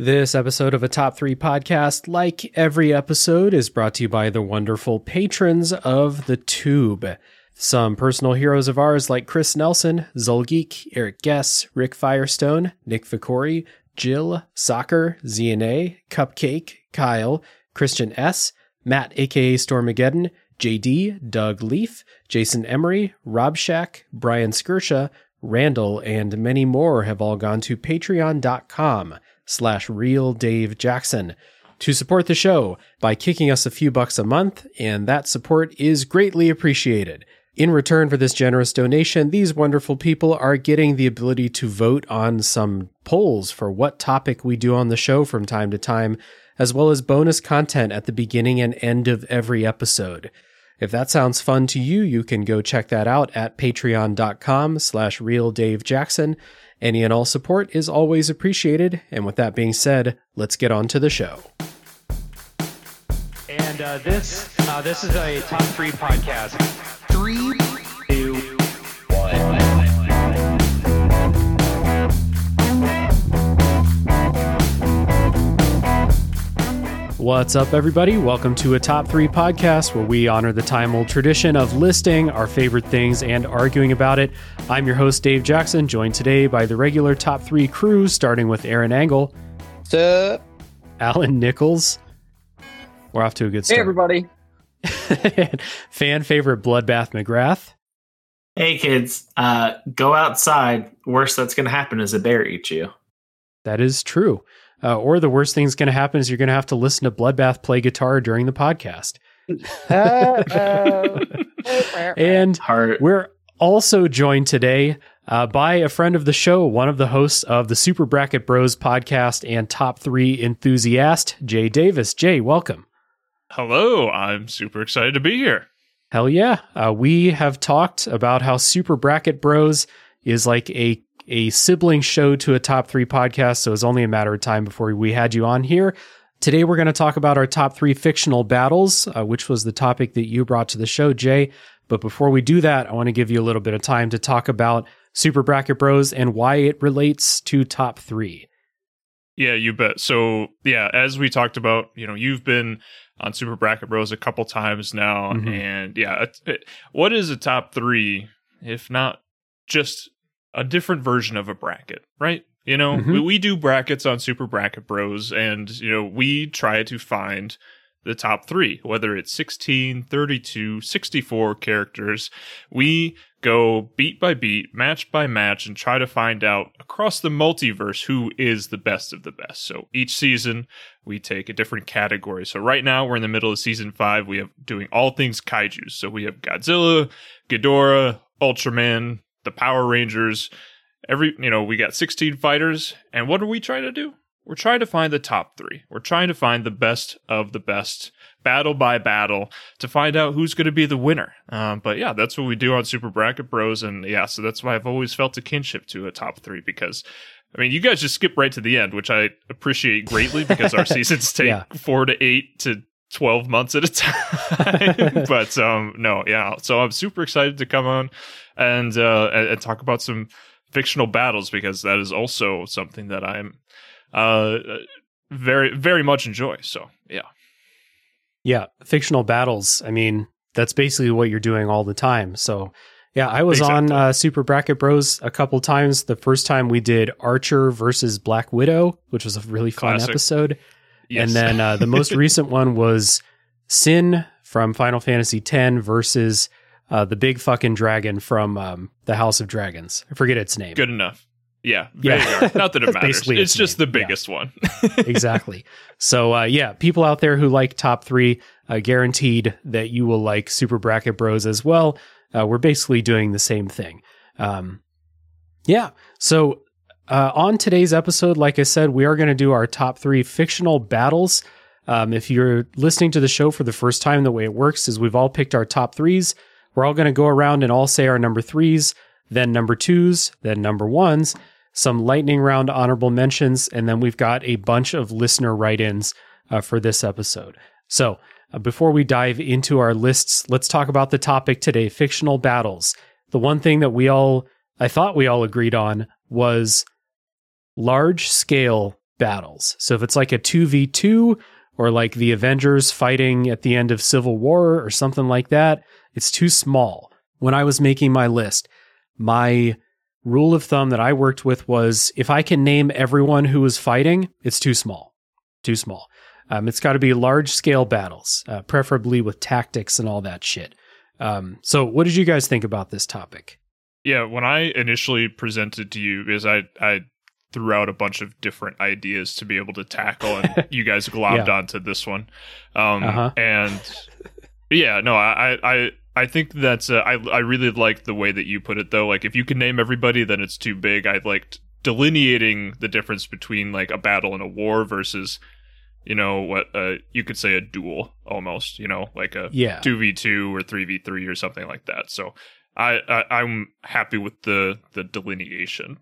This episode of a Top 3 podcast, like every episode, is brought to you by the wonderful patrons of the Tube. Some personal heroes of ours like Chris Nelson, Zolgeek, Eric Guess, Rick Firestone, Nick Vicori, Jill, Soccer, ZNA, Cupcake, Kyle, Christian S., Matt aka Stormageddon, JD, Doug Leaf, Jason Emery, Rob Shack, Brian Skirsha, Randall, and many more have all gone to patreon.com slash real Dave Jackson to support the show by kicking us a few bucks a month, and that support is greatly appreciated. In return for this generous donation, these wonderful people are getting the ability to vote on some polls for what topic we do on the show from time to time, as well as bonus content at the beginning and end of every episode. If that sounds fun to you, you can go check that out at patreon.com slash realdavejackson. Any and all support is always appreciated. And with that being said, let's get on to the show. And uh, this uh, this is a top three podcast. Three, two, one. What's up, everybody? Welcome to a Top 3 podcast where we honor the time old tradition of listing our favorite things and arguing about it. I'm your host, Dave Jackson, joined today by the regular Top 3 crew, starting with Aaron Angle, What's up? Alan Nichols. We're off to a good start. Hey, everybody. Fan favorite Bloodbath McGrath. Hey kids, uh, go outside. Worst that's going to happen is a bear eats you. That is true. Uh, or the worst thing's going to happen is you're going to have to listen to Bloodbath play guitar during the podcast. And Heart. We're also joined today uh, by a friend of the show, one of the hosts of the Super Bracket Bros podcast and top three enthusiast, Jay Davis. Jay, welcome. Hello, I'm super excited to be here. Hell yeah. Uh, we have talked about how Super Bracket Bros is like a a sibling show to a top three podcast, so it's only a matter of time before we had you on here. Today, we're going to talk about our top three fictional battles, uh, which was the topic that you brought to the show, Jay. But before we do that, I want to give you a little bit of time to talk about Super Bracket Bros and why it relates to top three. Yeah, you bet. So, yeah, as we talked about, you know, you've been on Super Bracket Bros a couple times now. Mhm. And yeah, it, it- what is a top three if not just a different version of a bracket, right? You know, Mhm. we, we do brackets on Super Bracket Bros, and, you know, we try to find the top three, whether it's 16, 32, 64 characters. We go beat by beat, match by match, and try to find out across the multiverse who is the best of the best. So each season, we take a different category. So right now, we're in the middle of season five. We have doing all things kaiju. So we have Godzilla, Ghidorah, Ultraman, the Power Rangers. Every, you know, we got 16 fighters. And what are we trying to do? We're trying to find the top three. We're trying to find the best of the best, battle by battle, to find out who's going to be the winner. Um, but yeah, that's what we do on Super Bracket Bros. And yeah, so that's why I've always felt a kinship to a top three because, I mean, you guys just skip right to the end, which I appreciate greatly because our seasons take Yeah. four to eight to 12 months at a time. but um, no, yeah. So I'm super excited to come on and, uh, and, talk about some fictional battles because that is also something that I'm uh, very, very much enjoy. So yeah. Yeah, fictional battles. I mean, that's basically what you're doing all the time. So, yeah, I was on uh, Super Bracket Bros a couple times. The first time we did Archer versus Black Widow, which was a really fun Classic. episode. Yes. And then uh, the most recent one was Sin from Final Fantasy X versus uh, the big fucking dragon from um, the House of Dragons. I forget its name. good enough. Yeah. Yeah. There you go. Not that it matters. It's its just name. the Yeah. biggest one. exactly. So uh, yeah, people out there who like top three, uh, guaranteed that you will like Super Bracket Bros as well. Uh, we're basically doing the same thing. Um, yeah. So uh, on today's episode, like I said, we are going to do our top three fictional battles. Um, if you're listening to the show for the first time, the way it works is we've all picked our top threes. We're all going to go around and all say our number threes, then number twos, then number ones, some lightning round honorable mentions, and then we've got a bunch of listener write ins uh, for this episode. So uh, before we dive into our lists, let's talk about the topic today fictional battles. The one thing that we all, I thought we all agreed on was large scale battles. So if it's like a 2v2 or like the Avengers fighting at the end of Civil War or something like that, it's too small. When I was making my list, my rule of thumb that I worked with was if I can name everyone who was fighting, it's too small. Too small. Um, it's got to be large scale battles, uh, preferably with tactics and all that shit. Um, so, what did you guys think about this topic? Yeah, when I initially presented to you, because I I threw out a bunch of different ideas to be able to tackle, and you guys globbed Yeah. onto this one. Um, Uh-huh. And yeah, no, I I I think that's uh, I I really like the way that you put it though. Like, if you can name everybody, then it's too big. I liked delineating the difference between like a battle and a war versus you know what uh you could say a duel almost you know like a Yeah. 2v2 or 3v3 or something like that so I, I i'm happy with the the delineation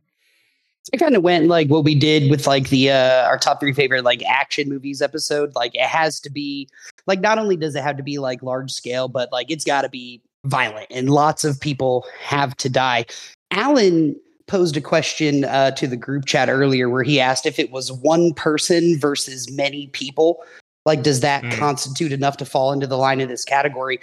I kind of went like what we did with like the uh our top three favorite like action movies episode. Like it has to be like not only does it have to be like large scale, but like it's got to be violent and lots of people have to die. Alan posed a question uh, to the group chat earlier where he asked if it was one person versus many people. Like, does that Mm. constitute enough to fall into the line of this category?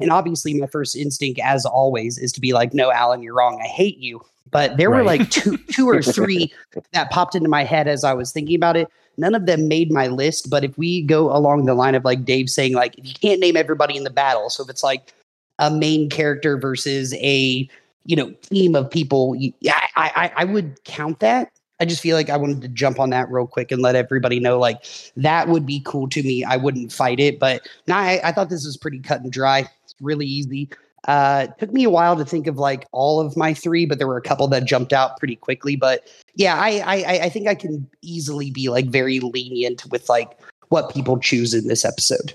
And obviously, my first instinct, as always, is to be like, "No, Alan, you're wrong. I hate you." But there were like two, two or three that popped into my head as I was thinking about it. None of them made my list, but if we go along the line of like Dave saying, like, if you can't name everybody in the battle, so if it's like a main character versus a you know team of people, yeah, I, I I would count that. I just feel like I wanted to jump on that real quick and let everybody know like that would be cool to me. I wouldn't fight it, but I, I thought this was pretty cut and dry. Really easy. Uh, took me a while to think of like all of my three, but there were a couple that jumped out pretty quickly. But yeah, I, I I- I think I can easily be like very lenient with like what people choose in this episode.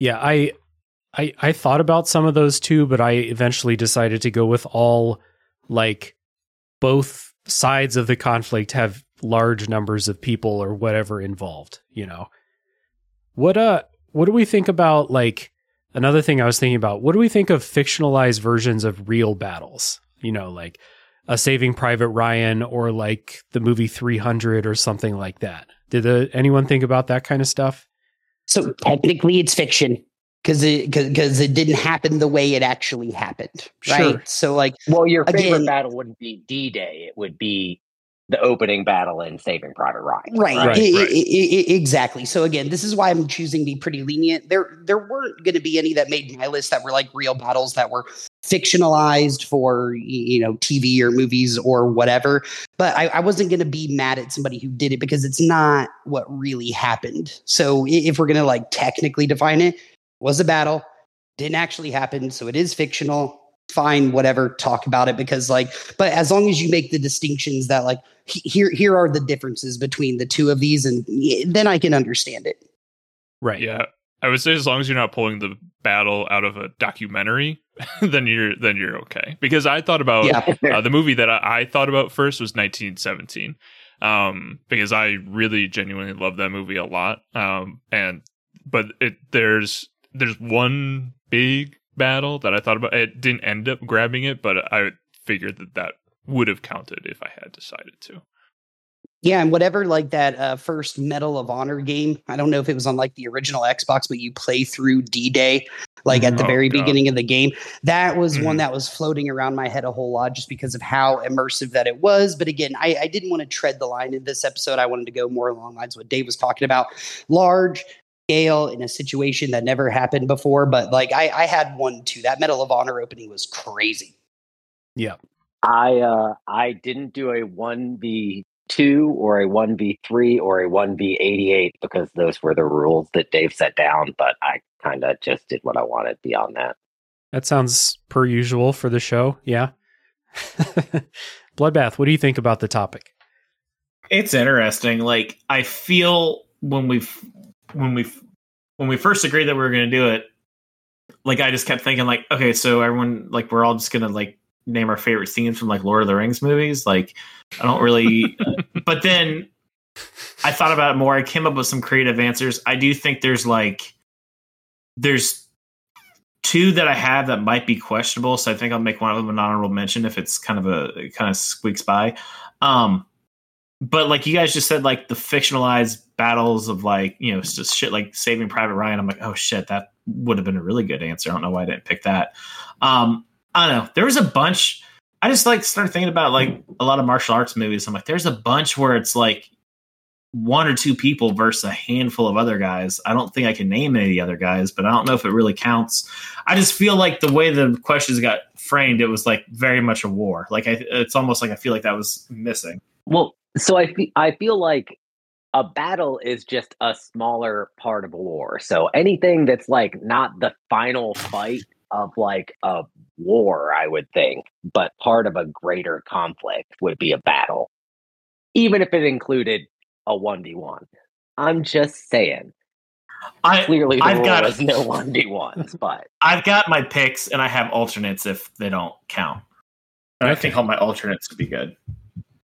Yeah, I, I, I thought about some of those too, but I eventually decided to go with all like both sides of the conflict have large numbers of people or whatever involved. You know, what uh, what do we think about like another thing I was thinking about? What do we think of fictionalized versions of real battles? You know, like a Saving Private Ryan or like the movie 300 or something like that. Did uh, anyone think about that kind of stuff? So technically, it's fiction because it because it didn't happen the way it actually happened, right? Sure. So like Well, your favorite Again- battle wouldn't be D Day. It would be the opening battle in Saving Private Ryan. Right, Right, I- I- right. I- I- exactly. So again, this is why I'm choosing to be pretty lenient. There, there weren't going to be any that made my list that were like real battles that were fictionalized for you know TV or movies or whatever. But I, I wasn't going to be mad at somebody who did it because it's not what really happened. So if we're going to like technically define it, was a battle, didn't actually happen, so it is fictional. Fine, whatever. Talk about it because like, but as long as you make the distinctions that like he- here here are the differences between the two of these and then i can understand it Right. yeah i would say as long as you're not pulling the battle out of a documentary then you're then you're okay because i thought about yeah uh, the movie that I, I thought about first was 1917 um, because I really genuinely love that movie a lot. Um, and but it there's there's one big battle that I thought about. It didn't end up grabbing it, but I figured that that would have counted if I had decided to. yeah and whatever like that uh, first medal of honor game i don't know if it was on like the original xbox but you play through d-day like at the Oh, very God. beginning of the game that was one Mhm. that was floating around my head a whole lot just because of how immersive that it was but again i, I didn't want to tread the line in this episode i wanted to go more along lines what dave was talking about large scale in a situation that never happened before but like i, I had one too that medal of honor opening was crazy Yeah. I uh I didn't do a one v two or a one v three or a one v eighty eight because those were the rules that Dave set down. But I kind of just did what I wanted beyond that. That sounds per usual for the show. Yeah. Bloodbath, what do you think about the topic? It's interesting. Like I feel when we when we when we first agreed that we were going to do it, like I just kept thinking like, okay, so everyone like we're all just going to like name our favorite scenes from like Lord of the Rings movies. Like I don't really, but then I thought about it more. I came up with some creative answers. I do think there's like there's two that I have that might be questionable. So I think I'll make one of them an honorable mention if it's kind of a kind of squeaks by. Um, but like you guys just said, like the fictionalized battles of like you know just shit like Saving Private Ryan. I'm like, oh shit, that would have been a really good answer. I don't know why I didn't pick that. Um, I don't know. There was a bunch. I just like started thinking about like a lot of martial arts movies. I'm like, there's a bunch where it's like one or two people versus a handful of other guys. I don't think I can name any of the other guys, but I don't know if it really counts. I just feel like the way the questions got framed, it was like very much a war. Like I, it's almost like I feel like that was missing. Well, so I fe- I feel like a battle is just a smaller part of a war. So anything that's like not the final fight of like a war, I would think, but part of a greater conflict would be a battle, even if it included a one v one. I'm just saying. I Clearly, the I've rule got- is no one v ones, but I've got my picks and I have alternates if they don't count. And I think all my alternates would be good.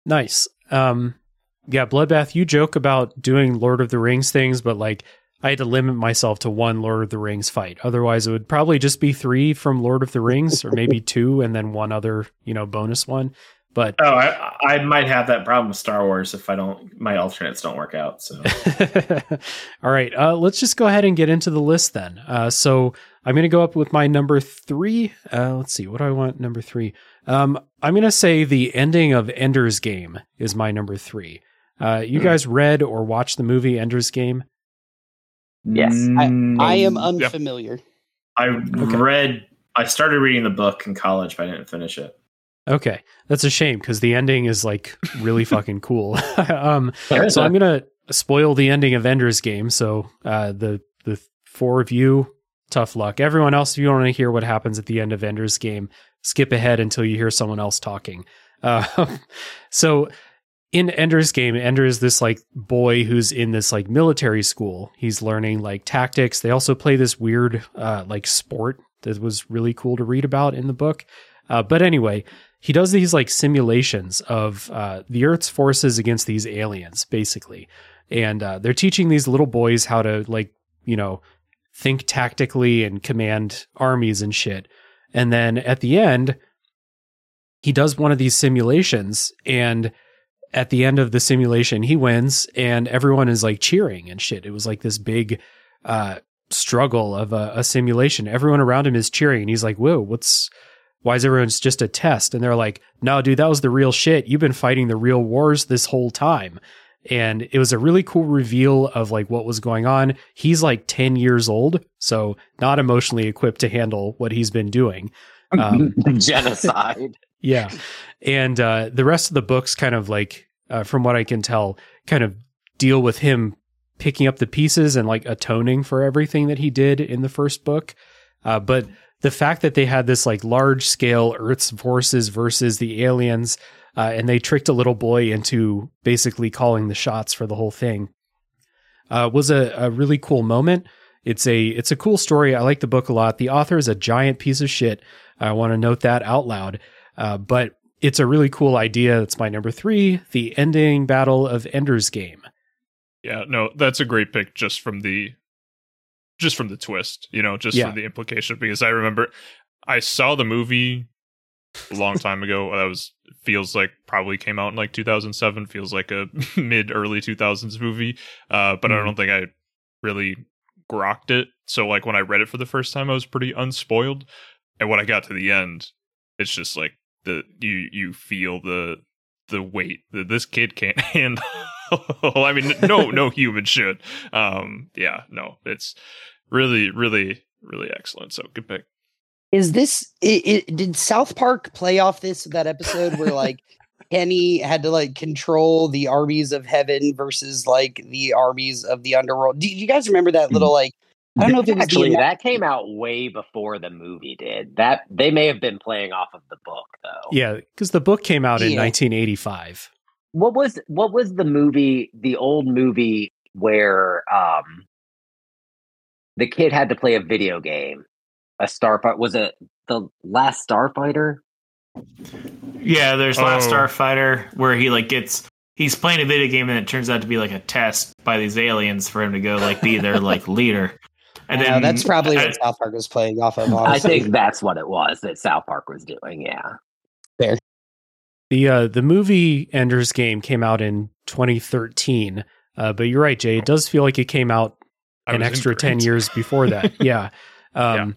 Nice. Um, yeah, Bloodbath, you joke about doing Lord of the Rings things, but like I had to limit myself to one Lord of the Rings fight. Otherwise, it would probably just be three from Lord of the Rings, or maybe two, and then one other, you know, bonus one. But Oh, I, I might have that problem with Star Wars if I don't my alternates don't work out. So all right, uh, let's just go ahead and get into the list then. Uh, so I'm going to go up with my number three. Uh, let's see, what do I want number three? Um, I'm going to say the ending of Ender's Game is my number three. Uh, you Hmm. guys read or watched the movie Ender's Game? Yes. I am Mm, unfamiliar. I read. I started reading the book in college, but I didn't finish it. Okay, that's a shame because the ending is like really fucking cool. um, so I'm gonna spoil the ending of Ender's Game. So uh, the the four of you, tough luck. Everyone else, if you want to hear what happens at the end of Ender's Game, skip ahead until you hear someone else talking. Uh, so in Ender's Game, Ender is this like boy who's in this like military school. He's learning like tactics. They also play this weird uh, like sport that was really cool to read about in the book. Uh, but anyway, he does these like simulations of uh, the Earth's forces against these aliens, basically, and uh, they're teaching these little boys how to like you know think tactically and command armies and shit. And then at the end, he does one of these simulations, and at the end of the simulation, he wins, and everyone is like cheering and shit. It was like this big uh, struggle of a, a simulation. Everyone around him is cheering, and he's like, "Whoa, what's?" Why is everyone's just a test? And they're like, no, dude, that was the real shit. You've been fighting the real wars this whole time. And it was a really cool reveal of like what was going on. He's like 10 years old, so not emotionally equipped to handle what he's been doing. Um, genocide. yeah. And uh, the rest of the books kind of like, uh, from what I can tell, kind of deal with him picking up the pieces and like atoning for everything that he did in the first book. Uh, but the fact that they had this like large scale Earth's forces versus the aliens, uh, and they tricked a little boy into basically calling the shots for the whole thing, uh, was a, a really cool moment. It's a it's a cool story. I like the book a lot. The author is a giant piece of shit. I want to note that out loud. Uh, but it's a really cool idea. That's my number three. The ending battle of Ender's Game. Yeah, no, that's a great pick just from the just from the twist, you know, just Yeah. from the implication because I remember I saw the movie a long time ago. That was feels like probably came out in like 2007, feels like a mid early 2000s movie. Uh but I Mhm. don't think I really grokked it. So like when I read it for the first time I was pretty unspoiled. And when I got to the end, it's just like the you you feel the the weight that this kid can't handle. I mean, no, no human should. Um, yeah, no, it's really, really, really excellent. So good pick. Is this it, it, did South Park play off this that episode where like Kenny had to like control the armies of heaven versus like the armies of the underworld? Do you guys remember that little like I don't know if it was Actually, that came out way before the movie did. That they may have been playing off of the book though. Yeah, because the book came out in 1985. What was what was the movie, the old movie where um the kid had to play a video game? A starfighter was it the last Starfighter? Yeah, there's Last Oh. Starfighter where he like gets he's playing a video game and it turns out to be like a test by these aliens for him to go like be their like leader. And then that's probably I- what South Park was playing off of. I think that's what it was that South Park was doing. Yeah. The uh, the movie Ender's Game came out in 2013. Uh, but you're right, Jay. It does feel like it came out an extra 10 years before that. yeah. Um,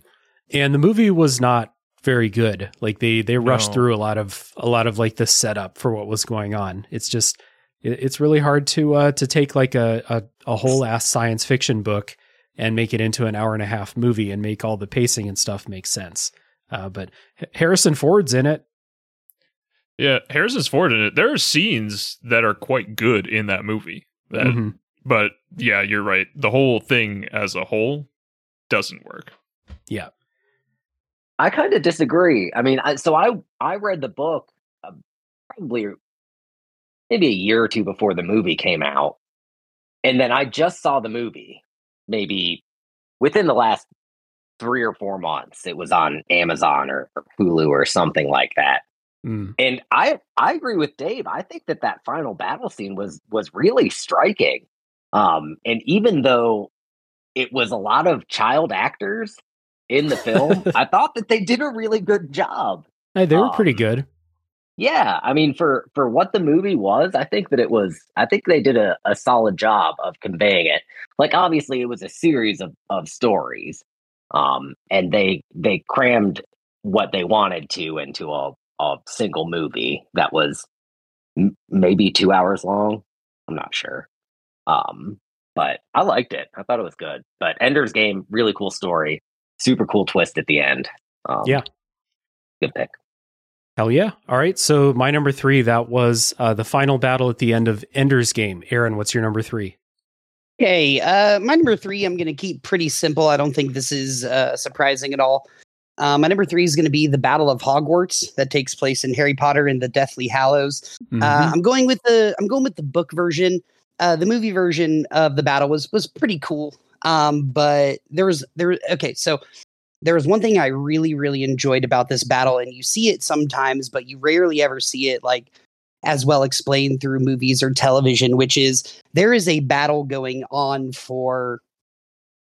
and the movie was not very good. Like they they rushed No. through a lot of a lot of like the setup for what was going on. It's just it, it's really hard to uh to take like a a, a whole ass science fiction book and make it into an hour and a half movie and make all the pacing and stuff make sense. Uh, but Harrison Ford's in it. Yeah, Harrison's Ford in it. There are scenes that are quite good in that movie. That, Mhm. but yeah, you're right. The whole thing as a whole doesn't work. Yeah. I kind of disagree. I mean, I, so I I read the book uh, probably maybe a year or two before the movie came out, and then I just saw the movie maybe within the last three or four months. It was on Amazon or, or Hulu or something like that. Mm. And I I agree with Dave. I think that that final battle scene was was really striking. Um, and even though it was a lot of child actors in the film, I thought that they did a really good job. Hey, they were pretty Um, good. Yeah, I mean, for for what the movie was, I think that it was. I think they did a, a solid job of conveying it. Like, obviously, it was a series of of stories, um, and they they crammed what they wanted to into a a single movie that was m- maybe two hours long. I'm not sure, um, but I liked it. I thought it was good. But Ender's Game, really cool story, super cool twist at the end. Um, Yeah. good pick. Hell yeah. All right. So my number three, that was uh, the final battle at the end of Ender's Game. Aaron, what's your number three? Okay, uh, my number three, I'm going to keep pretty simple. I don't think this is uh, surprising at all. Uh, my number three is going to be the Battle of Hogwarts that takes place in Harry Potter and the Deathly Hallows. Mhm. Uh, I'm going with the I'm going with the book version. Uh, the movie version of the battle was was pretty cool. Um, but there was there okay, so there was one thing I really really enjoyed about this battle, and you see it sometimes, but you rarely ever see it like as well explained through movies or television, which is there is a battle going on for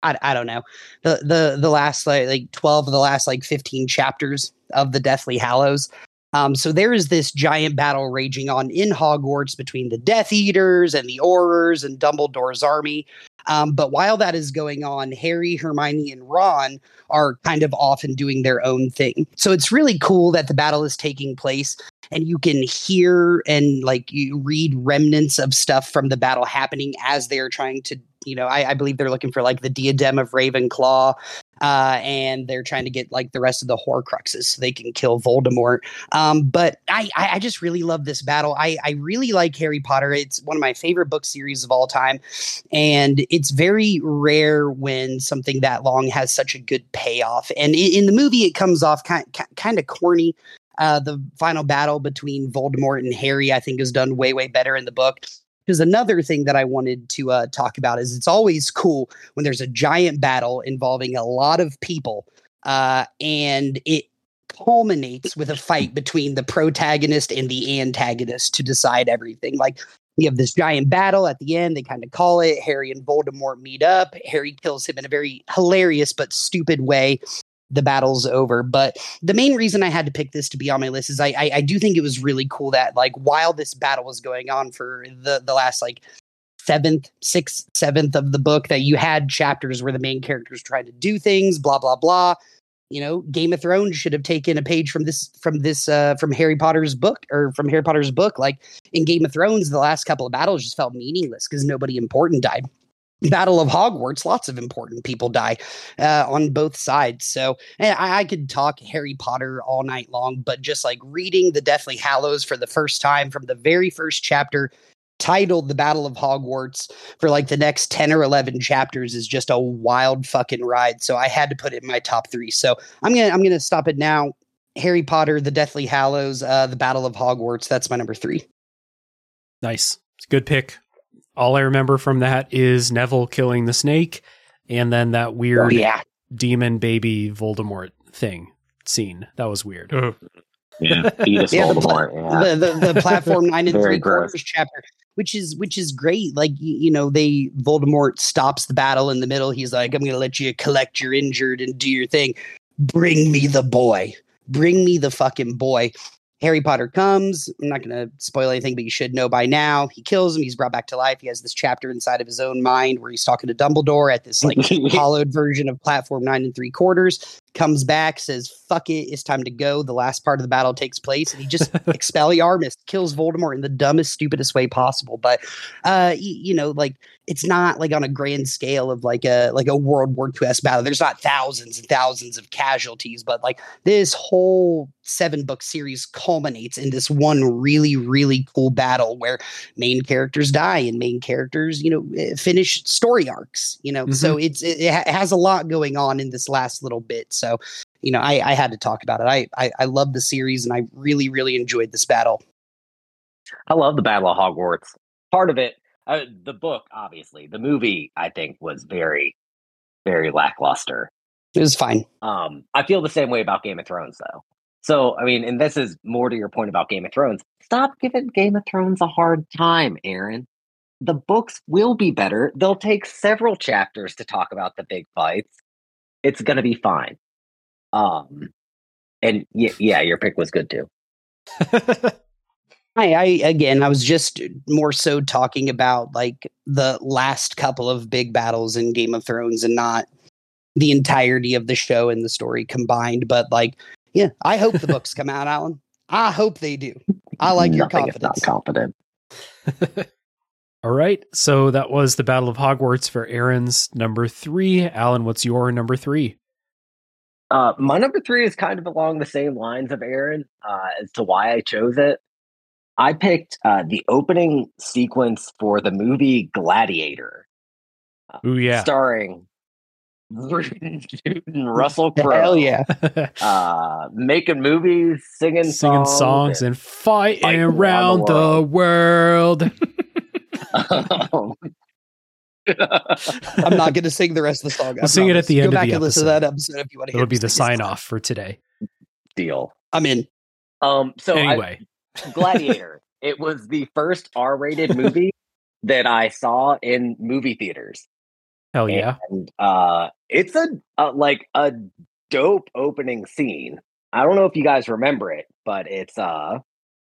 I, I don't know the the the last like, like 12 of the last like 15 chapters of the deathly hallows um, so there is this giant battle raging on in Hogwarts between the Death Eaters and the Aurors and Dumbledore's army. Um, but while that is going on, Harry, Hermione, and Ron are kind of off and doing their own thing. So it's really cool that the battle is taking place and you can hear and like you read remnants of stuff from the battle happening as they're trying to, you know, I, I believe they're looking for like the diadem of Ravenclaw. Uh, and they're trying to get like the rest of the Horcruxes so they can kill Voldemort. Um, but I, I, just really love this battle. I, I really like Harry Potter. It's one of my favorite book series of all time, and it's very rare when something that long has such a good payoff. And in, in the movie, it comes off kind kind of corny. Uh, the final battle between Voldemort and Harry, I think, is done way way better in the book. Because another thing that I wanted to uh, talk about is it's always cool when there's a giant battle involving a lot of people, uh, and it culminates with a fight between the protagonist and the antagonist to decide everything. Like you have this giant battle at the end, they kind of call it Harry and Voldemort meet up. Harry kills him in a very hilarious but stupid way. The battle's over. But the main reason I had to pick this to be on my list is I, I, I do think it was really cool that like while this battle was going on for the the last like seventh, sixth, seventh of the book, that you had chapters where the main characters tried to do things, blah blah blah. You know game of thrones should have taken a page from this from this uh from harry potter's book or from harry potter's book. Like in game of thrones the last couple of battles just felt meaningless because nobody important died battle of hogwarts lots of important people die uh, on both sides. So I, I could talk harry potter all night long but just like reading the deathly hallows for the first time from the very first chapter titled the battle of hogwarts for like the next 10 or 11 chapters is just a wild fucking ride. So i had to put it in my top three. So i'm gonna i'm gonna stop it now. Harry potter the deathly hallows uh the battle of hogwarts that's my number three. Nice. Good pick. All I remember from that is Neville killing the snake and then that weird Oh, yeah. demon baby Voldemort thing scene. That was weird. Ugh. Yeah. Fetus Yeah, the pla- Voldemort. yeah. the, the the platform nine and three gross. quarters chapter which is which is great like you, you know they voldemort stops the battle in the middle he's like i'm gonna let you collect your injured and do your thing bring me the boy bring me the fucking boy Harry Potter comes. I'm not going to spoil anything, but you should know by now. He kills him. He's brought back to life. He has this chapter inside of his own mind where he's talking to Dumbledore at this like hollowed version of platform nine and three quarters. Comes back, says, fuck it, it's time to go. The last part of the battle takes place, and he just Expelliarmus kills Voldemort in the dumbest, stupidest way possible. But uh, you know, like it's not like on a grand scale of like a like a World War II S battle. There's not thousands and thousands of casualties, but like this whole seven book series culminates in this one really, really cool battle where main characters die and main characters, you know, eh, finish story arcs, you know. So it's it, it has a lot going on in this last little bit. So, you know, I, I had to talk about it. I, I I love the series and I really, really enjoyed this battle. I love the Battle of Hogwarts. Part of it, uh, the book, obviously. The movie, I think, was very, very lackluster. It was fine. Um, I feel the same way about Game of Thrones, though. So, I mean, and this is more to your point about Game of Thrones. Stop giving Game of Thrones a hard time, Aaron. The books will be better. They'll take several chapters to talk about the big fights. It's going to be fine. Um, and yeah, yeah, your pick was good too. I, I again, I was just more so talking about like the last couple of big battles in Game of Thrones and not the entirety of the show and the story combined. But like, yeah, I hope the books come out, Alan. I hope they do. I like your Nothing if confidence. Not confident. All right. So that was the Battle of Hogwarts for Aaron's number three. Alan, what's your number three? Uh, my number three is kind of along the same lines of Aaron uh, as to why I chose it. I picked uh, the opening sequence for the movie Gladiator, Ooh, yeah. starring Russell Crowe. Hell yeah. Uh, making movies, singing, Singing songs, songs and fighting fighting around around the the world. I'm not going to sing the rest of the song. I We'll sing it at promise. the Go end of back the and listen to that episode. episode if you want to It'll be the sign off for today. deal. I'm in. Um, so I- anyway, Gladiator. it was the first R-rated movie that I saw in movie theaters. hell yeah. And uh, it's a, uh like a dope opening scene. I don't know if you guys remember it, but it's uh,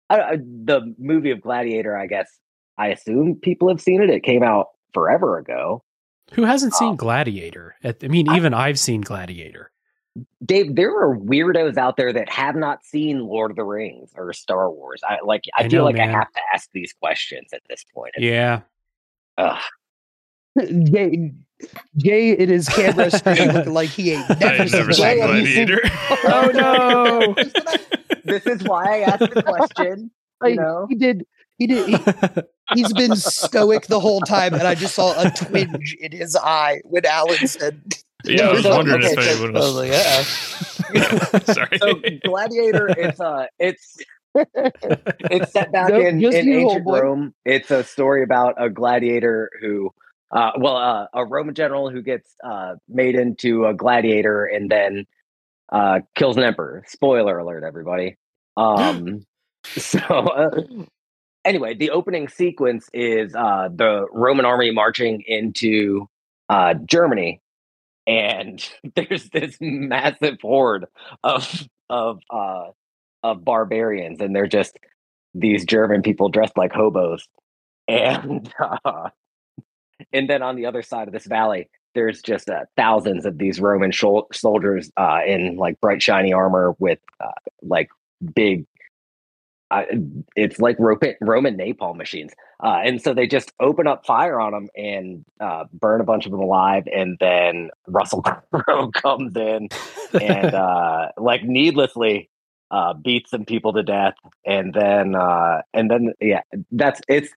I, I, the movie of Gladiator. I guess I assume people have seen it. It came out forever ago. Who hasn't seen um, Gladiator? I mean, I- even I've seen Gladiator. Dave, there are weirdos out there that have not seen Lord of the Rings or Star Wars. I like. I, I feel know, like man. I have to ask these questions at this point. It's- Yeah. ugh. Jay, Jay in his camera screen looking like he ain't never, never seen seen Gladiator. Gladiator. Gladiator. Oh, no. this is why I asked the question. Like, You know, he did. He did. He, he's been stoic the whole time, and I just saw a twinge in his eye when Alan said, Yeah, I was So, wondering okay, if so- anyone "I was was. like, yeah." Sorry. so Gladiator. It's uh, it's it's set back Nope, in, in ancient homeboy. Rome. It's a story about a gladiator who, uh, well, uh, a Roman general who gets uh, made into a gladiator and then uh, kills an emperor. Spoiler alert, everybody. Um, so uh, anyway, the opening sequence is uh, the Roman army marching into uh, Germany, and there's this massive horde of of uh, of barbarians, and they're just these German people dressed like hobos, and uh, and then on the other side of this valley, there's just uh, thousands of these Roman soldiers uh, in like bright shiny armor with uh, like big. Uh, it's like Roman, Roman napalm machines, uh, and so they just open up fire on them and uh, burn a bunch of them alive. And then Russell Crowe comes in and uh, like needlessly uh, beats some people to death, and then uh, and then yeah, that's it's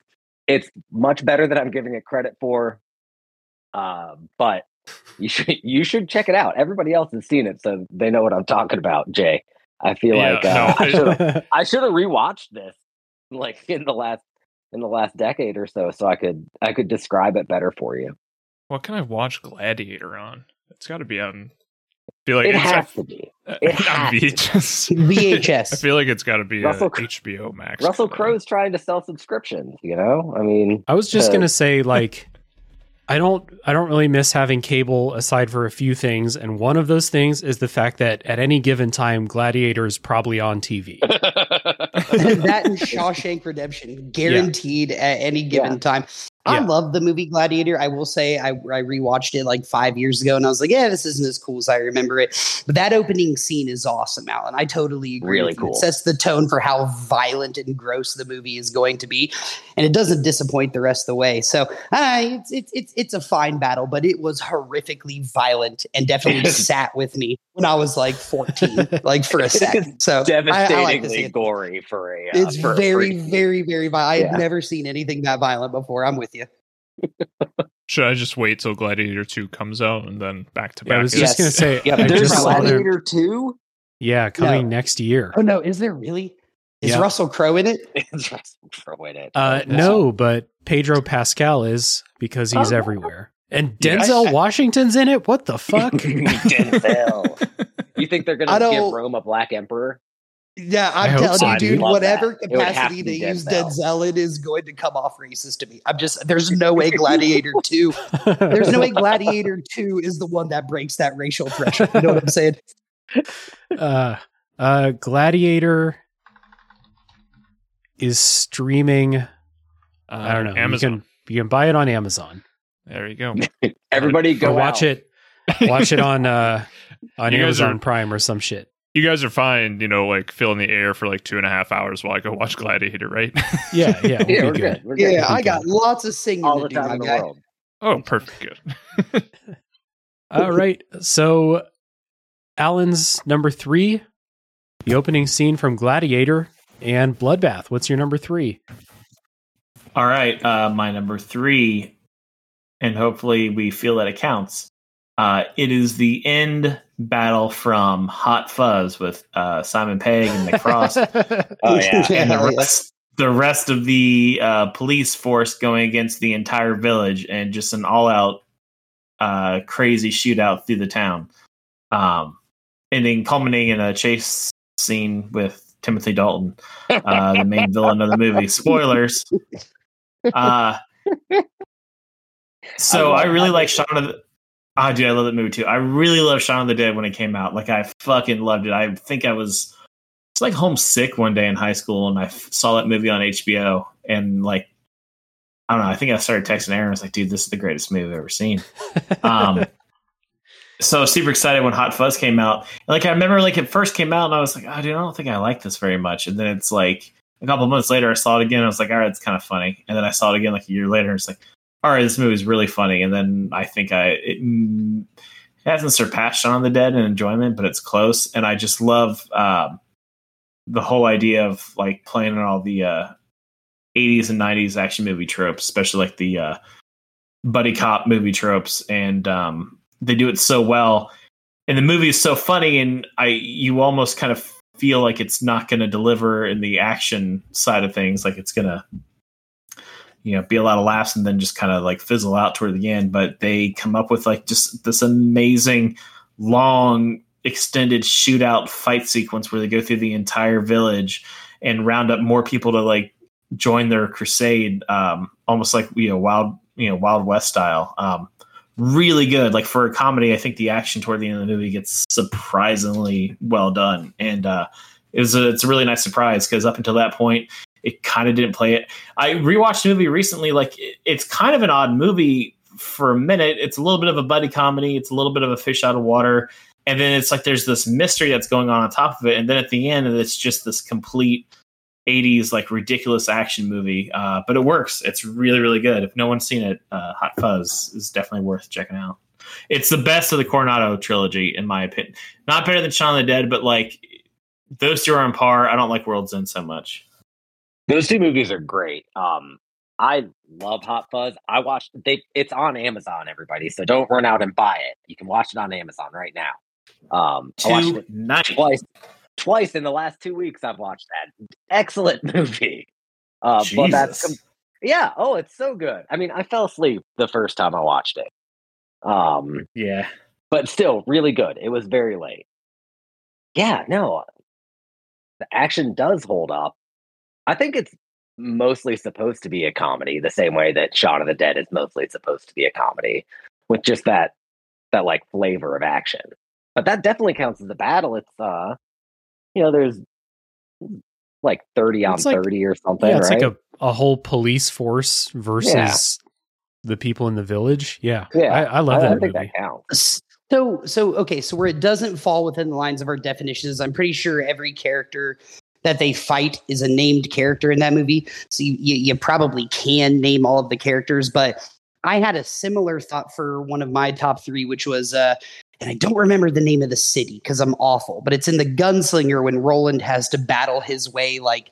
it's much better than I'm giving it credit for. Uh, but you should you should check it out. Everybody else has seen it, so they know what I'm talking about. Jay, I feel Yeah, like uh, no, I should have I should have rewatched this like in the last in the last decade or so, so I could I could describe it better for you. What can I watch Gladiator on? It's got to be on. I feel like It it's has to be. it has. VHS. VHS. I feel like it's got to be Russell Cr- HBO Max. Russell. Crowe's trying to sell subscriptions. You know, I mean, I was just Uh, gonna say, like, I don't I don't really miss having cable aside for a few things, and one of those things is the fact that at any given time, Gladiator is probably on TV. that and Shawshank Redemption, guaranteed at any given Yeah. time. I Yeah. love the movie Gladiator. I will say I, I rewatched it like five years ago and I was like, yeah, this isn't as cool as I remember it. But that opening scene is awesome, Alan. I totally agree. Really cool. It sets the tone for how violent and gross the movie is going to be. And it doesn't disappoint the rest of the way. So uh, it's, it's, it's, it's a fine battle, but it was horrifically violent and definitely sat with me when I was like 14, like for a second. So I- I, like Devastatingly gory for a. Uh, It's for very, freak. very, very violent. Yeah. I've never seen anything that violent before. I'm with you. Should I just wait till Gladiator 2 comes out and then back to Yeah, I was it? just gonna say, Yeah, I there's just saw there- Gladiator two. yeah, coming No. next year. Oh no, is there really? Is Yeah. Russell Crowe in it? It's Russell Crowe in it. Uh, no, but Pedro Pascal is because he's Oh. everywhere, and Yes. Denzel Washington's in it. What the fuck? Denzel. You think they're gonna give Rome a black emperor? Yeah, I I'm telling so, you, dude. dude. Whatever that. It would have capacity they be use Denzel. Denzel in is going to come off racist to me. I'm just there's no way Gladiator two. There's no way Gladiator two is the one that breaks that racial threshold. You know what I'm saying? uh, uh, Gladiator is streaming. Uh, I don't know. Amazon. You can you can buy it on Amazon There you go. Everybody go or watch out. it. Watch it on uh on You Amazon are- Prime or some shit. You guys are fine, you know, like filling the air for like two and a half hours while I go watch Gladiator, right? Yeah, yeah, we'll Yeah, be we're good. good. We're good. Yeah, I Okay. got lots of singing all to the do, time in the guy. world. oh, perfect. Good. All right. So, Alan's number three, the opening scene from Gladiator and Bloodbath. What's your number three? All right, uh, my number three, and hopefully we feel that it counts. Uh, it is the end battle from Hot Fuzz with uh, Simon Pegg and Nick Frost, Oh yeah. and the Hell yeah. rest, the rest of the uh, police force going against the entire village, and just an all-out uh, crazy shootout through the town, um, ending culminating in a chase scene with Timothy Dalton, uh, the main villain of the movie. Spoilers. Uh, so I I, really like movie. Shaun of the. Oh, dude, I love that movie too. I really love Shaun of the Dead when it came out. Like, I fucking loved it. I think I was it's like homesick one day in high school, and I f- saw that movie on HBO, and like, I don't know. I think I started texting Aaron. I was like, "Dude, this is the greatest movie I've ever seen." Um, so super excited when Hot Fuzz came out. And, like, I remember like it first came out, and I was like, "Oh, dude, I don't think I like this very much." And then it's like a couple months later, I saw it again. And I was like, "All right, it's kind of funny." And then I saw it again like a year later. And it's like, "All right, this movie is really funny." And then I think I it, it hasn't surpassed Shaun of the Dead in enjoyment, but it's close. And I just love um, the whole idea of like playing on all the uh, 80s and 90s action movie tropes, especially like the uh, buddy cop movie tropes, and um, they do it so well. And the movie is so funny, and I you almost kind of feel like it's not going to deliver in the action side of things, like it's going to you know be a lot of laughs and then just kind of like fizzle out toward the end. But they come up with like just this amazing long extended shootout fight sequence where they go through the entire village and round up more people to like join their crusade um almost like you know wild you know wild west style. Um really good. Like for a comedy i think the action toward the end of the movie gets surprisingly well done. And uh it was a, it's a really nice surprise because up until that point it kind of didn't play it. I rewatched the movie recently like it, it's kind of an odd movie for a minute. It's a little bit of a buddy comedy. It's a little bit of a fish out of water. And then it's like there's this mystery that's going on on top of it. And then at the end it's just this complete 80s like ridiculous action movie. Uh, but it works. It's really really good. If no one's seen it uh, hot fuzz is definitely worth checking out. It's the best of the Cornetto trilogy in my opinion. Not better than shaun of the dead but like those two are on par. I don't like world's end so much Those two movies are great. Um, I love Hot Fuzz. I watched they. It's on Amazon, everybody. So don't run out and buy it. You can watch it on Amazon right now. Um, I watched two it nice twice. Twice in the last two weeks, I've watched that. Excellent movie. Uh, but that's yeah. Oh, it's so good. I mean, I fell asleep the first time I watched it. Um, yeah but still really good. It was very late. Yeah, no, the action does hold up. I think it's mostly supposed to be a comedy, the same way that Shaun of the Dead is mostly supposed to be a comedy, with just that that like flavor of action. But that definitely counts as a battle. It's uh, you know, there's like thirty on like- thirty or something, yeah, it's right? like a, a whole police force versus the people in the village. Yeah. yeah, I, I love I, that I movie. that counts. So, so okay, so where it doesn't fall within the lines of our definitions, I'm pretty sure every character that they fight is a named character in that movie. So you, you, you probably can name all of the characters, but I had a similar thought for one of my top three, which was, uh, and I don't remember the name of the city because I'm awful, but it's in the Gunslinger when Roland has to battle his way like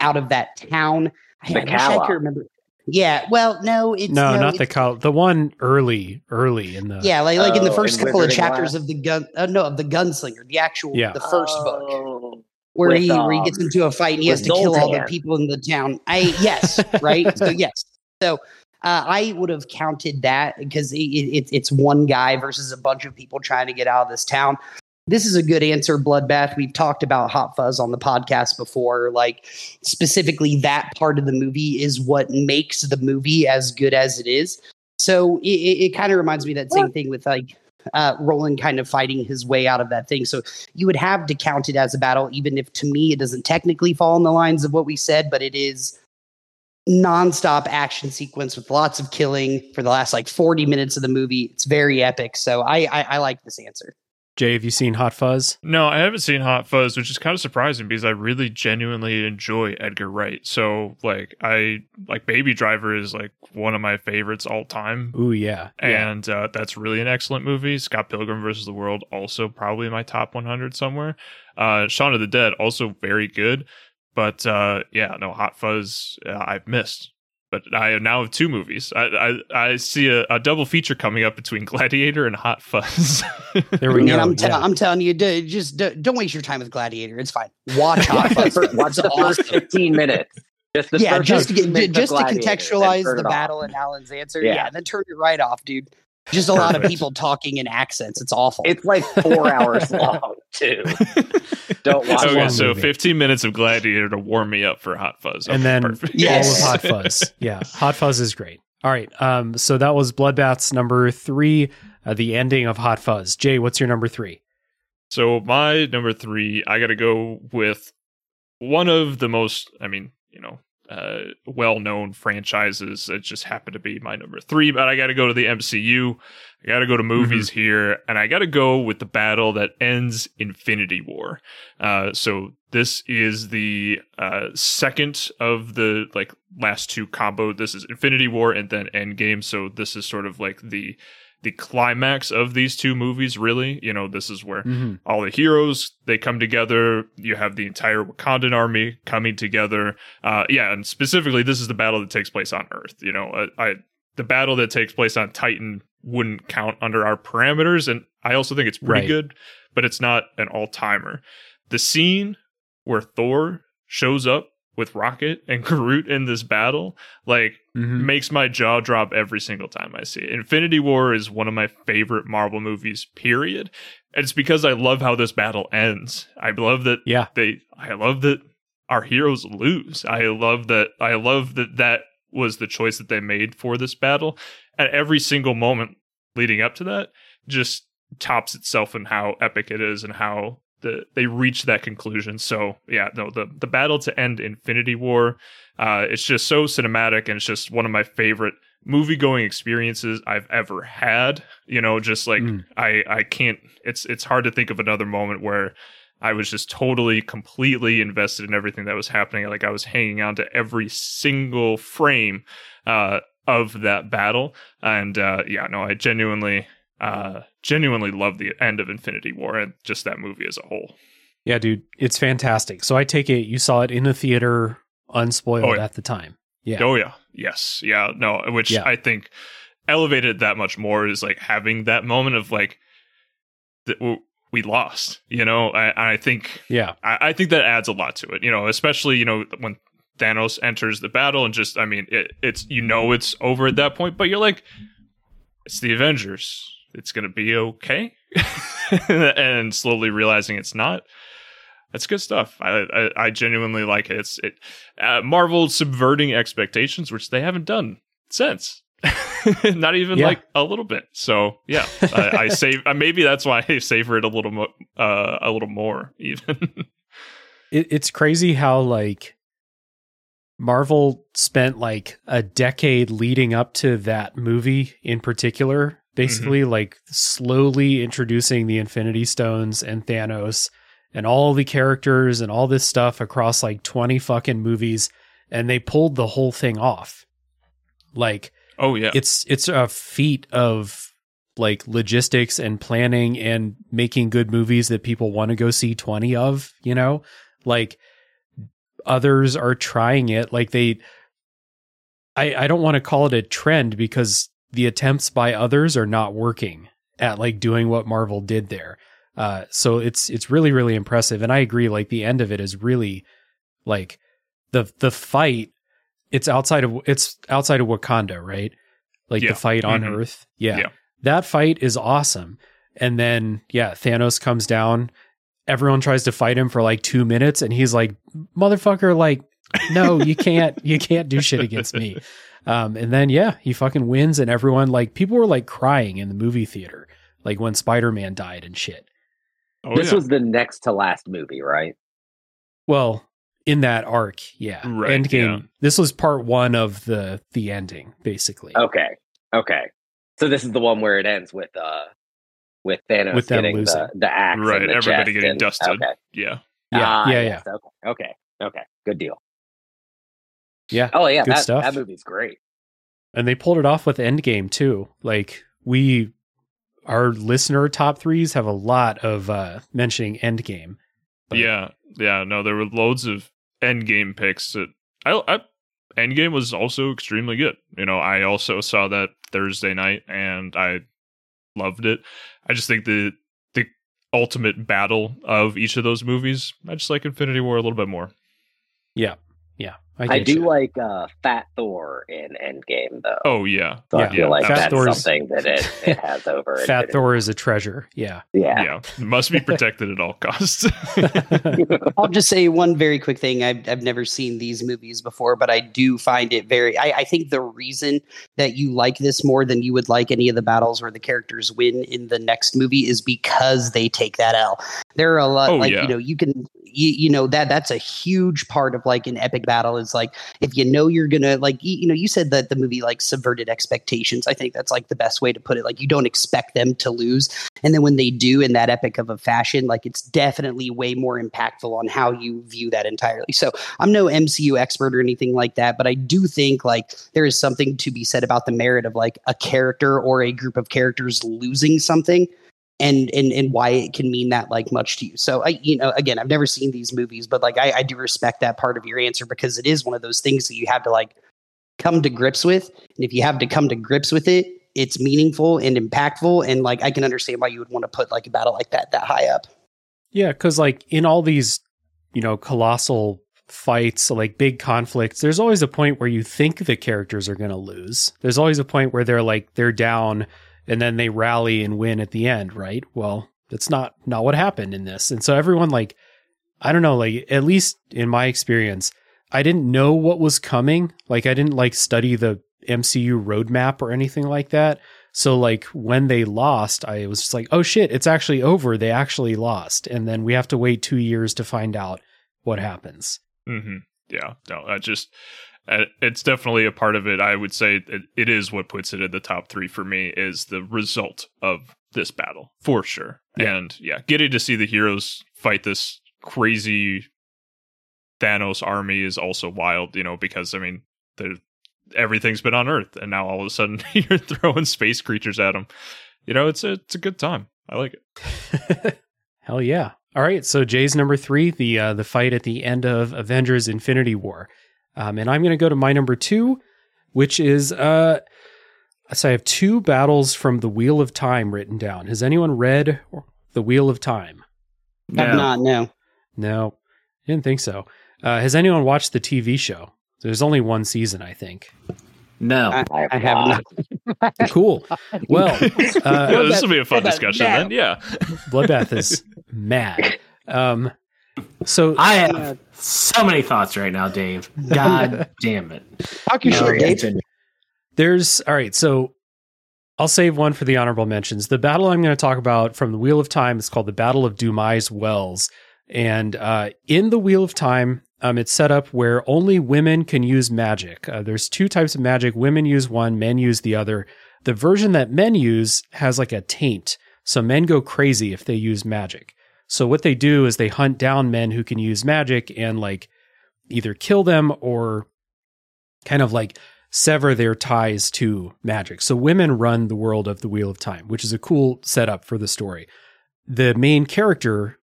out of that town. I, The I wish I Cala. could remember. Yeah, well, no, it's no, not the it's- col- the one early, early in the yeah, like like in the Oh, first in couple of chapters Glass? of the gun, uh, no, of the Gunslinger, the actual, Yeah. the first book, Oh, where with, he where he gets um, into a fight and he has to kill all the people in the town. I yes, right. so yes, so uh, I would have counted that because it, it, it's one guy versus a bunch of people trying to get out of this town. This is a good answer, Bloodbath. We've talked about Hot Fuzz on the podcast before. Like specifically, that part of the movie is what makes the movie as good as it is. So it, it, it kind of reminds me of that same thing with like uh, Roland kind of fighting his way out of that thing. So you would have to count it as a battle, even if to me it doesn't technically fall in the lines of what we said, but it is nonstop action sequence with lots of killing for the last like 40 minutes of the movie. It's very epic. So I I, I like this answer. Jay, have you seen Hot Fuzz? No, I haven't seen Hot Fuzz, which is kind of surprising because I really genuinely enjoy Edgar Wright. So, like, I like Baby Driver is like one of my favorites all time. Ooh, yeah. yeah. and uh, that's really an excellent movie. Scott Pilgrim versus the World also probably in my top 100 somewhere. Uh, Shaun of the Dead also very good, but uh, yeah, no Hot Fuzz uh, I've missed. But I now have two movies. I I, I see a, a double feature coming up between Gladiator and Hot Fuzz. There we go. I'm, tell- yeah. I'm telling you, d- just d- don't waste your time with Gladiator. It's fine. Watch Hot Fuzz. Watch the It's first 15 minutes. Just the yeah, just to get, just to contextualize the it off. battle and Alan's answer. Yeah. Yeah. then turn it right off, dude. Just a lot of people talking in accents. It's awful. It's like four hours long, too. Don't watch okay, it. so movie. 15 minutes of Gladiator to warm me up for Hot Fuzz. and then perfect. Yes. all of Hot Fuzz. Yeah, Hot Fuzz is great. All right, um, so that was Bloodbath's number three, uh, the ending of Hot Fuzz. Jay, what's your number three? So my number three, I got to go with one of the most, I mean, you know, uh, well-known franchises. It just happened to be my number three, but I got to go to the MCU. I got to go to movies here, and I got to go with the battle that ends Infinity War. Uh, so this is the uh, second of the like last two combo. This is Infinity War and then Endgame. So this is sort of like the the climax of these two movies. Really, you know, this is where Mm-hmm. all the heroes they come together you have the entire wakandan army coming together uh yeah and specifically this is the battle that takes place on earth you know uh, i the battle that takes place on titan wouldn't count under our parameters and i also think it's pretty Right. good but it's not an all-timer the scene where thor shows up with rocket and groot in this battle like Mm-hmm. makes my jaw drop every single time I see it. Infinity War is one of my favorite Marvel movies, period. And it's because I love how this battle ends. I love that Yeah, they I love that our heroes lose. I love that I love that that was the choice that they made for this battle. At every single moment leading up to that just tops itself in how epic it is and how the they reach that conclusion. So yeah, no, the the battle to end Infinity War, uh, it's just so cinematic and it's just one of my favorite movie going experiences I've ever had. You know, just like Mm. I I can't it's it's hard to think of another moment where I was just totally completely invested in everything that was happening. Like I was hanging on to every single frame uh of that battle. And uh yeah, no, I genuinely uh genuinely love the end of Infinity War and just that movie as a whole. yeah, dude, it's fantastic. So I take it you saw it in the theater, unspoiled Oh, yeah. at the time. Yeah, Oh yeah, yes, yeah, no, which Yeah. I think elevated that much more is like having that moment of like that we lost. You know, I, I think yeah, I, I think that adds a lot to it. You know, especially you know when Thanos enters the battle and just I mean it, it's you know it's over at that point, but you're like it's the Avengers. It's gonna be okay, and slowly realizing it's not. That's good stuff. I, I, I genuinely like it. It's it, uh, Marvel subverting expectations, which they haven't done since. Not even Yeah. like a little bit. So yeah, I, I save. Uh, maybe that's why I savor it a little mo- uh, a little more even. it, it's crazy how like Marvel spent like a decade leading up to that movie in particular, Mm-hmm. basically like slowly introducing the Infinity Stones and Thanos and all the characters and all this stuff across like 20 fucking movies and they pulled the whole thing off. Like oh yeah, it's it's a feat of like logistics and planning and making good movies that people want to go see 20 of, you know? Like others are trying it like they I I don't want to call it a trend because the attempts by others are not working at like doing what Marvel did there. Uh so it's it's really really impressive and I agree like the end of it is really like the the fight it's outside of it's outside of Wakanda, right? Like Yeah. the fight on Mhm. Earth. Yeah. Yeah. That fight is awesome. And then yeah, Thanos comes down. Everyone tries to fight him for like 2 minutes and he's like, "Motherfucker, like no, you can't you can't do shit against me." Um and then yeah, he fucking wins and everyone like people were like crying in the movie theater like when Spider-Man died and shit. oh, this yeah. was the next to last movie, right? Well, in that arc, yeah. Right, Endgame. yeah. This was part 1 of the the ending basically. Okay, okay. So this is the one where it ends with uh with Thanos With getting losing. the, the axe, Right, and the everybody chest getting and- dusted. Okay, yeah. Yeah, Ah, yeah, yes, Okay, okay, okay. Good deal. Yeah. Oh yeah, Good that, stuff. that movie's great. And they pulled it off with Endgame too. Like we our listener top threes have a lot of uh mentioning Endgame. But- yeah, yeah. No, there were loads of Endgame picks that I, I Endgame was also extremely good. You know, I also saw that Thursday night and I loved it. I just think the the ultimate battle of each of those movies, I just like Infinity War a little bit more. Yeah. Yeah. I, I do you. like uh, Fat Thor in Endgame though. Oh yeah, so yeah, I feel like Fat that's Thor's- something that it, it has over. Fat Infinity Thor is a treasure. Yeah. Yeah. yeah. Must be protected at all costs. I'll just say one very quick thing. I've, I've never seen these movies before, but I do find it very. I, I think the reason that you like this more than you would like any of the battles where the characters win in the next movie is because they take that L. There are a lot, Oh, like, yeah. you know, you can, you, you know, that that's a huge part of like an epic battle like, if you know you're gonna, like, you know, you said that the movie like subverted expectations. I think that's like the best way to put it. Like, you don't expect them to lose. And then when they do in that epic of a fashion, like it's definitely way more impactful on how you view that entirely. So I'm no MCU expert or anything like that, but I do think like there is something to be said about the merit of like a character or a group of characters losing something. And, and and why it can mean that like much to you. So I you know again I've never seen these movies, but like I, I do respect that part of your answer because it is one of those things that you have to like come to grips with. And if you have to come to grips with it, it's meaningful and impactful. And like I can understand why you would want to put like a battle like that that high up. Yeah, because like in all these, you know, colossal fights, like big conflicts, there's always a point where you think the characters are going to lose. There's always a point where they're like they're down, and then they rally and win at the end, right? Well, that's not not what happened in this, and so everyone like, I don't know, like at least in my experience, I didn't know what was coming. Like I didn't like study the MCU roadmap or anything like that. So like when they lost, I was just like, oh shit, it's actually over. They actually lost. And then we have to wait two years to find out what happens. hmm Yeah, no, I just it's definitely a part of it. I would say it, it is what puts it in the top three for me is the result of this battle for sure. Yeah. And yeah, getting to see the heroes fight this crazy Thanos army is also wild, you know, because I mean, everything's been on Earth, and now all of a sudden you're throwing space creatures at them. You know, it's a it's a good time. I like it. Hell yeah. All right. So Jay's number three, the uh, the fight at the end of Avengers Infinity War. Um, and I'm going to go to my number two, which is uh, so I have two battles from the Wheel of Time written down. Has anyone read the Wheel of Time? I've not no. No, I didn't think so. Uh, has anyone watched the TV show? There's only one season, I think. No. I, I have I have not. not. Cool. Well, uh, yeah, this will be a fun discussion now. then. Yeah. Bloodbath is mad. Um, So I have so many thoughts right now, Dave. God damn it. Talk your No, shit, Dave. There's all right. So I'll save one for the honorable mentions. The battle I'm going to talk about from the Wheel of Time is called the Battle of Dumai's Wells, and uh, in the Wheel of Time, um, it's set up where only women can use magic. Uh, there's two types of magic. Women use one, men use the other. The version that men use has like a taint, so men go crazy if they use magic. So what they do is they hunt down men who can use magic and like either kill them or kind of like sever their ties to magic. So women run the world of the Wheel of Time, which is a cool setup for the story. The main character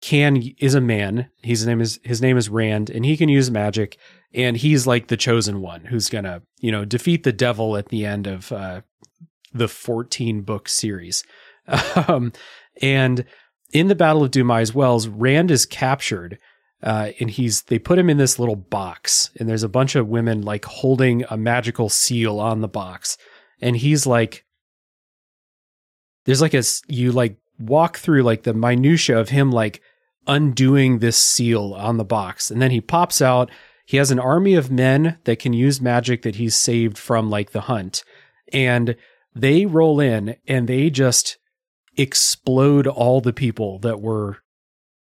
can is a man. His name is his name is Rand, and he can use magic. And he's like the chosen one who's gonna, you know, defeat the devil at the end of uh, the fourteen book series. Um, and in the Battle of Dumai's Wells, Rand is captured uh, and he's they put him in this little box and there's a bunch of women like holding a magical seal on the box and he's like there's like a you like walk through like the minutia of him like undoing this seal on the box and then he pops out. He has an army of men that can use magic that he's saved from like the hunt and they roll in and they just explode all the people that were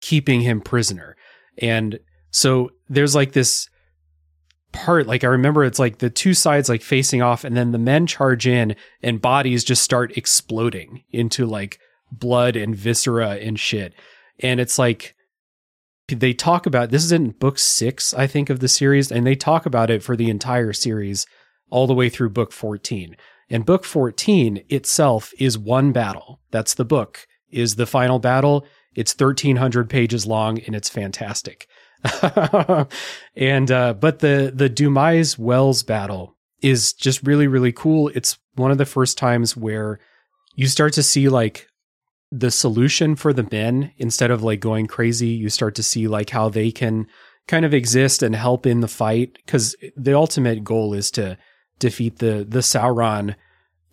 keeping him prisoner and so there's like this part, like I remember it's like the two sides like facing off, and then the men charge in and bodies just start exploding into like blood and viscera and shit. And it's like they talk about this is in book six, I think, of the series, and they talk about it for the entire series all the way through book 14. And book 14 itself is one battle. That's the book, is the final battle. It's 1300 pages long and it's fantastic. and uh but the the Dumai's Wells battle is just really really cool. It's one of the first times where you start to see like the solution for the men instead of like going crazy, you start to see like how they can kind of exist and help in the fight cuz the ultimate goal is to defeat the the Sauron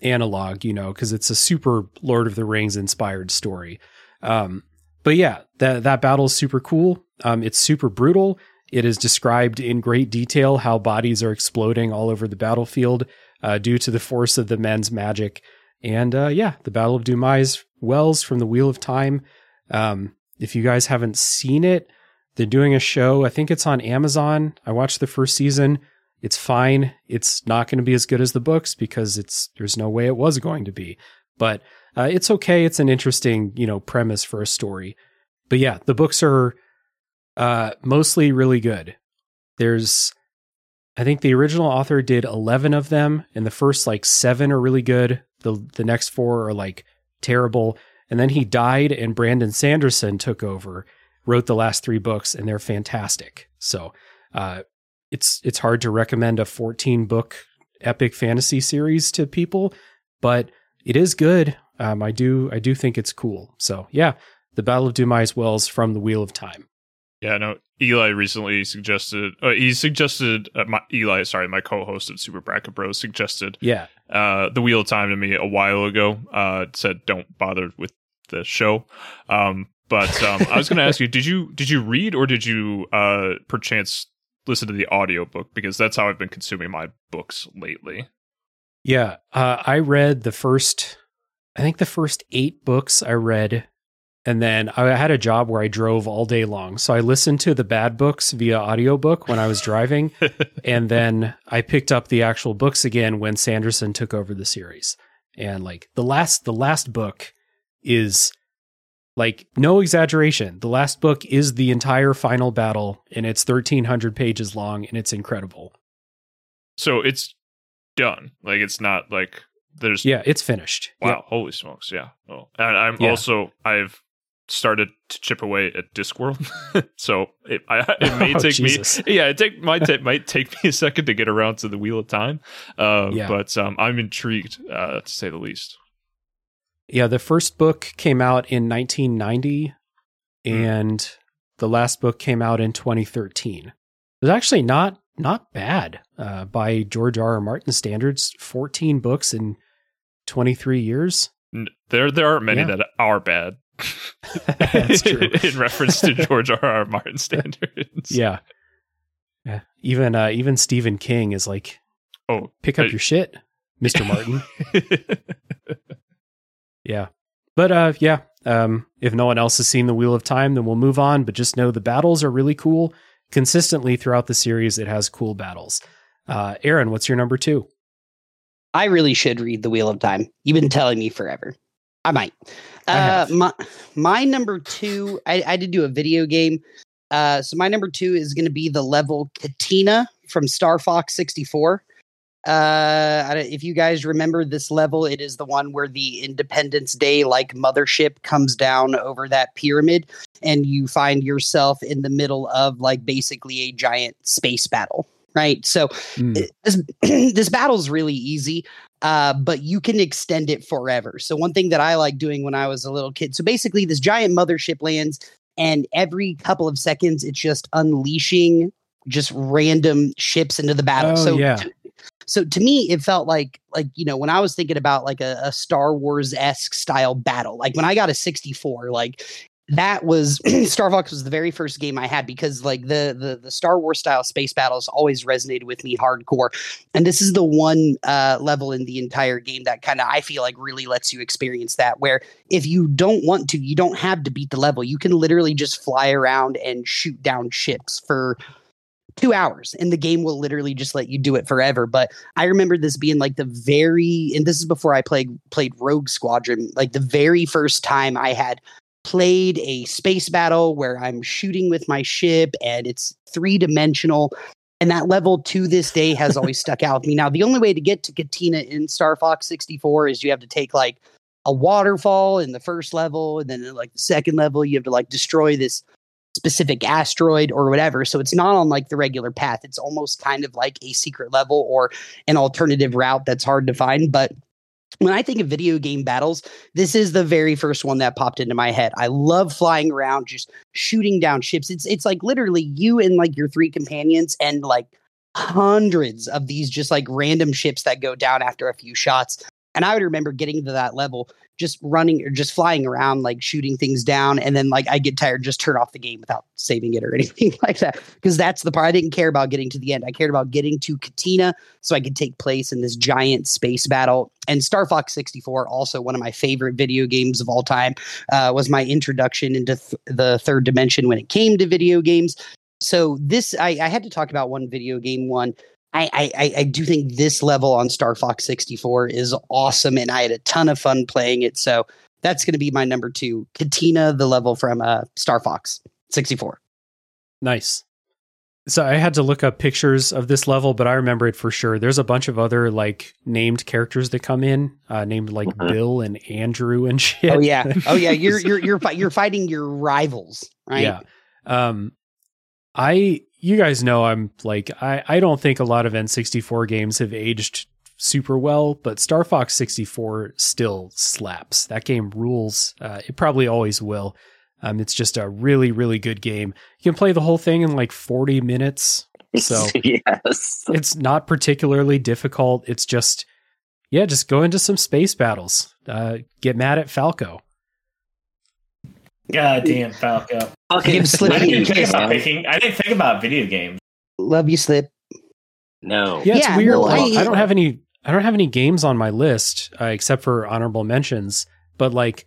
analog, you know, cuz it's a super Lord of the Rings inspired story. Um but yeah, that that battle is super cool. Um, it's super brutal. It is described in great detail how bodies are exploding all over the battlefield uh, due to the force of the men's magic. And uh, yeah, the Battle of Dumai's Wells from the Wheel of Time. Um, if you guys haven't seen it, they're doing a show. I think it's on Amazon. I watched the first season. It's fine. It's not going to be as good as the books because it's there's no way it was going to be. But uh, it's okay. It's an interesting, you know, premise for a story. But yeah, the books are uh, mostly really good. There's, I think the original author did 11 of them, and the first like seven are really good. The the next four are like terrible. And then he died, and Brandon Sanderson took over, wrote the last three books, and they're fantastic. So uh, it's it's hard to recommend a 14 book epic fantasy series to people, but it is good. Um, I do I do think it's cool. So yeah, the Battle of Dumai's Wells from the Wheel of Time. Yeah, no. Eli recently suggested. Uh, he suggested. Uh, my, Eli, sorry, my co-host of Super Bracket Bros suggested Yeah, uh, the Wheel of Time to me a while ago. Uh, said don't bother with the show. Um, but um, I was going to ask you: Did you did you read or did you uh, perchance listen to the audiobook? Because that's how I've been consuming my books lately. yeah. Uh, I read the first, I think the first eight books I read, and then I had a job where I drove all day long, so I listened to the bad books via audiobook when I was driving, and then I picked up the actual books again when Sanderson took over the series. And like the last, the last book is like no exaggeration. The last book is the entire final battle, and it's thirteen hundred pages long, and it's incredible. So it's done. Like it's not like there's Yeah, it's finished. Wow, holy smokes, yeah. Oh, and I'm Yeah. also I've started to chip away at Discworld, so it I, it may Oh, take Jesus. me yeah it take might take might take me a second to get around to the Wheel of Time, uh, Yeah. but um, I'm intrigued uh, to say the least. Yeah, the first book came out in 1990 and the last book came out in 2013. It was actually not not bad uh, by George R. R. Martin standards. 14 books in 23 years. There there aren't many Yeah. that are bad, That's true. in reference to George R. R. Martin standards. Yeah. Yeah. Even uh, even Stephen King is like, Oh, pick up Uh, your shit, Mr. Martin. Yeah. But uh yeah, um if no one else has seen The Wheel of Time, then we'll move on, but just know the battles are really cool. Consistently throughout the series it has cool battles. Uh Aaron, what's your number 2? I really should read The Wheel of Time. You've been telling me forever. I might. I Uh, have. my my number two. I, I did do a video game. Uh, so my number two is going to be the level Katina from Star Fox 64. Uh, if you guys remember this level, it is the one where the Independence Day like mothership comes down over that pyramid, and you find yourself in the middle of like basically a giant space battle. Right. So Mm, this this battle's really easy uh, but you can extend it forever so one thing that i like doing when i was a little kid so basically this giant mothership lands and every couple of seconds it's just unleashing just random ships into the battle Oh, so yeah. to, so to me it felt like like you know when i was thinking about like a, a star wars-esque style battle like when i got a 64 like that was Star Fox was the very first game I had because like the the the Star Wars style space battles always resonated with me hardcore, and this is the one uh, level in the entire game that kind of I feel like really lets you experience that. Where if you don't want to, you don't have to beat the level. You can literally just fly around and shoot down ships for two hours and the game will literally just let you do it forever but i remember this being like the very and this is before i played played rogue squadron like the very first time i had played a space battle where I'm shooting with my ship and it's three dimensional. And that level to this day has always stuck out with me. Now, the only way to get to Katina in Star Fox 64 is you have to take like a waterfall in the first level, and then like the second level, you have to like destroy this specific asteroid or whatever. So it's not on like the regular path. It's almost kind of like a secret level or an alternative route that's hard to find. But when I think of video game battles, this is the very first one that popped into my head. I love flying around, just shooting down ships. It's it's like literally you and like your three companions and like hundreds of these just like random ships that go down after a few shots. And I would remember getting to that level, just running or just flying around, like shooting things down, and then like I get tired, just turn off the game without saving it or anything like that. Because that's the part I didn't care about getting to the end. I cared about getting to Katina so I could take place in this giant space battle. And Star Fox 64, also one of my favorite video games of all time, uh, was my introduction into th- the third dimension when it came to video games. So this, I, I had to talk about one video game one. I, I, I- I do think this level on Star Fox 64 is awesome, and I had a ton of fun playing it. So that's going to be my number two, Katina, the level from uh, Star Fox 64. Nice. So I had to look up pictures of this level, but I remember it for sure. There's a bunch of other like named characters that come in, uh, named like Mhm. Bill and Andrew and shit. Oh yeah, oh yeah, you're you're you're fi- you're fighting your rivals, right? Yeah. Um, I, you guys know, I'm like, I, I don't think a lot of N64 games have aged super well, but Star Fox 64 still slaps. That game rules. Uh, it probably always will. Um, it's just a really, really good game. You can play the whole thing in like 40 minutes. So yes. it's not particularly difficult. It's just, yeah, just go into some space battles. Uh, get mad at Falco. God damn Falco. Okay, Give I didn't, a think about picking, I didn't think about video games. Love you, Slip. no. Yeah, it's Yeah, weird. well, I, don't, I- I don't have any. I don't have any games on my list uh, except for honorable mentions. But like,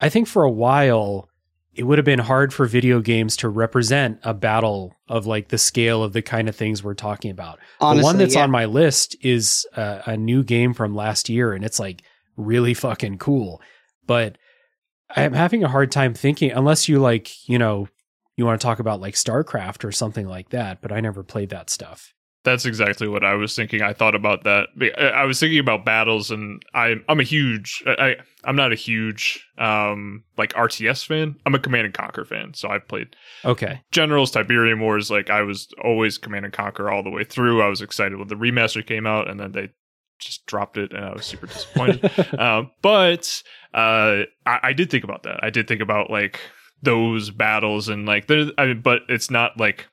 I think for a while it would have been hard for video games to represent a battle of like the scale of the kind of things we're talking about. Honestly, the one that's yeah. on my list is uh, a new game from last year, and it's like really fucking cool. But I'm having a hard time thinking unless you like, you know, you want to talk about like StarCraft or something like that. But I never played that stuff. That's exactly what I was thinking. I thought about that. I I was thinking about battles, and I, I'm a huge. I, I'm not a huge um like RTS fan. I'm a Command and Conquer fan. So I've played Okay. Generals, Tiberium Wars. Like I was always Command and Conquer all the way through. I was excited when the remaster came out, and then they just dropped it, and I was super disappointed. um, but uh, I, I did think about that. I did think about like those battles and like there. I mean, but it's not like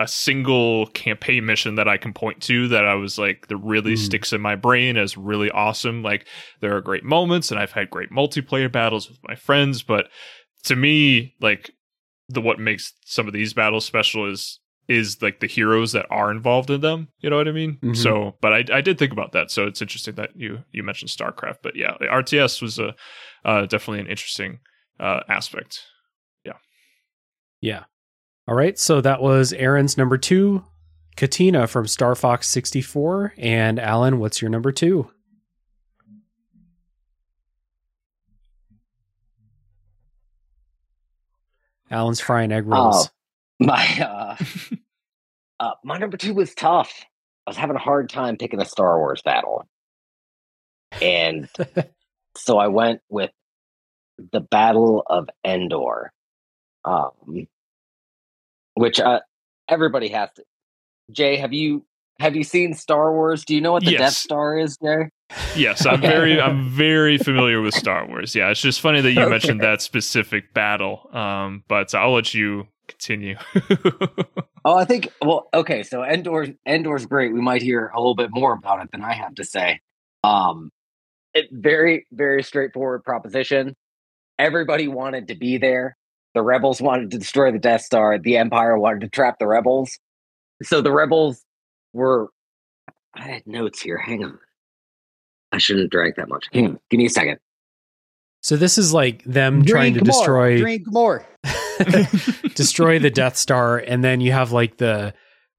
a single campaign mission that I can point to that I was like that really Mm. sticks in my brain as really awesome. Like there are great moments and I've had great multiplayer battles with my friends, but to me, like the what makes some of these battles special is is like the heroes that are involved in them. You know what I mean? Mhm. So, but I I did think about that. So it's interesting that you you mentioned StarCraft. But yeah, RTS was a uh, definitely an interesting uh, aspect. Yeah. Yeah. All right. So that was Aaron's number two, Katina from Star Fox 64. And Alan, what's your number two? Alan's frying egg rolls. My uh, uh, my number two was tough. I was having a hard time picking a Star Wars battle, and so I went with the Battle of Endor, um, which uh, everybody has to. Jay, have you have you seen Star Wars? Do you know what the Death Star is, Jay? Yes, I'm very I'm very familiar with Star Wars. Yeah, it's just funny that you Okay. mentioned that specific battle. Um, but I'll let you continue. Oh, I think. Well, okay. So Endor, Endor's great. We might hear a little bit more about it than I have to say. Um, it very, very straightforward proposition. Everybody wanted to be there. The rebels wanted to destroy the Death Star. The Empire wanted to trap the rebels. So the rebels were. I had notes here. Hang on. I shouldn't have drank that much. Hang on. Give me a second. So this is like them trying to more, destroy Drink more. destroy the Death Star, and then you have like the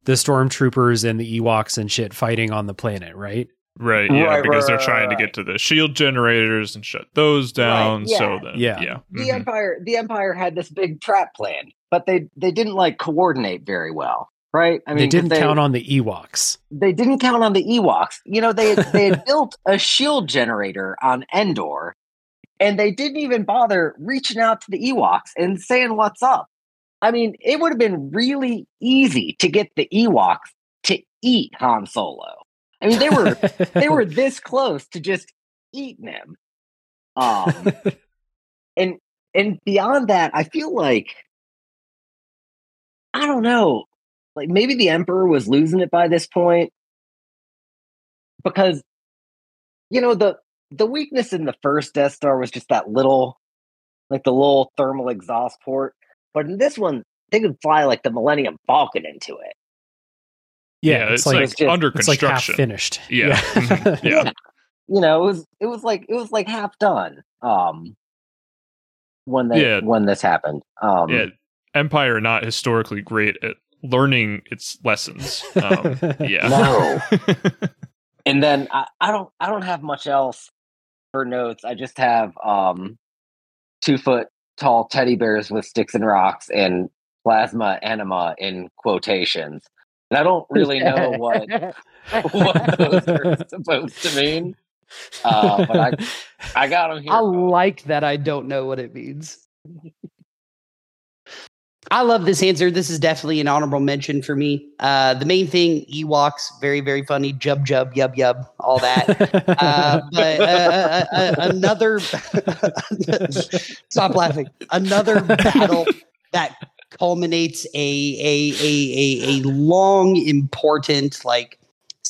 the stormtroopers and the Ewoks and shit fighting on the planet, right? right, yeah, Right, because right, they're right, trying to get to the shield generators and shut those down. yeah. So then, Yeah. yeah, the mhm. empire the empire had this big trap plan but they they didn't like coordinate very well right i mean, they didn't count on the Ewoks. they didn't count on the ewoks you know they they had built a shield generator on endor and they didn't even bother reaching out to the ewoks and saying what's up. I mean it would have been really easy to get the ewoks to eat han solo. I mean they were they were this close to just eating him. Um and and beyond that i feel like i don't know like maybe the emperor was losing it by this point because you know the the weakness in the first death star was just that little like the little thermal exhaust port but in this one they could fly like the millennium falcon into it yeah, yeah, it's, it's like, like, it's just- under it's like half construction. finished. Yeah. Mhm. Yeah. you know it was it was like it was like half done um when they Yeah. when this happened um yeah, Empire not historically great at learning its lessons. Um, yeah, No. and then I, I don't I don't have much else for notes. I just have um two foot tall teddy bears with sticks and rocks and plasma enema in quotations. And I don't really know what what those are supposed to mean. Uh, but I I got them here. I like that I don't know what it means. I love this answer. This is definitely an honorable mention for me. Uh, the main thing, Ewoks, very, very funny. Jub, jub, yub, yub, all that. Uh, but uh, uh, uh, another, stop laughing. Another battle that culminates a, a, a, a, a long, important, like,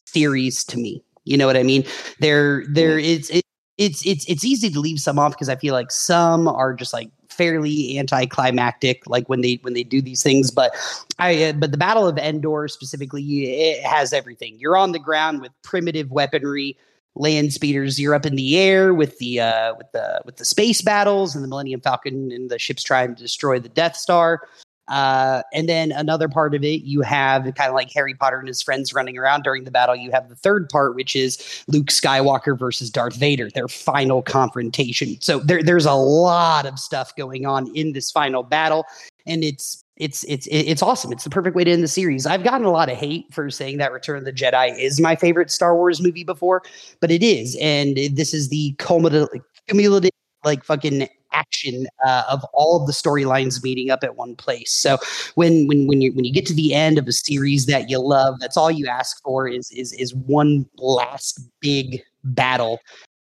series to me. You know what I mean? There, there is, it, it's it's it's easy to leave some off because I feel like some are just like fairly anticlimactic, like when they when they do these things. But I uh, but the Battle of Endor specifically, it has everything. You're on the ground with primitive weaponry, land speeders. You're up in the air with the uh, with the with the space battles and the Millennium Falcon and the ships trying to destroy the Death Star. Uh, and then another part of it, you have kind of like Harry Potter and his friends running around during the battle. You have the third part, which is Luke Skywalker versus Darth Vader, their final confrontation. So there, there's a lot of stuff going on in this final battle, and it's it's it's it's awesome. It's the perfect way to end the series. I've gotten a lot of hate for saying that Return of the Jedi is my favorite Star Wars movie before, but it is, and this is the cumulative, cumulative like fucking action uh, of all of the storylines meeting up at one place. So when when when you when you get to the end of a series that you love, that's all you ask for is is is one last big battle.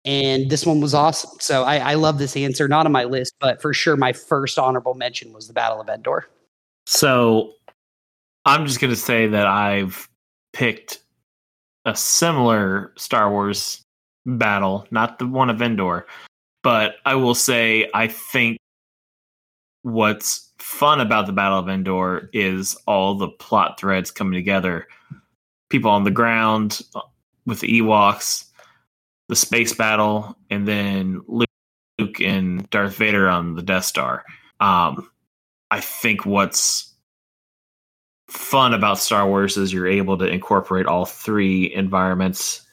And this one was awesome. So I, I love this answer. Not on my list, but for sure my first honorable mention was the Battle of Endor. So I'm just gonna say that I've picked a similar Star Wars battle, not the one of Endor, but I will say I think what's fun about the Battle of Endor is all the plot threads coming together. People on the ground uh, with the Ewoks, the space battle, and then Luke and Darth Vader on the Death Star. Um, I think what's fun about Star Wars is you're able to incorporate all three environments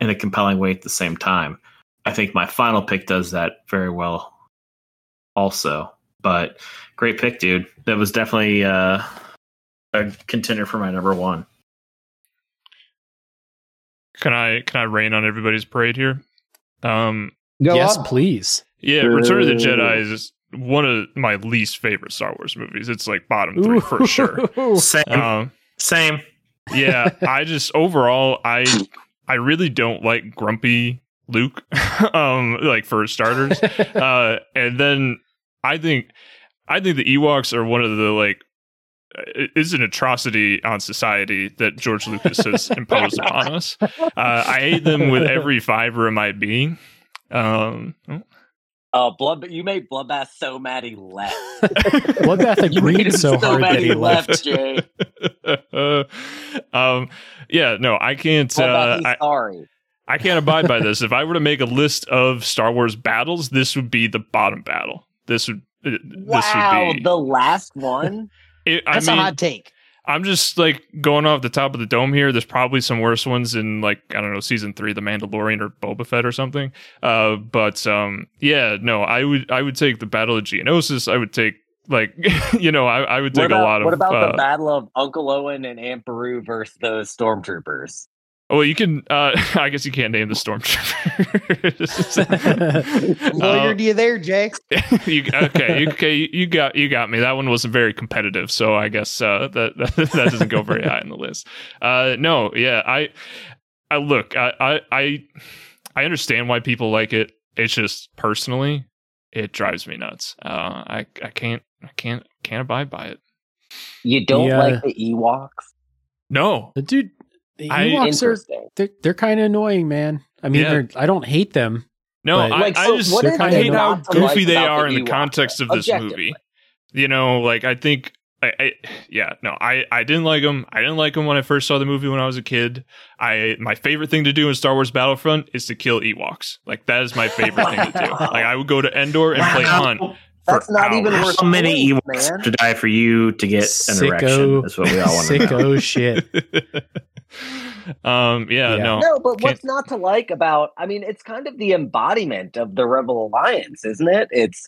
in a compelling way at the same time. I think my final pick does that very well also. But great pick, dude. That was definitely uh, a contender for my number one. Can I can I rain on everybody's parade here? Um, Go yes, up. please. yeah, Return of the Jedi is one of my least favorite Star Wars movies. It's like bottom three for sure. Same. Um, Same. yeah, I just overall I I really don't like grumpy Luke. um, like for starters, uh, and then I think I think the Ewoks are one of the like is an atrocity on society that George Lucas has imposed upon us. Uh, I hate them with every fiber of my being. Um, Uh, blood. You made Bloodbath so mad he left. Bloodbath You made agreed him so hard mad that he left. Jay. um, yeah, no, I can't. Bloodbath, Uh, he's I, sorry. I can't abide by this. If I were to make a list of Star Wars battles, this would be the bottom battle. This would. uh, Wow, would be. the last one. it, I That's mean, a hot take. I'm just like going off the top of the dome here. There's probably some worse ones in like I don't know season three, The Mandalorian or Boba Fett or something. Uh, but um, yeah, no, I would I would take the Battle of Geonosis. I would take like you know I, I would take about, a lot of. what about uh, the battle of Uncle Owen and Aunt Beru versus those stormtroopers? Well, you can. Uh, I guess you can't name the stormtrooper. stormtroopers. Lawyered you there, Jay. you, okay, you, okay, you got you got me. That one wasn't very competitive, so I guess uh, that that doesn't go very high on the list. Uh, no, yeah, I, I look, I, I, I, I understand why people like it. It's just personally, it drives me nuts. Uh, I, I can't, I can't, can't abide by it. You don't Yeah. like the Ewoks? No, The dude, the I- Ewoks are they're, they're kind of annoying, man. I mean, Yeah. I don't hate them. no, But- I, Like, I so just what is I hate how not like goofy they are the in the context of this movie. You know, like I think, I, I yeah, no, I I didn't like them. I didn't like them when I first saw the movie when I was a kid. I my favorite thing to do in Star Wars Battlefront is to kill Ewoks. Like that is my favorite thing to do. Like I would go to Endor and play hunt. That's not even hours. worth How many Ewoks man. to die for you to get an erection? That's what we all want to know. sicko shit. um, yeah, Yeah. no, No, but Can't- what's not to like about? I mean, it's kind of the embodiment of the Rebel Alliance, isn't it? It's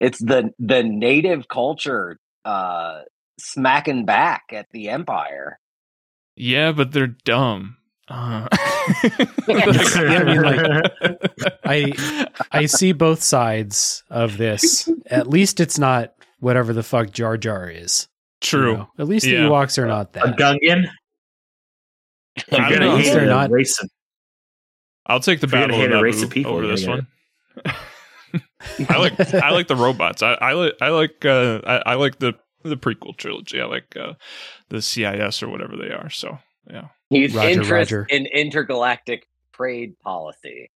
it's the the native culture uh smacking back at the Empire. yeah, but they're dumb. Uh, Yeah, I mean, like, I I see both sides of this. At least it's not whatever the fuck Jar Jar is. you true. know? At least Yeah. the Ewoks are not that. A that. Gungan? I You're don't gonna know. hate They're a not- race of- I'll take the If you're gonna battle hate of a race of people, over this one. I like I like the robots. I, I like I like uh, I, I like the the prequel trilogy. I like uh, the CIS or whatever they are. So yeah, He's Roger, interest Roger. in intergalactic trade policy.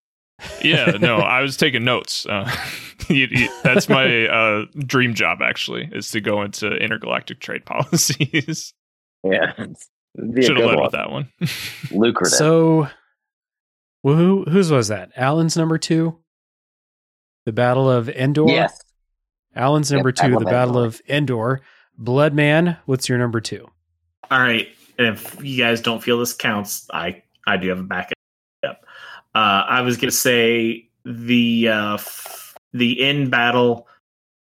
yeah. No, I was taking notes. Uh, you, you, that's my uh, dream job. Actually, is to go into intergalactic trade policies. Yeah, it's- it'd be a Should have led one. with that one. Lucrative. So, well, who whose was that? Alan's number two. The Battle of Endor. yes, Alan's Yep, number two. The Battle Endor. of Endor. Blood Man. What's your number two? All right. If you guys don't feel this counts, I I do have a backup. Uh, I was gonna say the uh, f- the end battle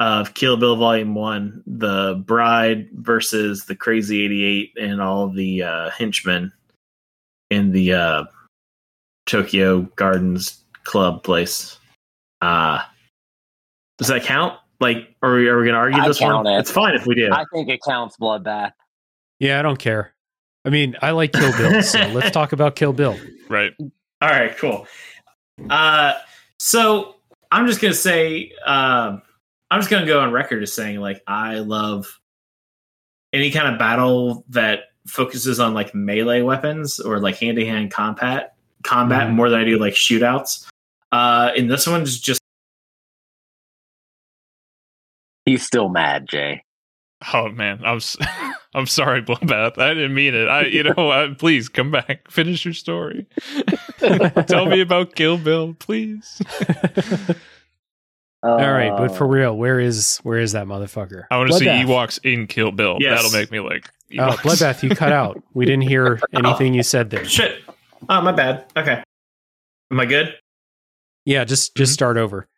of Kill Bill Volume One, the bride versus the Crazy Eighty Eight, and all the uh, henchmen in the uh, Tokyo Gardens Club place. Uh, does that count? Like, are we, are we going to argue I this one? it. It's fine if we do. I think it counts. Bloodbath. Yeah, I don't care. I mean, I like Kill Bill, so let's talk about Kill Bill. right. All right, cool. Uh, so I'm just gonna say, um, I'm just gonna go on record as saying, like, I love any kind of battle that focuses on like melee weapons or like hand to hand combat combat Mhm. more than I do like shootouts. Uh, and this one's just He's still mad, Jay. Oh man, I'm s- I'm sorry, Bloodbath. I didn't mean it. I you know, uh, please come back, finish your story. Tell me about Kill Bill, please. All right, Uh, but for real, where is where is that motherfucker? I want to see Bloodbath. Ewoks in Kill Bill. Yes. That'll make me like Oh, Bloodbath, you cut out. We didn't hear anything you said there. shit. Oh, my bad. Okay. Am I good? Yeah, just just start over.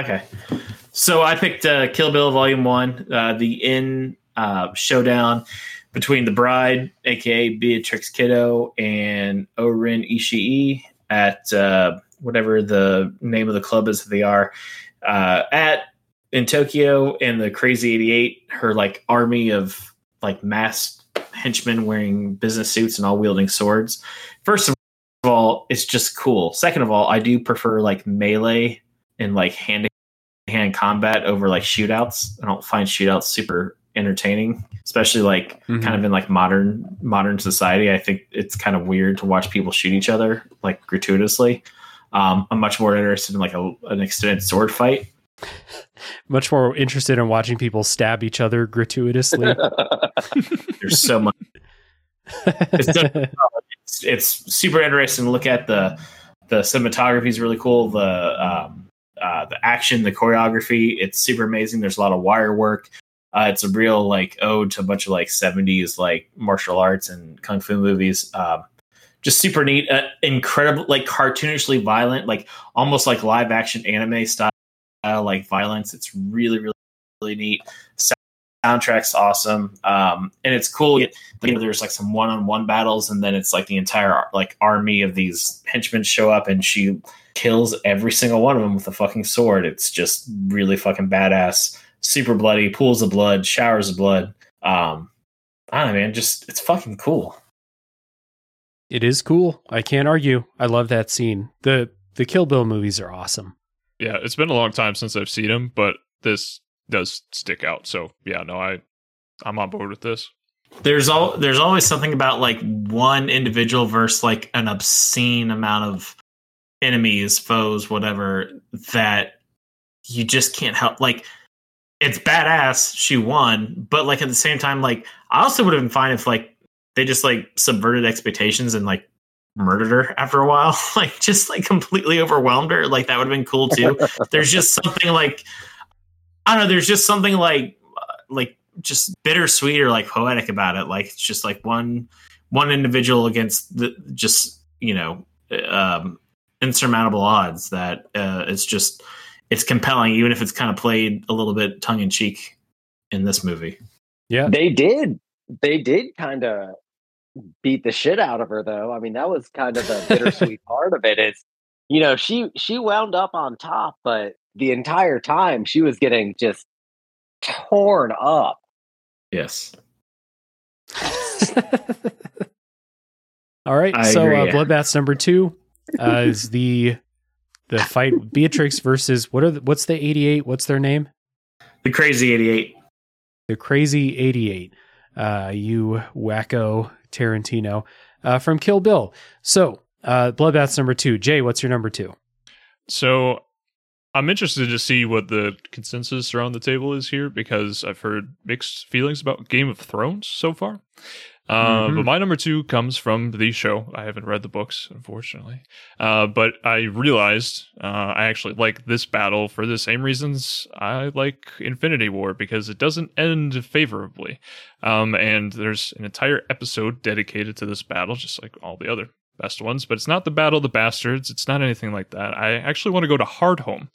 Okay. So I picked uh, Kill Bill Volume 1, uh, the in uh, showdown between the bride, aka Beatrix Kiddo, and O-Ren Ishii at uh, whatever the name of the club is that they are uh, at in Tokyo, and the Crazy 88, her like army of like masked henchmen wearing business suits and all wielding swords. First of all, it's just cool. Second of all, I do prefer like melee and like hand to hand combat over like shootouts. I don't find shootouts super entertaining, especially like Mhm. kind of in like modern modern society. I think it's kind of weird to watch people shoot each other like gratuitously. Um, I'm much more interested in like a, an extended sword fight. Much more interested in watching people stab each other gratuitously. There's so much. It's it's, it's super interesting to look at the the cinematography is really cool the um, uh, the action the choreography it's super amazing there's a lot of wire work uh, it's a real like ode to a bunch of like 70s like martial arts and kung fu movies um, just super neat uh, incredible like cartoonishly violent like almost like live action anime style like violence. It's really really really neat. Soundtrack's awesome um, and it's cool know, there's like some one-on-one battles and then it's like the entire like army of these henchmen show up and she kills every single one of them with a fucking sword. It's just really fucking badass. Super bloody pools of blood showers of blood. Um i don't know man just it's fucking cool it is cool. I can't argue. I love that scene. The the Kill Bill movies are awesome. Yeah, it's been a long time since I've seen them, but this does stick out. So yeah, no, I I'm on board with this. there's all there's always something about like one individual versus like an obscene amount of enemies, foes, whatever that you just can't help. Like it's badass she won, but like at the same time, like I also would have been fine if like they just like subverted expectations and like murdered her after a while, like just like completely overwhelmed her. Like that would have been cool too. there's just something like I don't know. There's just something like like just bittersweet or like poetic about it. Like it's just like one one individual against the just you know um, insurmountable odds that uh, it's just it's compelling, even if it's kind of played a little bit tongue in cheek in this movie. Yeah. They did. They did kind of beat the shit out of her, though. I mean, that was kind of the bittersweet part of it. Is you know she she wound up on top, but the entire time she was getting just torn up. Yes. All right. I so agree, uh, yeah. Bloodbath's number two uh, is the the fight Beatrix versus what are the, what's the 88? What's their name? The Crazy 88. The Crazy 88. Uh, you wacko Tarantino uh, from Kill Bill. So uh, Bloodbath's number two. Jay, what's your number two? So I'm interested to see what the consensus around the table is here because I've heard mixed feelings about Game of Thrones so far. Uh, Mhm. But my number two comes from the show. I haven't read the books, unfortunately. Uh, but I realized uh, I actually like this battle for the same reasons I like Infinity War because it doesn't end favorably. Um, and there's an entire episode dedicated to this battle, just like all the other best ones. But it's not the Battle of the Bastards. It's not anything like that. I actually want to go to Hardhome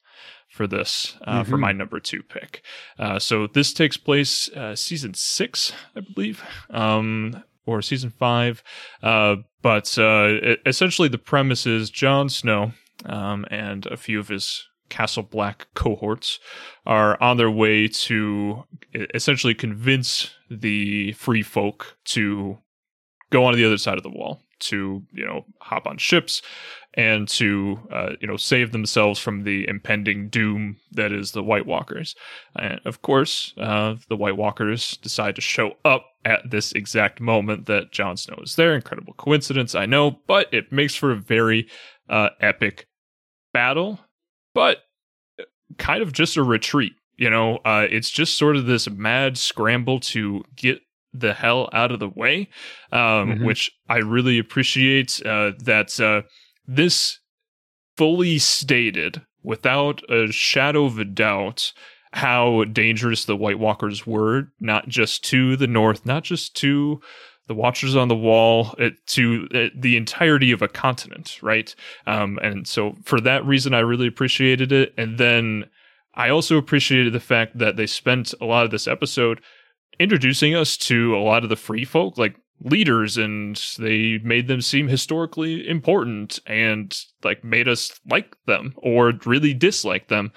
for this uh, for Mhm. my number two pick. Uh, so this takes place uh, season six, I believe, um, or season five. Uh, but uh, e- essentially, the premise is Jon Snow um, and a few of his Castle Black cohorts are on their way to essentially convince the free folk to go on to the other side of the wall to you know hop on ships and to uh, you know save themselves from the impending doom that is the White Walkers. And of course, uh, the White Walkers decide to show up at this exact moment that Jon Snow is there. Incredible coincidence, I know, but it makes for a very uh, epic battle, but kind of just a retreat. You know, uh, it's just sort of this mad scramble to get the hell out of the way, um, Mhm. which I really appreciate. Uh, that uh, this fully stated without a shadow of a doubt how dangerous the White Walkers were, not just to the north, not just to the Watchers on the Wall, it, to uh, the entirety of a continent, right? Um, and so for that reason, I really appreciated it. And then I also appreciated the fact that they spent a lot of this episode introducing us to a lot of the free folk, like leaders, and they made them seem historically important and like made us like them or really dislike them.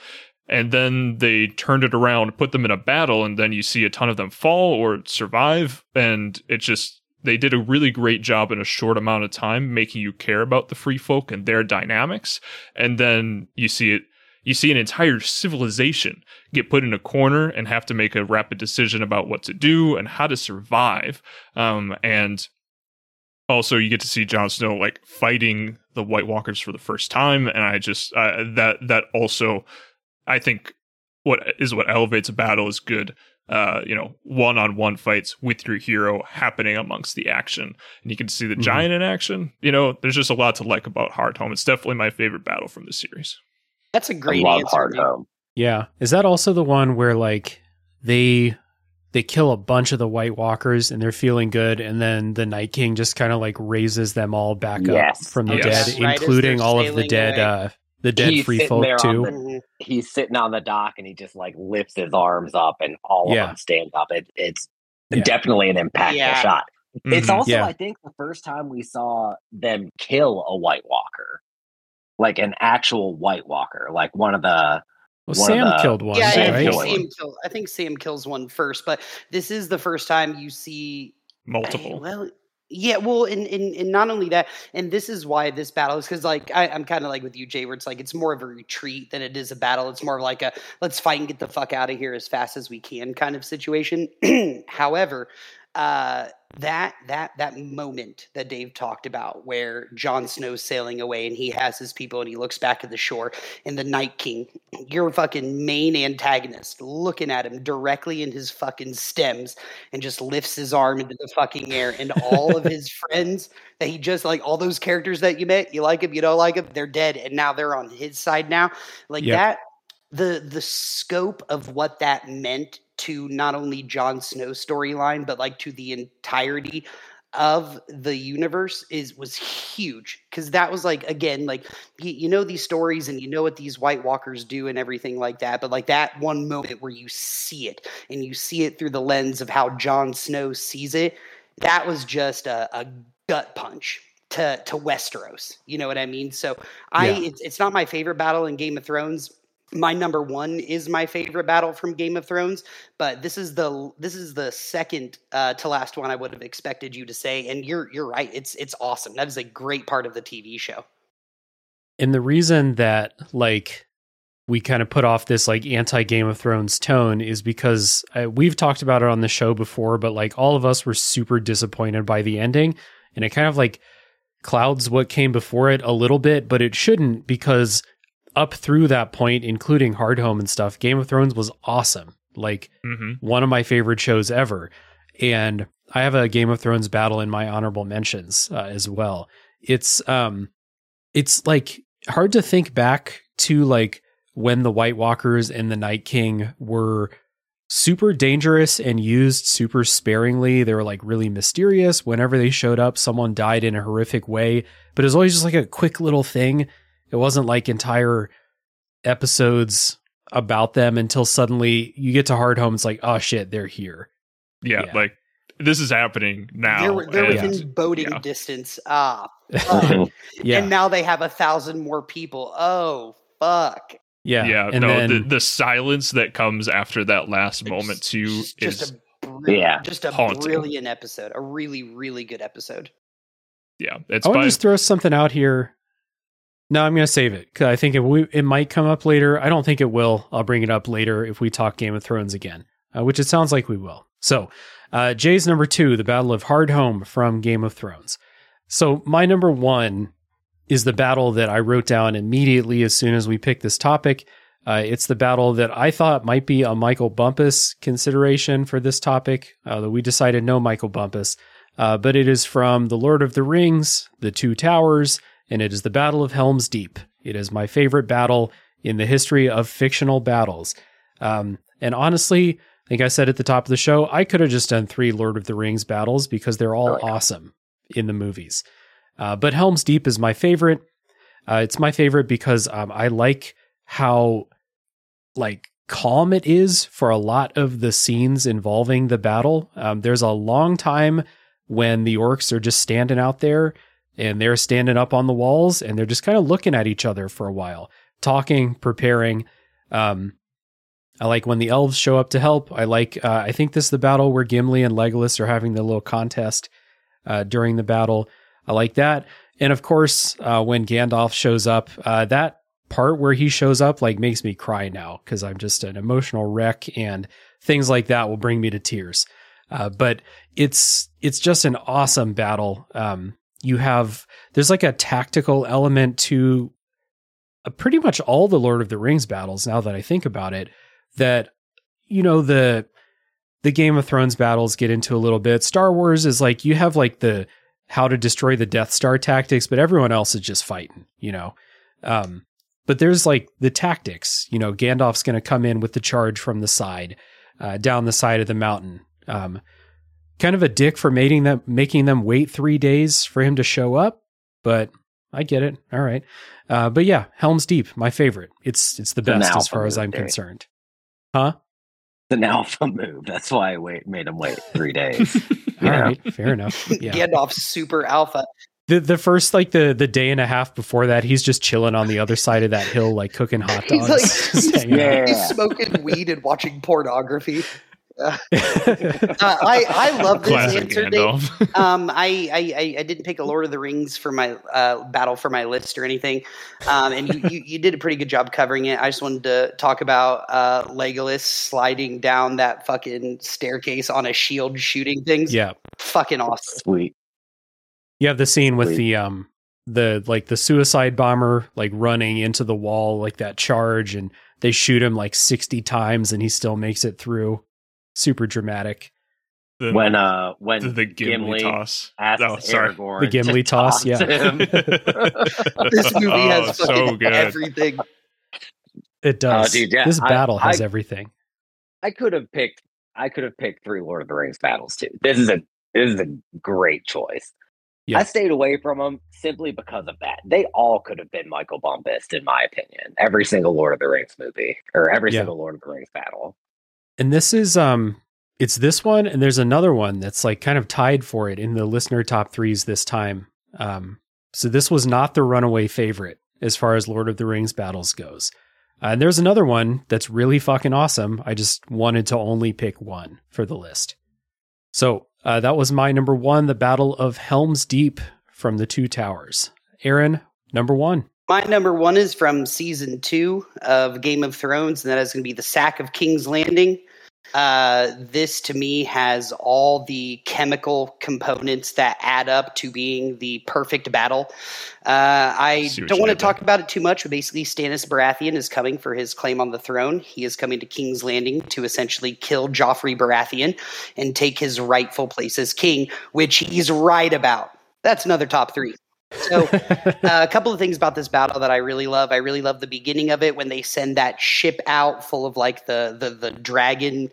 And then they turned it around, put them in a battle, and then you see a ton of them fall or survive. And it just, they did a really great job in a short amount of time making you care about the free folk and their dynamics. And then you see it, you see an entire civilization get put in a corner and have to make a rapid decision about what to do and how to survive. Um, and also, you get to see Jon Snow like fighting the White Walkers for the first time, and I just uh, that that also, I think, what is what elevates a battle is good. Uh, you know, one-on-one fights with your hero happening amongst the action, and you can see the Mhm. giant in action. You know, there's just a lot to like about Hardhome. It's definitely my favorite battle from the series. That's a great love answer. Hard dude. Home. Yeah. Is that also the one where like they they kill a bunch of the White Walkers and they're feeling good, and then the Night King just kind of like raises them all back Yes. up from the Yes. dead, Right including all of the dead away. uh the dead He's free folk too. the-. He's sitting on the dock and he just like lifts his arms up and all Yeah. of them stand up. It, it's Yeah. definitely an impactful Yeah. shot. It's Mhm. also, Yeah. I think, the first time we saw them kill a White Walker, like an actual White Walker, like one of the. Well, one Sam the- killed one, Yeah, I Sam right? think killed Sam kill, I think Sam kills one first, but this is the first time you see multiple. Well, yeah, well, and, and and not only that, and this is why this battle is because like I, I'm kind of like with you, Jay, where it's like it's more of a retreat than it is a battle. It's more of like a let's fight and get the fuck out of here as fast as we can kind of situation. However, uh, that that that moment that Dave talked about, where Jon Snow's sailing away and he has his people and he looks back at the shore and the Night King, your fucking main antagonist, looking at him directly in his fucking stems and just lifts his arm into the fucking air and all of his friends that he just like all those characters that you met, you like him, you don't like him, they're dead and now they're on his side now. Like Yep. that the the scope of what that meant to not only Jon Snow's storyline but like to the entirety of the universe is was huge because that was like again like you, you know these stories and you know what these white walkers do and everything like that but like that one moment where you see it and you see it through the lens of how Jon Snow sees it that was just a, a gut punch to to Westeros you know what I mean so I Yeah. it's, it's not my favorite battle in Game of Thrones my number one is my favorite battle from Game of Thrones, but this is the this is the second uh, to last one I would have expected you to say, and you're you're right. It's it's awesome. That is a great part of the TV show. And the reason that like we kind of put off this like anti Game of Thrones tone is because uh, we've talked about it on the show before, but like all of us were super disappointed by the ending, and it kind of like clouds what came before it a little bit, but it shouldn't because up through that point, including Hardhome and stuff, Game of Thrones was awesome. Like hmm one of my favorite shows ever. And I have a Game of Thrones battle in my honorable mentions uh, as well. It's um it's like hard to think back to like when the White Walkers and the Night King were super dangerous and used super sparingly. They were like really mysterious. Whenever they showed up, someone died in a horrific way, but it was always just like a quick little thing. It wasn't like entire episodes about them until suddenly you get to Hardhome. It's like, oh shit, they're here. Yeah, Yeah. like this is happening now. they're they're and- within boating yeah. distance. Ah, fuck. yeah, and now they have a thousand more people. Oh fuck! yeah, yeah, And no, then, the, the silence that comes after that last moment It's too just- is just a br- Yeah. just a haunting. brilliant episode. A really really good episode. yeah, it's I want to just throw something out here. No, I'm going to save it because I think it, we, it might come up later. I don't think it will. I'll bring it up later if we talk Game of Thrones again, uh, which it sounds like we will. So, uh, Jay's number two, the Battle of Hardhome from Game of Thrones. So, my number one is the battle that I wrote down immediately as soon as we picked this topic. Uh, it's the battle that I thought might be a Michael Bumpus consideration for this topic, uh, though we decided no Michael Bumpus. Uh, but it is from The Lord of the Rings, The Two Towers, and it is the Battle of Helm's Deep. It is my favorite battle in the history of fictional battles. Um, and honestly, I think I said at the top of the show, I could have just done three Lord of the Rings battles because they're all Oh, yeah. awesome in the movies. Uh, but Helm's Deep is my favorite. Uh, it's my favorite because um, I like how like calm it is for a lot of the scenes involving the battle. Um, there's a long time when the orcs are just standing out there and they're standing up on the walls and they're just kind of looking at each other for a while, talking, preparing. Um, I like when the elves show up to help. I like. Uh, I think this is the battle where Gimli and Legolas are having the little contest uh, during the battle. I like that, and of course, uh, when Gandalf shows up, uh, that part where he shows up like makes me cry now because I'm just an emotional wreck, and things like that will bring me to tears. Uh, but it's it's just an awesome battle. Um, you have there's like a tactical element to pretty much all the Lord of the Rings battles. Now that I think about it, that you know the the Game of Thrones battles get into a little bit. Star Wars is like you have like the how to destroy the Death Star tactics, but everyone else is just fighting, you know. Um, but there's like the tactics, you know. Gandalf's going to come in with the charge from the side, uh, down the side of the mountain. Um, kind of a dick for making them making them wait three days for him to show up, but I get it. All right, uh, but yeah, Helm's Deep, my favorite. It's it's the It's an best as far as I'm Derek. concerned. Huh? It's an alpha move. That's why I wait, made him wait three days. All Yeah. right, fair enough. Yeah. Gandalf's super alpha. The the first like the the day and a half before that, he's just chilling on the other side of that hill, like cooking hot He's dogs. like- just. Yeah. He's smoking weed and watching pornography. Uh, I I love this Classic answer, Dave. Um, I, I I- I didn't pick a Lord of the Rings for my uh, battle for my list or anything, um, and you, you you did a pretty good job covering it. I just wanted to talk about uh, Legolas sliding down that fucking staircase on a shield, shooting things. yeah. fucking awesome. Sweet. You have the scene with Sweet. the um the like the suicide bomber like running into the wall like that charge and they shoot him like 60 times and he still makes it through. Super dramatic. The, When uh when the, the Gimli, Gimli toss. asks Oh, sorry. Aragorn The Gimli to toss, toss yeah. him. This movie oh, has so good. everything. It does. Oh, dude, yeah, this I- battle has I- everything. I could have picked I could have picked three Lord of the Rings battles too. This is a this is a great choice. Yeah. I stayed away from them simply because of that. They all could have been Michael Bumpus, in my opinion. Every single Lord of the Rings movie or every Yeah. single Lord of the Rings battle. And this is um it's this one and there's another one that's like kind of tied for it in the listener top 3s this time. Um so this was not the runaway favorite as far as Lord of the Rings battles goes. Uh, and there's another one that's really fucking awesome. I just wanted to only pick one for the list. So, uh, that was my number 1, the Battle of Helm's Deep from the Two Towers. Aaron, number 1. My number one is from season two of Game of Thrones, and that is going to be the Sack of King's Landing. Uh, this to me has all the chemical components that add up to being the perfect battle. Uh, I don't want to talk about it too much, but basically, Stannis Baratheon is coming for his claim on the throne. He is coming to King's Landing to essentially kill Joffrey Baratheon and take his rightful place as king, which he's right about. That's another top three. So, uh, a couple of things about this battle that I really love. I really love the beginning of it when they send that ship out full of like the the, the dragon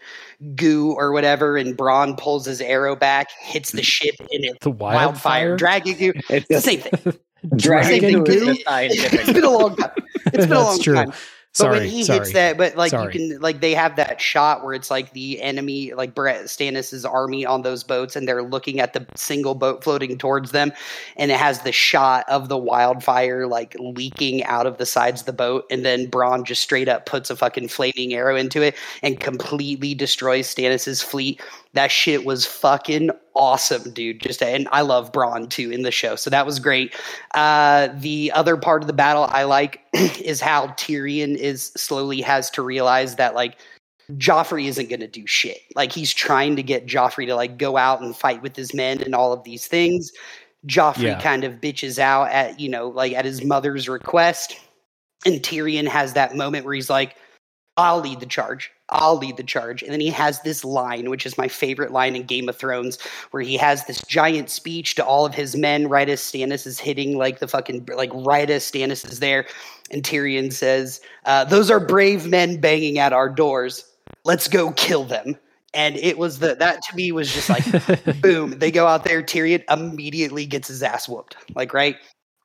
goo or whatever, and Bronn pulls his arrow back, hits the ship, and it's The wildfire, wildfire. dragon goo. It's It's the same thing. Dragon Same Goo thing. is It- scientific It's been a long time. It's been a long true. time. But Sorry, when he sorry. hits that, but like Sorry. you can, like they have that shot where it's like the enemy, like Brett Stannis's army on those boats, and they're looking at the single boat floating towards them, and it has the shot of the wildfire like leaking out of the sides of the boat, and then Bronn just straight up puts a fucking flaming arrow into it and completely destroys Stannis's fleet. That shit was fucking awesome, dude. Just and I love Bronn too in the show, so that was great. Uh, the other part of the battle I like is how Tyrion is slowly has to realize that like Joffrey isn't going to do shit. Like he's trying to get Joffrey to like go out and fight with his men and all of these things. Joffrey Yeah. kind of bitches out at you know like at his mother's request, and Tyrion has that moment where he's like, "I'll lead the charge. I'll lead the charge." And then he has this line, which is my favorite line in Game of Thrones, where he has this giant speech to all of his men right as Stannis is hitting like the fucking like right as Stannis is there, and Tyrion says, uh, "Those are brave men banging at our doors. Let's go kill them." And it was the that to me was just like boom. They go out there. Tyrion immediately gets his ass whooped. Like right.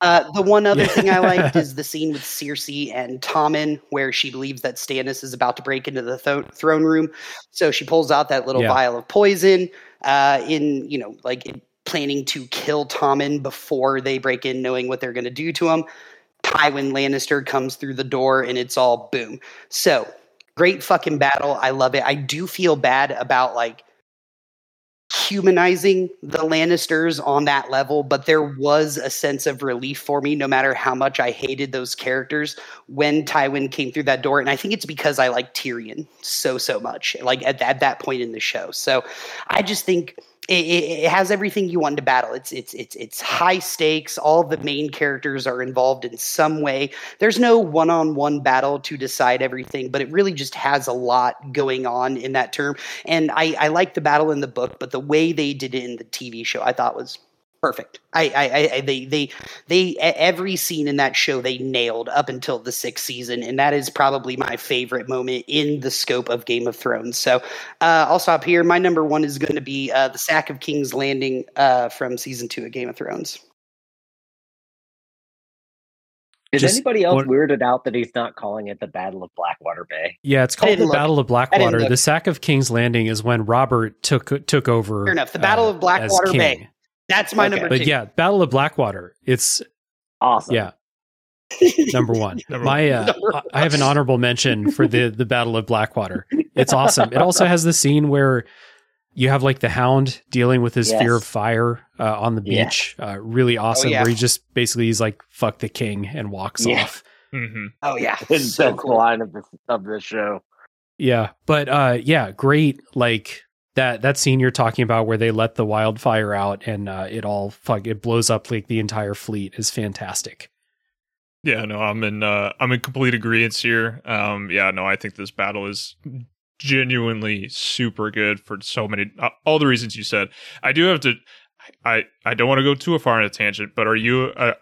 Uh, the one other thing I liked is the scene with Cersei and Tommen, where she believes that Stannis is about to break into the tho- throne room. So she pulls out that little Yeah. vial of poison, uh, in you know, like planning to kill Tommen before they break in, knowing what they're going to do to him. Tywin Lannister comes through the door, and it's all boom. So great fucking battle. I love it. I do feel bad about like humanizing the Lannisters on that level, but there was a sense of relief for me no matter how much I hated those characters when Tywin came through that door. And I think it's because I like Tyrion so, so much, like at, at that point in the show. So I just think it, it, has everything you want to battle. It's it's it's it's high stakes. All the main characters are involved in some way. There's no one-on-one battle to decide everything, but it really just has a lot going on in that term. And I, I like the battle in the book, but the way they did it in the TV show, I thought was perfect. I, I, I- I they they they every scene in that show they nailed up until the sixth season, and that is probably my favorite moment in the scope of Game of Thrones. So uh, I'll stop here. My number one is going to be uh, the sack of King's Landing uh, from season two of Game of Thrones. Is Just anybody else one- weirded out that he's not calling it the Battle of Blackwater Bay? Yeah, it's called the look. Battle of Blackwater. The sack of King's Landing is when Robert took took over. Fair enough. The Battle uh, of Blackwater. Bay. That's my Okay. number But two. yeah, Battle of Blackwater. It's Awesome. yeah, number one. Number My uh, Number I have an honorable mention for the the Battle of Blackwater. It's awesome. It also has the scene where you have like the Hound dealing with his fear of fire uh, on the Yeah. beach. Uh, really awesome. yeah. Where he just basically he's like "fuck the king" and walks Yeah. off. hmm oh yeah, It's so the cool. line of the of the show. Yeah, but uh yeah, great like that that scene you're talking about where they let the wildfire out and uh it all fuck it blows up like the entire fleet is fantastic. Yeah, no, I'm in uh I'm in complete agreement here. Um yeah, no, I think this battle is genuinely super good for so many uh, all the reasons you said. I do have to I I don't want to go too far on a tangent, but are you uh,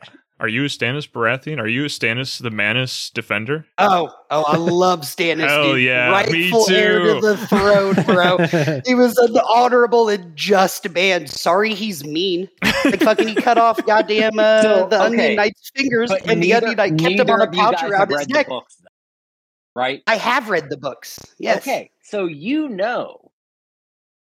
are you a Stannis Baratheon? Are you a Stannis the Manus defender? Oh, oh, I love Stannis. Hell dude. yeah, me rightful heir to too. the throne, bro. he was an honorable and just man. Sorry, he's mean. Like fucking, he cut off goddamn uh, So, the okay. Onion Knight's fingers, But and the neither- Onion Knight kept him on a pouch around his neck. books, though, right? I have read the books. Yes. Okay, so you know,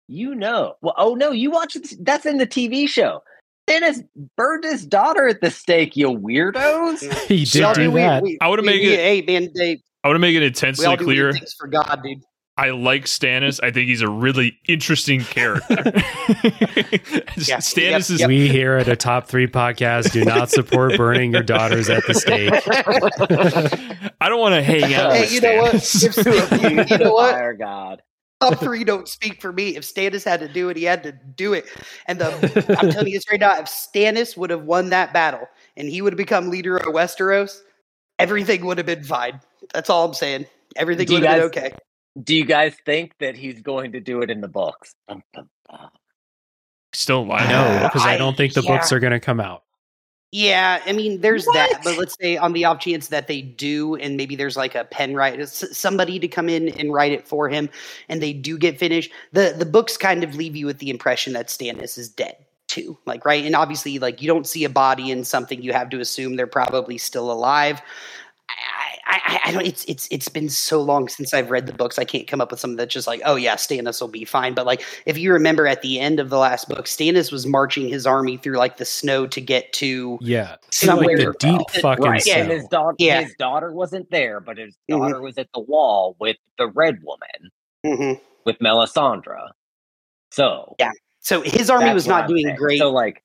you know. Well, oh no, you watch it. That's in the TV show. Stannis burned his daughter at the stake. You weirdos. he did all do we- that. we- I wanna we- make it- Hey, man, they, I want to make it intensely clear. weird for God, dude. I like Stannis. I think he's a really interesting character. Yeah, Stannis is yep. We here at a top three podcast do not support burning your daughters at the stake. I don't want to hang out Hey, with you know what? Stannis. If- you know what? Fire God. Top three don't speak for me. If Stannis had to do it, he had to do it. And the I'm telling you this right now, if Stannis would have won that battle and he would have become leader of Westeros, everything would have been fine. That's all I'm saying. Everything Do would have been okay. Do you guys think that he's going to do it in the books? Still lying. No, because I, I- don't think the yeah. books are going to come out. Yeah, I mean, there's that, but let's say on the off chance that they do, and maybe there's like a pen writer, somebody to come in and write it for him, and they do get finished. the The books kind of leave you with the impression that Stannis is dead too, like right, and obviously, like you don't see a body in something, you have to assume they're probably still alive. I, I, I- I don't. It's it's it's been so long since I've read the books. I can't come up with something that's just like, oh yeah, Stannis will be fine. But like, if you remember at the end of the last book, Stannis was marching his army through like the snow to get to Yeah. Somewhere like the deep else. fucking right, snow. and his daughter, Yeah. his daughter wasn't there, but his Mhm. daughter was at the wall with the red woman, Mhm. with Melisandre. So Yeah. So his army was not I'm doing saying. great. So like,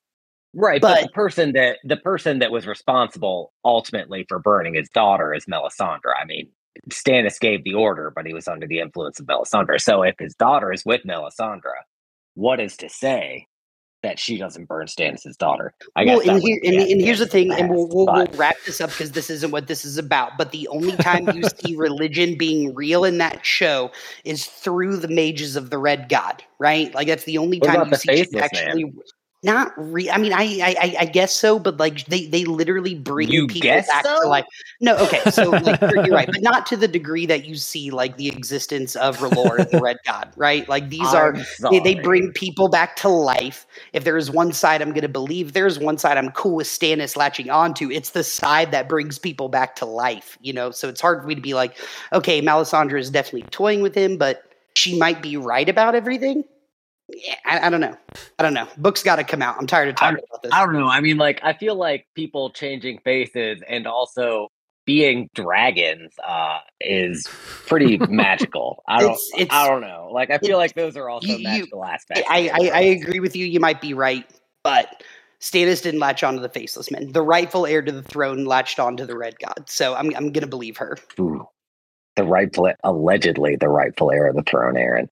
right, but, But- the person that the person that was responsible ultimately for burning his daughter is Melisandre. I mean, Stannis gave the order, but he was under the influence of Melisandre. So if his daughter is with Melisandre, what is to say that she doesn't burn Stannis' daughter? I well, guess and, here, and, and here's the thing, and we'll, we'll, we'll wrap this up because this isn't what this is about. But the only time you see religion being real in that show is through the mages of the Red God, right? Like that's the only What time you see faceless actually. Not re- I mean, I, I I- guess so, but like they they literally bring You people back so? to life. No, okay, so like you're, you're right, but not to the degree that you see like the existence of R'hllor and the Red God, right? Like these are I'm they, they bring people back to life. If there is one side I'm going to believe, there's one side I'm cool with Stannis latching onto. It's the side that brings people back to life, you know. So it's hard for me to be like, okay, Melisandre is definitely toying with him, but she might be right about everything. Yeah, I, I don't know. I don't know. Book's got to come out. I'm tired of talking about this. I don't know. I mean, like, I feel like people changing faces and also being dragons uh, is pretty magical. I don't. It's- it's- I don't know. Like, I feel like those are also you- magical aspects. I, I, I agree with you. You might be right, but Stannis didn't latch onto the faceless men. The rightful heir to the throne latched onto the Red God. So I'm, I'm going to believe her. Ooh. the rightful, allegedly the rightful heir of the throne, Aaron.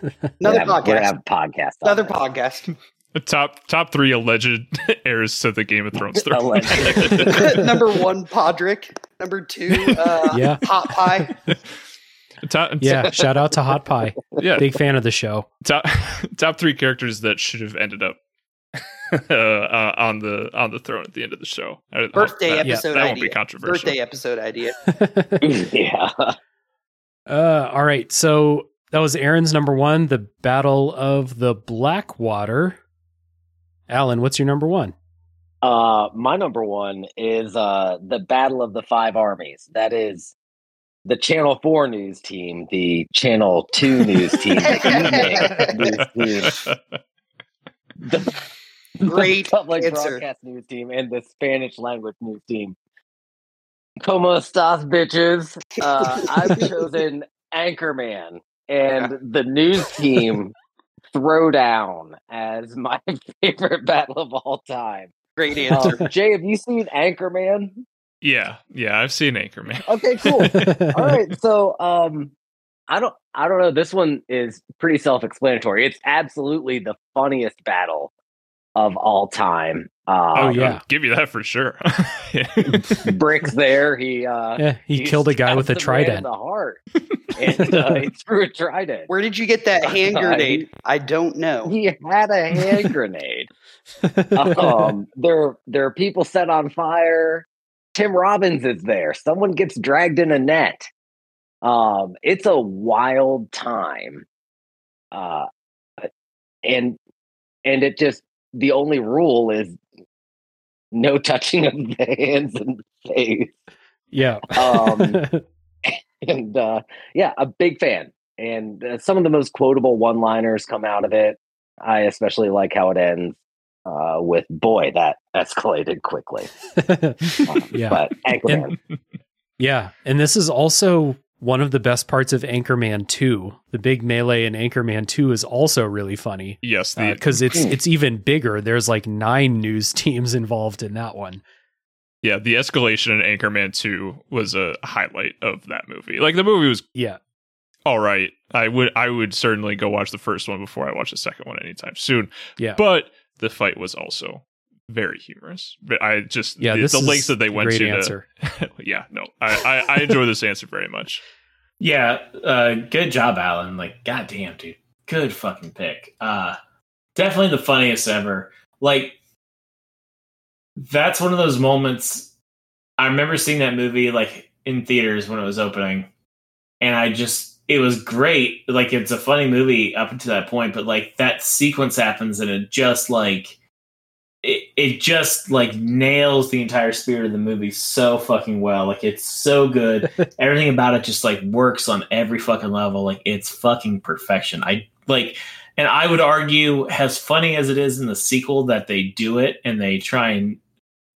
Another we're gonna have, We're podcast. have a podcast. Another this. podcast. The top top three alleged heirs to the Game of Thrones throne. Alleged. Number one, Podrick. Number two, uh, Yeah. Hot Pie. top, Yeah, shout out to Hot Pie. yeah. Big fan of the show. top top three characters that should have ended up uh, uh, on the on the throne at the end of the show. Birthday that, episode that idea. won't be controversial. Birthday episode idea. yeah. Uh, all right. So that was Aaron's number one, the Battle of the Blackwater. Alan, what's your number one? Uh, my number one is uh, the Battle of the Five Armies. That is the Channel Four news team, the Channel Two news team, the news team, the, Great the public answer. broadcast news team, and the Spanish language news team. Como estas, bitches? Uh, I've chosen Anchorman and the news team Throwdown as my favorite battle of all time. Great answer. Um, Jay, have you seen Anchorman? yeah, yeah, I've seen Anchorman. Okay, cool. All right, so um, I don't, I don't know. This one is pretty self-explanatory. It's absolutely the funniest battle of all time. Uh, Oh, yeah. I'll give you that for sure. Yeah. Bricks there. He uh, Yeah, he killed a guy with a stabbed the trident. the heart, and uh, he threw a trident. Where did you get that hand grenade? I don't know. He had a hand grenade. um, there, there are people set on fire. Tim Robbins is there. Someone gets dragged in a net. Um, it's a wild time. Uh, and and it just the only rule is no touching of the hands and face. yeah. Um, and uh, yeah, a big fan. And uh, some of the most quotable one-liners come out of it. I especially like how it ends uh, with "Boy, that escalated quickly." Um, yeah. but Anchorman, And, yeah. And this is also one of the best parts of Anchorman 2. The big melee in Anchorman 2 is also really funny yes, the because it's Hmm. it's even bigger. There's like nine news teams involved in that one. yeah the escalation in Anchorman two was a highlight of that movie. Like the movie was Yeah. all right. I would I would certainly go watch the first one before I watch the second one anytime soon. Yeah. But the fight was also very humorous. But I just Yeah, the, this the is lengths that they went great to. to- yeah, no, I, I, I enjoy this answer very much. Yeah, uh, good job, Alan. Like, goddamn, dude, good fucking pick. Uh, definitely the funniest ever. Like, that's one of those moments. I remember seeing that movie like in theaters when it was opening, and I just it was great. Like, it's a funny movie up until that point, but like that sequence happens, and it just like it, just like nails the entire spirit of the movie so fucking well. Like, it's so good. Everything about it just like works on every fucking level. Like it's fucking perfection. I like and i would argue as funny as it is in the sequel that they do it and they try and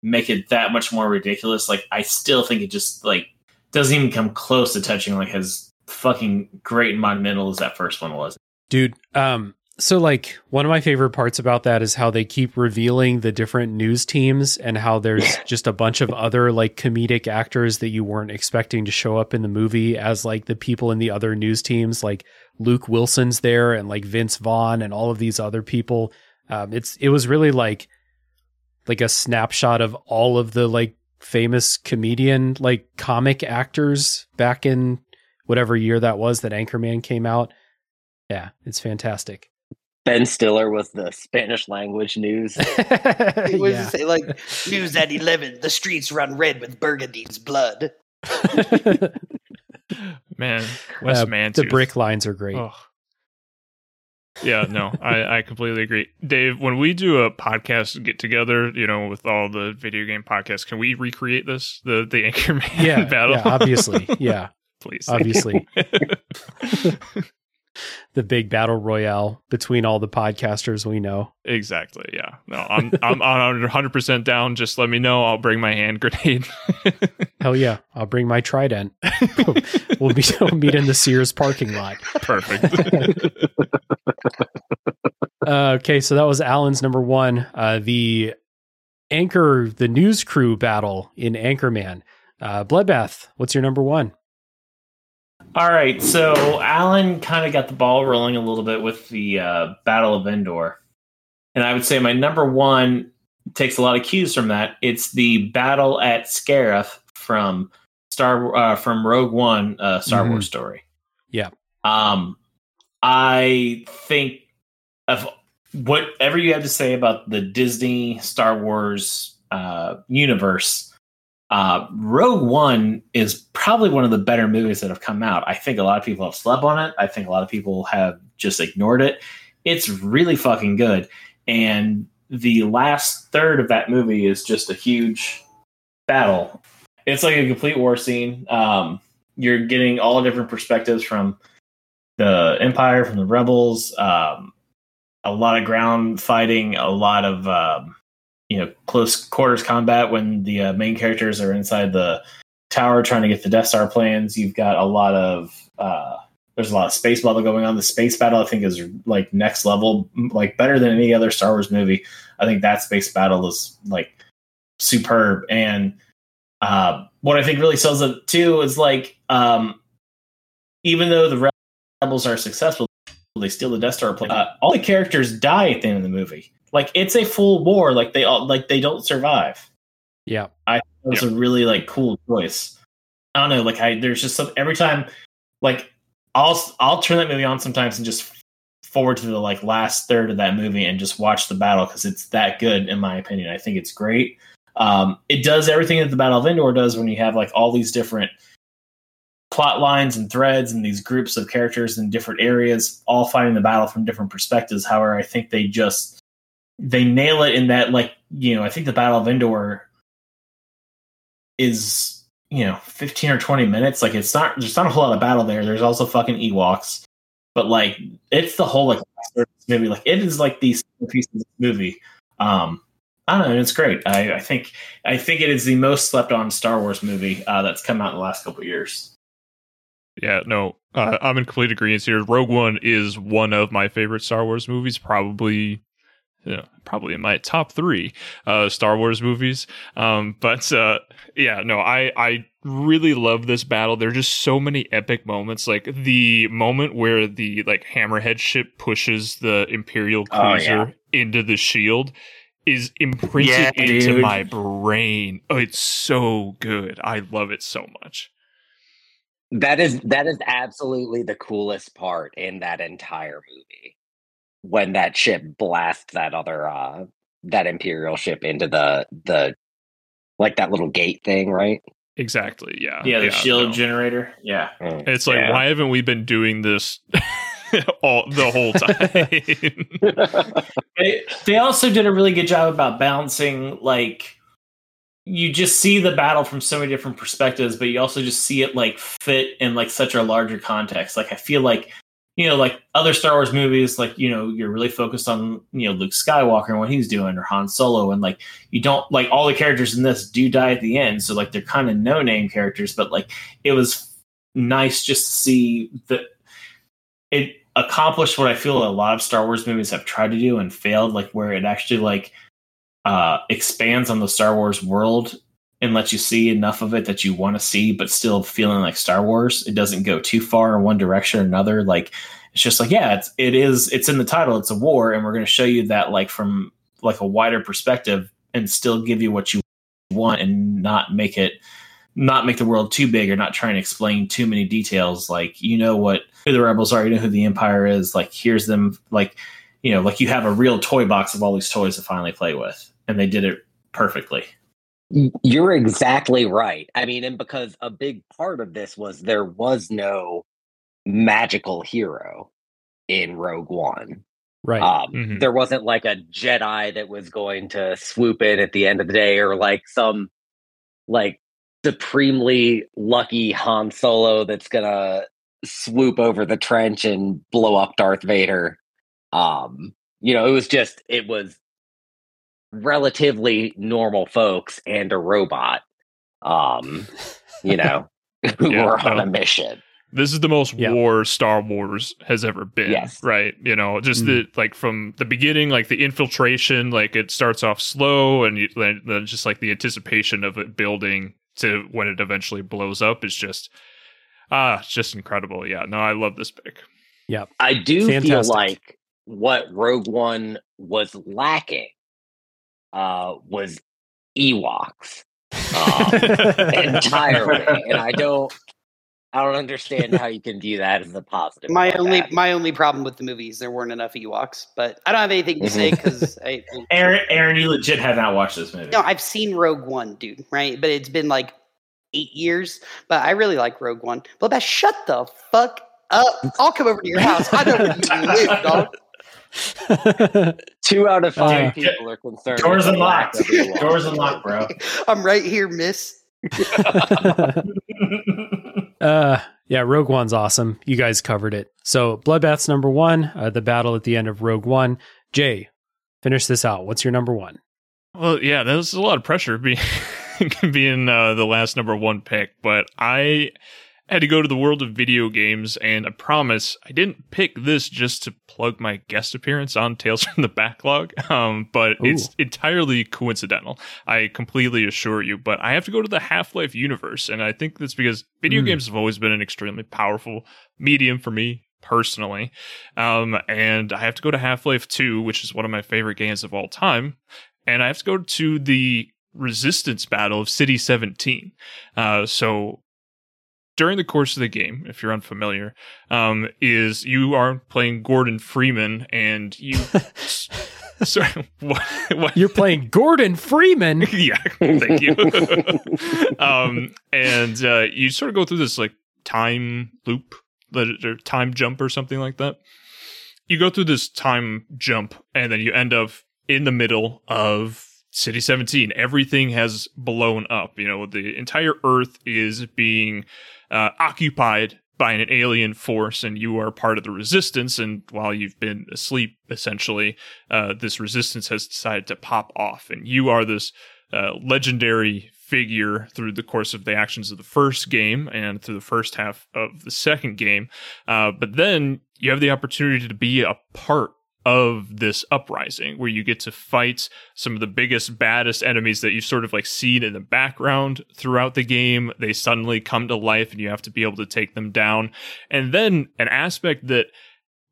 make it that much more ridiculous like i still think it just like doesn't even come close to touching like as fucking great and monumental as that first one was. Dude, um So, like, one of my favorite parts about that is how they keep revealing the different news teams and how there's just a bunch of other, like, comedic actors that you weren't expecting to show up in the movie as, like, the people in the other news teams. Like, Luke Wilson's there and, like, Vince Vaughn and all of these other people. Um, it's, it was really like, like a snapshot of all of the, like, famous comedian, like, comic actors back in whatever year that was that Anchorman came out. Yeah, it's fantastic. Ben Stiller was the Spanish language news. It was Yeah. say, like news at eleven. The streets run red with Burgundy's blood. Man, Wes Uh, Mantooth. the brick lines are great. Oh. Yeah, no, I, I completely agree. Dave, when we do a podcast get together, you know, with all the video game podcasts, can we recreate this? The the Anchorman yeah, battle? yeah, obviously, yeah, Please. obviously. The big battle royale between all the podcasters we know. exactly. Yeah. No, I'm I'm I'm 100% down. Just let me know. I'll bring my hand grenade. Hell yeah, I'll bring my trident. we'll, meet, we'll meet in the Sears parking lot. Perfect. Uh, okay, so that was Alan's number one. Uh, the anchor, the news crew battle in Anchorman. Uh, Bloodbath, what's your number one? All right, so Alan kind of got the ball rolling a little bit with the uh, Battle of Endor, and I would say my number one takes a lot of cues from that. It's the battle at Scarif from Star uh, from Rogue One, uh, Star Mhm. Wars story. Yeah. Um, I think of whatever you have to say about the Disney Star Wars uh, universe. Uh, Rogue One is probably one of the better movies that have come out. I think a lot of people have slept on it. I think a lot of people have just ignored it. It's really fucking good. And the last third of that movie is just a huge battle. It's like a complete war scene. Um, you're getting all different perspectives from the Empire, from the Rebels, um, a lot of ground fighting, a lot of um, you know close quarters combat when the uh, main characters are inside the tower trying to get the Death Star plans. You've got a lot of uh, there's a lot of space battle going on. The space battle I think is like next level, like better than any other Star Wars movie. I think that space battle is like superb. And uh, what I think really sells it too is like um, even though the rebels are successful, they steal the Death Star plane. Uh, all the characters die at the end of the movie. Like it's a full war. Like they all like they don't survive. Yeah. I think it was a really like cool choice. I don't know. Like I there's just some every time like I'll I'll turn that movie on sometimes and just forward to the like last third of that movie and just watch the battle because it's that good in my opinion. I think it's great. Um, it does everything that the Battle of Endor does when you have like all these different plot lines and threads and these groups of characters in different areas all fighting the battle from different perspectives. However, I think they just they nail it in that like you know I think the Battle of Endor is you know 15 or 20 minutes. Like it's not there's not a whole lot of battle there. There's also fucking ewoks. But like it's the whole like movie. Like it is like the piece of this movie. Um i don't know. It's great. I i think i think it is the most slept on star wars movie uh that's come out in the last couple years. Yeah, no, uh, I'm in complete agreement here. Rogue One is one of my favorite Star Wars movies, probably, you know, probably in my top three uh, Star Wars movies. Um, but uh, yeah, no, I I really love this battle. There are just so many epic moments, like the moment where the like Hammerhead ship pushes the Imperial Oh, cruiser into the shield. Is imprinted Yeah, into dude. my brain. Oh, it's so good. I love it so much. That is that is absolutely the coolest part in that entire movie. When that ship blasts that other uh that Imperial ship into the the like that little gate thing, right? Exactly. Yeah. yeah the shield no. generator yeah Mm, It's like, yeah. why haven't we been doing this all the whole time? they, they also did a really good job about balancing like you just see the battle from so many different perspectives but you also just see it like fit in like such a larger context like i feel like you know like other star wars movies like you know you're really focused on you know luke skywalker and what he's doing or han solo and like you don't like all the characters in this do die at the end so like they're kind of no name characters but like it was nice just to see that it accomplished what I feel a lot of Star Wars movies have tried to do and failed, like where it actually like uh, expands on the Star Wars world and lets you see enough of it that you want to see, but still feeling like Star Wars. It doesn't go too far in one direction or another. Like it's just like yeah, it's it is it's in the title. It's a war, and we're going to show you that like from like a wider perspective and still give you what you want and not make it not make the world too big or not try and explain too many details like you know what who the rebels are you know who the empire is like here's them like you know like you have a real toy box of all these toys to finally play with and they did it perfectly You're exactly right. I mean, and because a big part of this was there was no magical hero in Rogue One. Right. Um, Mhm. There wasn't like a Jedi that was going to swoop in at the end of the day, or like some like supremely lucky Han Solo that's gonna swoop over the trench and blow up Darth Vader. Um, you know, it was just it was relatively normal folks and a robot. Um, you know, who Yeah, were on no. a mission. This is the most Yeah. war Star Wars has ever been. Yes. Right. You know, just Mhm. the like from the beginning, like the infiltration, like it starts off slow and you, then, then just like the anticipation of it building to when it eventually blows up is just ah, it's just incredible. Yeah. No, I love this pick. Yeah, I do feel like what Rogue One was lacking uh, was Ewoks um, entirely, and I don't, I don't understand how you can view that as a positive. My only that. my only problem with the movie is there weren't enough Ewoks, but I don't have anything to say because I, I aaron aaron you legit have not watched this movie no I've seen Rogue One, dude, right? But it's been like eight years. But I really like Rogue One. But Beth, shut the fuck up! I'll come over to your house. I know where you live, dog. two out of five Uh, people are concerned. doors with the lack unlocked of doors unlocked bro I'm right here, Miss. uh, yeah, Rogue One's awesome. You guys covered it. So, Bloodbath's number one, uh, the battle at the end of Rogue One. Jay, finish this out. What's your number one? Well, yeah, that was a lot of pressure being being uh, the last number one pick, but I had to go to the world of video games, and I promise I didn't pick this just to plug my guest appearance on Tales from the Backlog, um, but it's entirely coincidental. I completely assure you. But I have to go to the Half Life universe, and I think that's because video Hmm. games have always been an extremely powerful medium for me personally. Um, and I have to go to Half Life 2, which is one of my favorite games of all time. And I have to go to the resistance battle of City 17. Uh, so during the course of the game, if you're unfamiliar, um, is you are playing Gordon Freeman and you. Sorry, what, what? You're playing Gordon Freeman. yeah, thank you. um, and uh, you sort of go through this like time loop, or time jump, or something like that. You go through this time jump, and then you end up in the middle of City 17. Everything has blown up. You know, the entire Earth is being uh, occupied by an alien force, and you are part of the resistance. And while you've been asleep, essentially, uh, this resistance has decided to pop off, and you are this uh, legendary figure through the course of the actions of the first game and through the first half of the second game. Uh, but then you have the opportunity to be a part of this uprising where you get to fight some of the biggest baddest enemies that you've sort of like seen in the background throughout the game they suddenly come to life and you have to be able to take them down and then an aspect that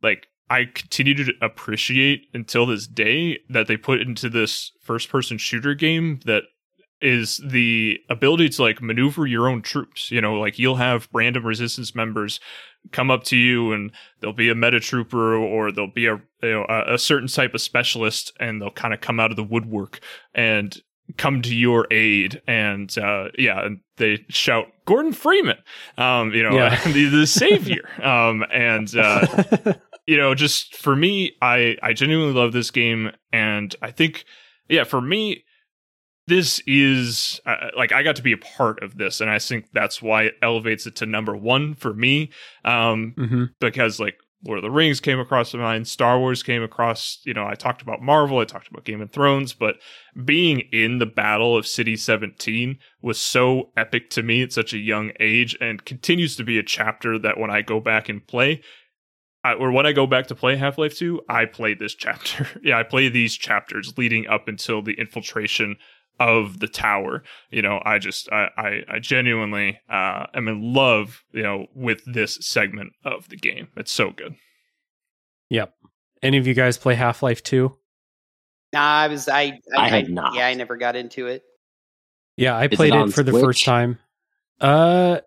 like I continue to appreciate until this day that they put into this first person shooter game that is the ability to like maneuver your own troops. You know, like you'll have random resistance members come up to you and there'll be a meta trooper or there'll be a you know a, certain type of specialist and they'll kind of come out of the woodwork and come to your aid and uh yeah and they shout gordon freeman um you know Yeah. the, the savior um and uh you know, just for me, I I genuinely love this game, and I think, yeah, for me, this is uh, like I got to be a part of this, and I think that's why it elevates it to number one for me, um, hmm because like Lord of the Rings came across my mind, Star Wars came across, you know, I talked about Marvel, I talked about Game of Thrones, but being in the Battle of City 17 was so epic to me at such a young age, and continues to be a chapter that when I go back and play I, or when I go back to play Half Life Two, I play this chapter. yeah, I play these chapters leading up until the infiltration of the tower. You know, I just I I, I genuinely uh, am in love. You know, with this segment of the game. It's so good. Yep. Any of you guys play Half Life 2? Nah, I was I I had not. Yeah, I never got into it. Yeah, I it played it, on for the first time. Uh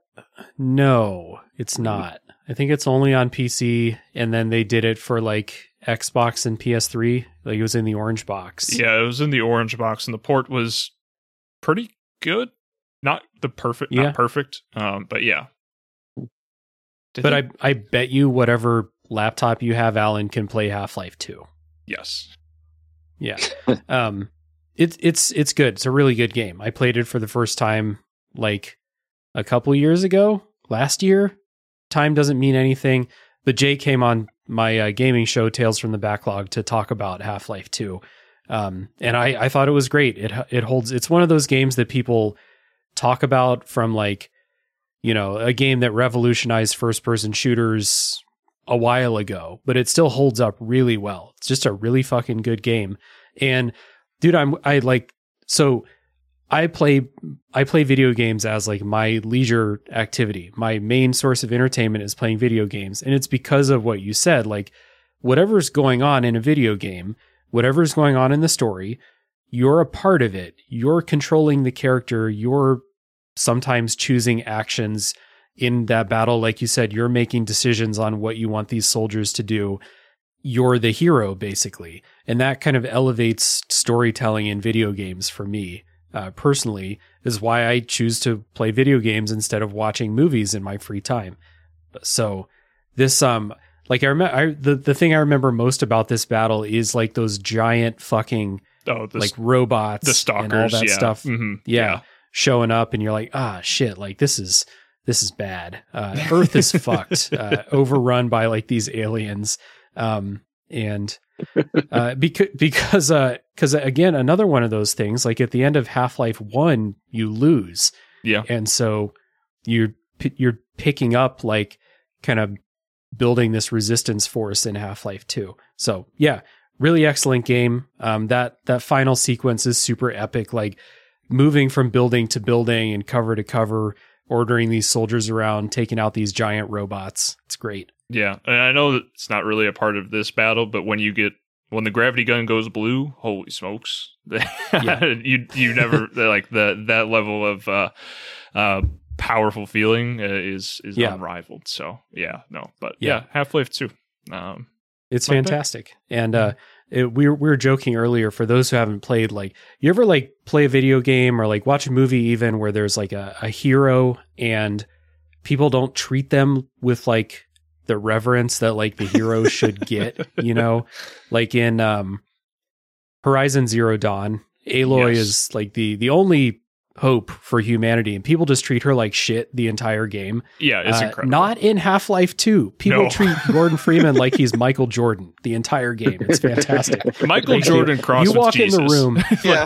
no, it's not. I think it's only on PC and then they did it for like Xbox and PS3. Like it was in the orange box. Yeah, it was in the orange box, and the port was pretty good. Not the perfect, Yeah. not perfect, um, but yeah. Did But they- I I bet you whatever laptop you have, Alan, can play Half Life 2. yes, Yeah. um it's it's it's good. It's a really good game. I played it for the first time like a couple years ago, last year. Time doesn't mean anything, but Jay came on my uh, gaming show Tales from the Backlog to talk about Half-Life 2. Um and I I thought it was great. It it holds it's one of those games that people talk about from like you know, a game that revolutionized first-person shooters a while ago, but it still holds up really well. It's just a really fucking good game. And dude, I'm I like so I play I play video games as like my leisure activity. My main source of entertainment is playing video games, and it's because of what you said. Like whatever's going on in a video game, whatever's going on in the story, you're a part of it. You're controlling the character. You're sometimes choosing actions in that battle. Like you said, you're making decisions on what you want these soldiers to do. You're the hero, basically. And that kind of elevates storytelling in video games for me uh, personally, is why I choose to play video games instead of watching movies in my free time. So this, um, like I remember, I, the the thing I remember most about this battle is like those giant fucking oh, the, like robots, the stalkers, and all that yeah. stuff Mhm. yeah, showing up and you're like ah shit like this is this is bad uh earth is fucked uh overrun by like these aliens um and uh because because uh because again another one of those things like at the end of half-life 1 you lose yeah, and so you're you're picking up like kind of building this resistance force in Half-Life 2. So, yeah, really excellent game. Um that that final sequence is super epic like moving from building to building and cover to cover, ordering these soldiers around, taking out these giant robots. It's great. Yeah. And I know that it's not really a part of this battle, but when you get when the gravity gun goes blue, holy smokes! Yeah. you you never like the that level of uh, uh, powerful feeling uh, is is Yeah. unrivaled. So yeah, no, but Yeah. yeah, Half Life Two. Um, It's My pick. fantastic. And uh it, we were, we were joking earlier for those who haven't played like you ever like play a video game or like watch a movie even where there's like a, a hero and people don't treat them with like the reverence that like the hero should get, you know? Like in um Horizon Zero Dawn, Aloy Yes. is like the the only hope for humanity and people just treat her like shit the entire game. yeah, it's Uh, incredible. Not in Half Life 2. People No. treat Gordon Freeman like he's Michael Jordan the entire game. It's fantastic. Michael Like, Jordan crossed you with walk in the room. Yeah.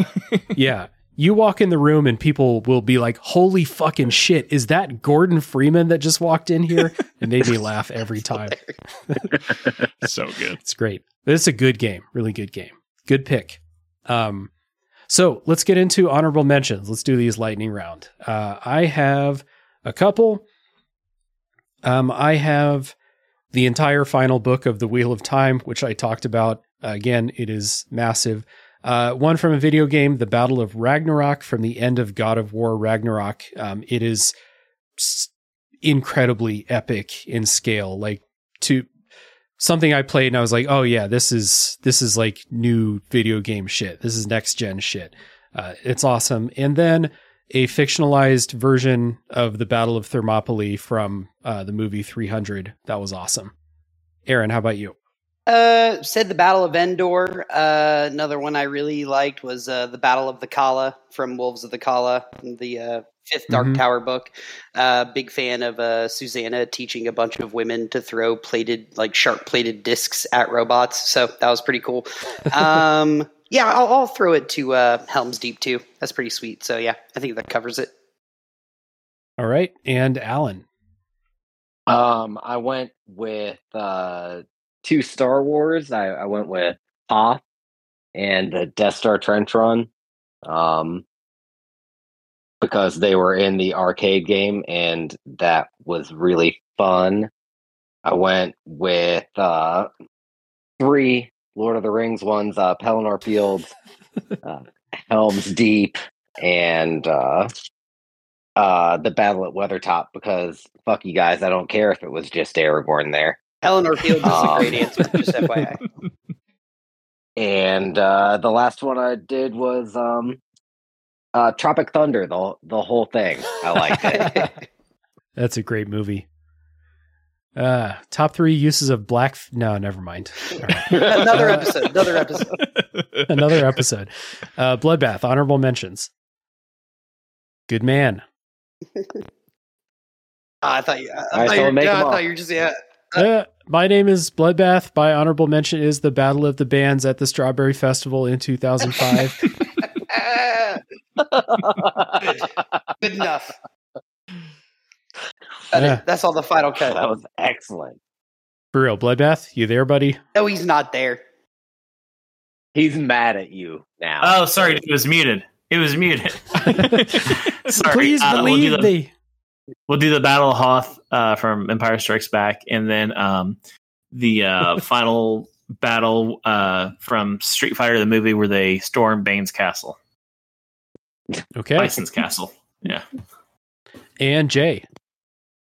Yeah. You walk in the room and people will be like, holy fucking shit, is that Gordon Freeman that just walked in here? And made me laugh every time. so good. It's great. It's a good game. Really good game. Good pick. Um, so let's get into honorable mentions. Let's do these lightning round. Uh, I have a couple. Um, I have the entire final book of the Wheel of Time, which I talked about. Uh, again, it is massive. Uh, one from a video game, The Battle of Ragnarok, from the end of God of War Ragnarok. Um, it is incredibly epic in scale. Like to something I played and I was like, oh yeah, this is this is like new video game shit. This is next gen shit. Uh, it's awesome. And then a fictionalized version of the Battle of Thermopylae from uh, the movie 300. That was awesome. Aaron, how about you? Uh, said the Battle of Endor. Uh, another one I really liked was uh, the Battle of the Calla from Wolves of the Calla, the uh, fifth Dark Mhm. Tower book. Uh, big fan of uh, Susannah teaching a bunch of women to throw plated, like sharp plated discs at robots. So that was pretty cool. Um, yeah, I'll, I'll throw it to uh, Helm's Deep too. That's pretty sweet. So yeah, I think that covers it. All right, and Alan. Um, I went with uh, two Star Wars. I, I went with Hoth and the Death Star Trench Run, um, because they were in the arcade game, and that was really fun. I went with uh, three Lord of the Rings ones: uh, Pelennor Fields, uh, Helm's Deep, and uh, uh, the Battle at Weathertop. Because fuck you guys, I don't care if it was just Aragorn there. Eleanor Fields is a great answer. Just FYI. And uh, the last one I did was um, uh, Tropic Thunder. The the whole thing. I liked it. That's a great movie. Uh, top three uses of black. F- no, never mind. All right. another episode. Another episode. Another episode. Uh, Bloodbath, honorable mentions. Good man. I thought you. I, All right, thought you, we'll make yeah, I thought you were just yeah. Uh, my name is Bloodbath. My honorable mention is the Battle of the Bands at the Strawberry Festival in 2005. Ah, good enough. That is- Yeah. that's all the final cut. that was excellent. For real, Bloodbath, you there, buddy? No, he's not there. He's mad at you now. Oh, sorry, it was muted. It was muted. sorry. Please uh, we'll, do believe the, me. We'll do the Battle of Hoth uh, from Empire Strikes Back, and then um, the uh, final battle uh, from Street Fighter, the movie where they storm Bane's castle, Okay. Bison's castle. Yeah. And Jay.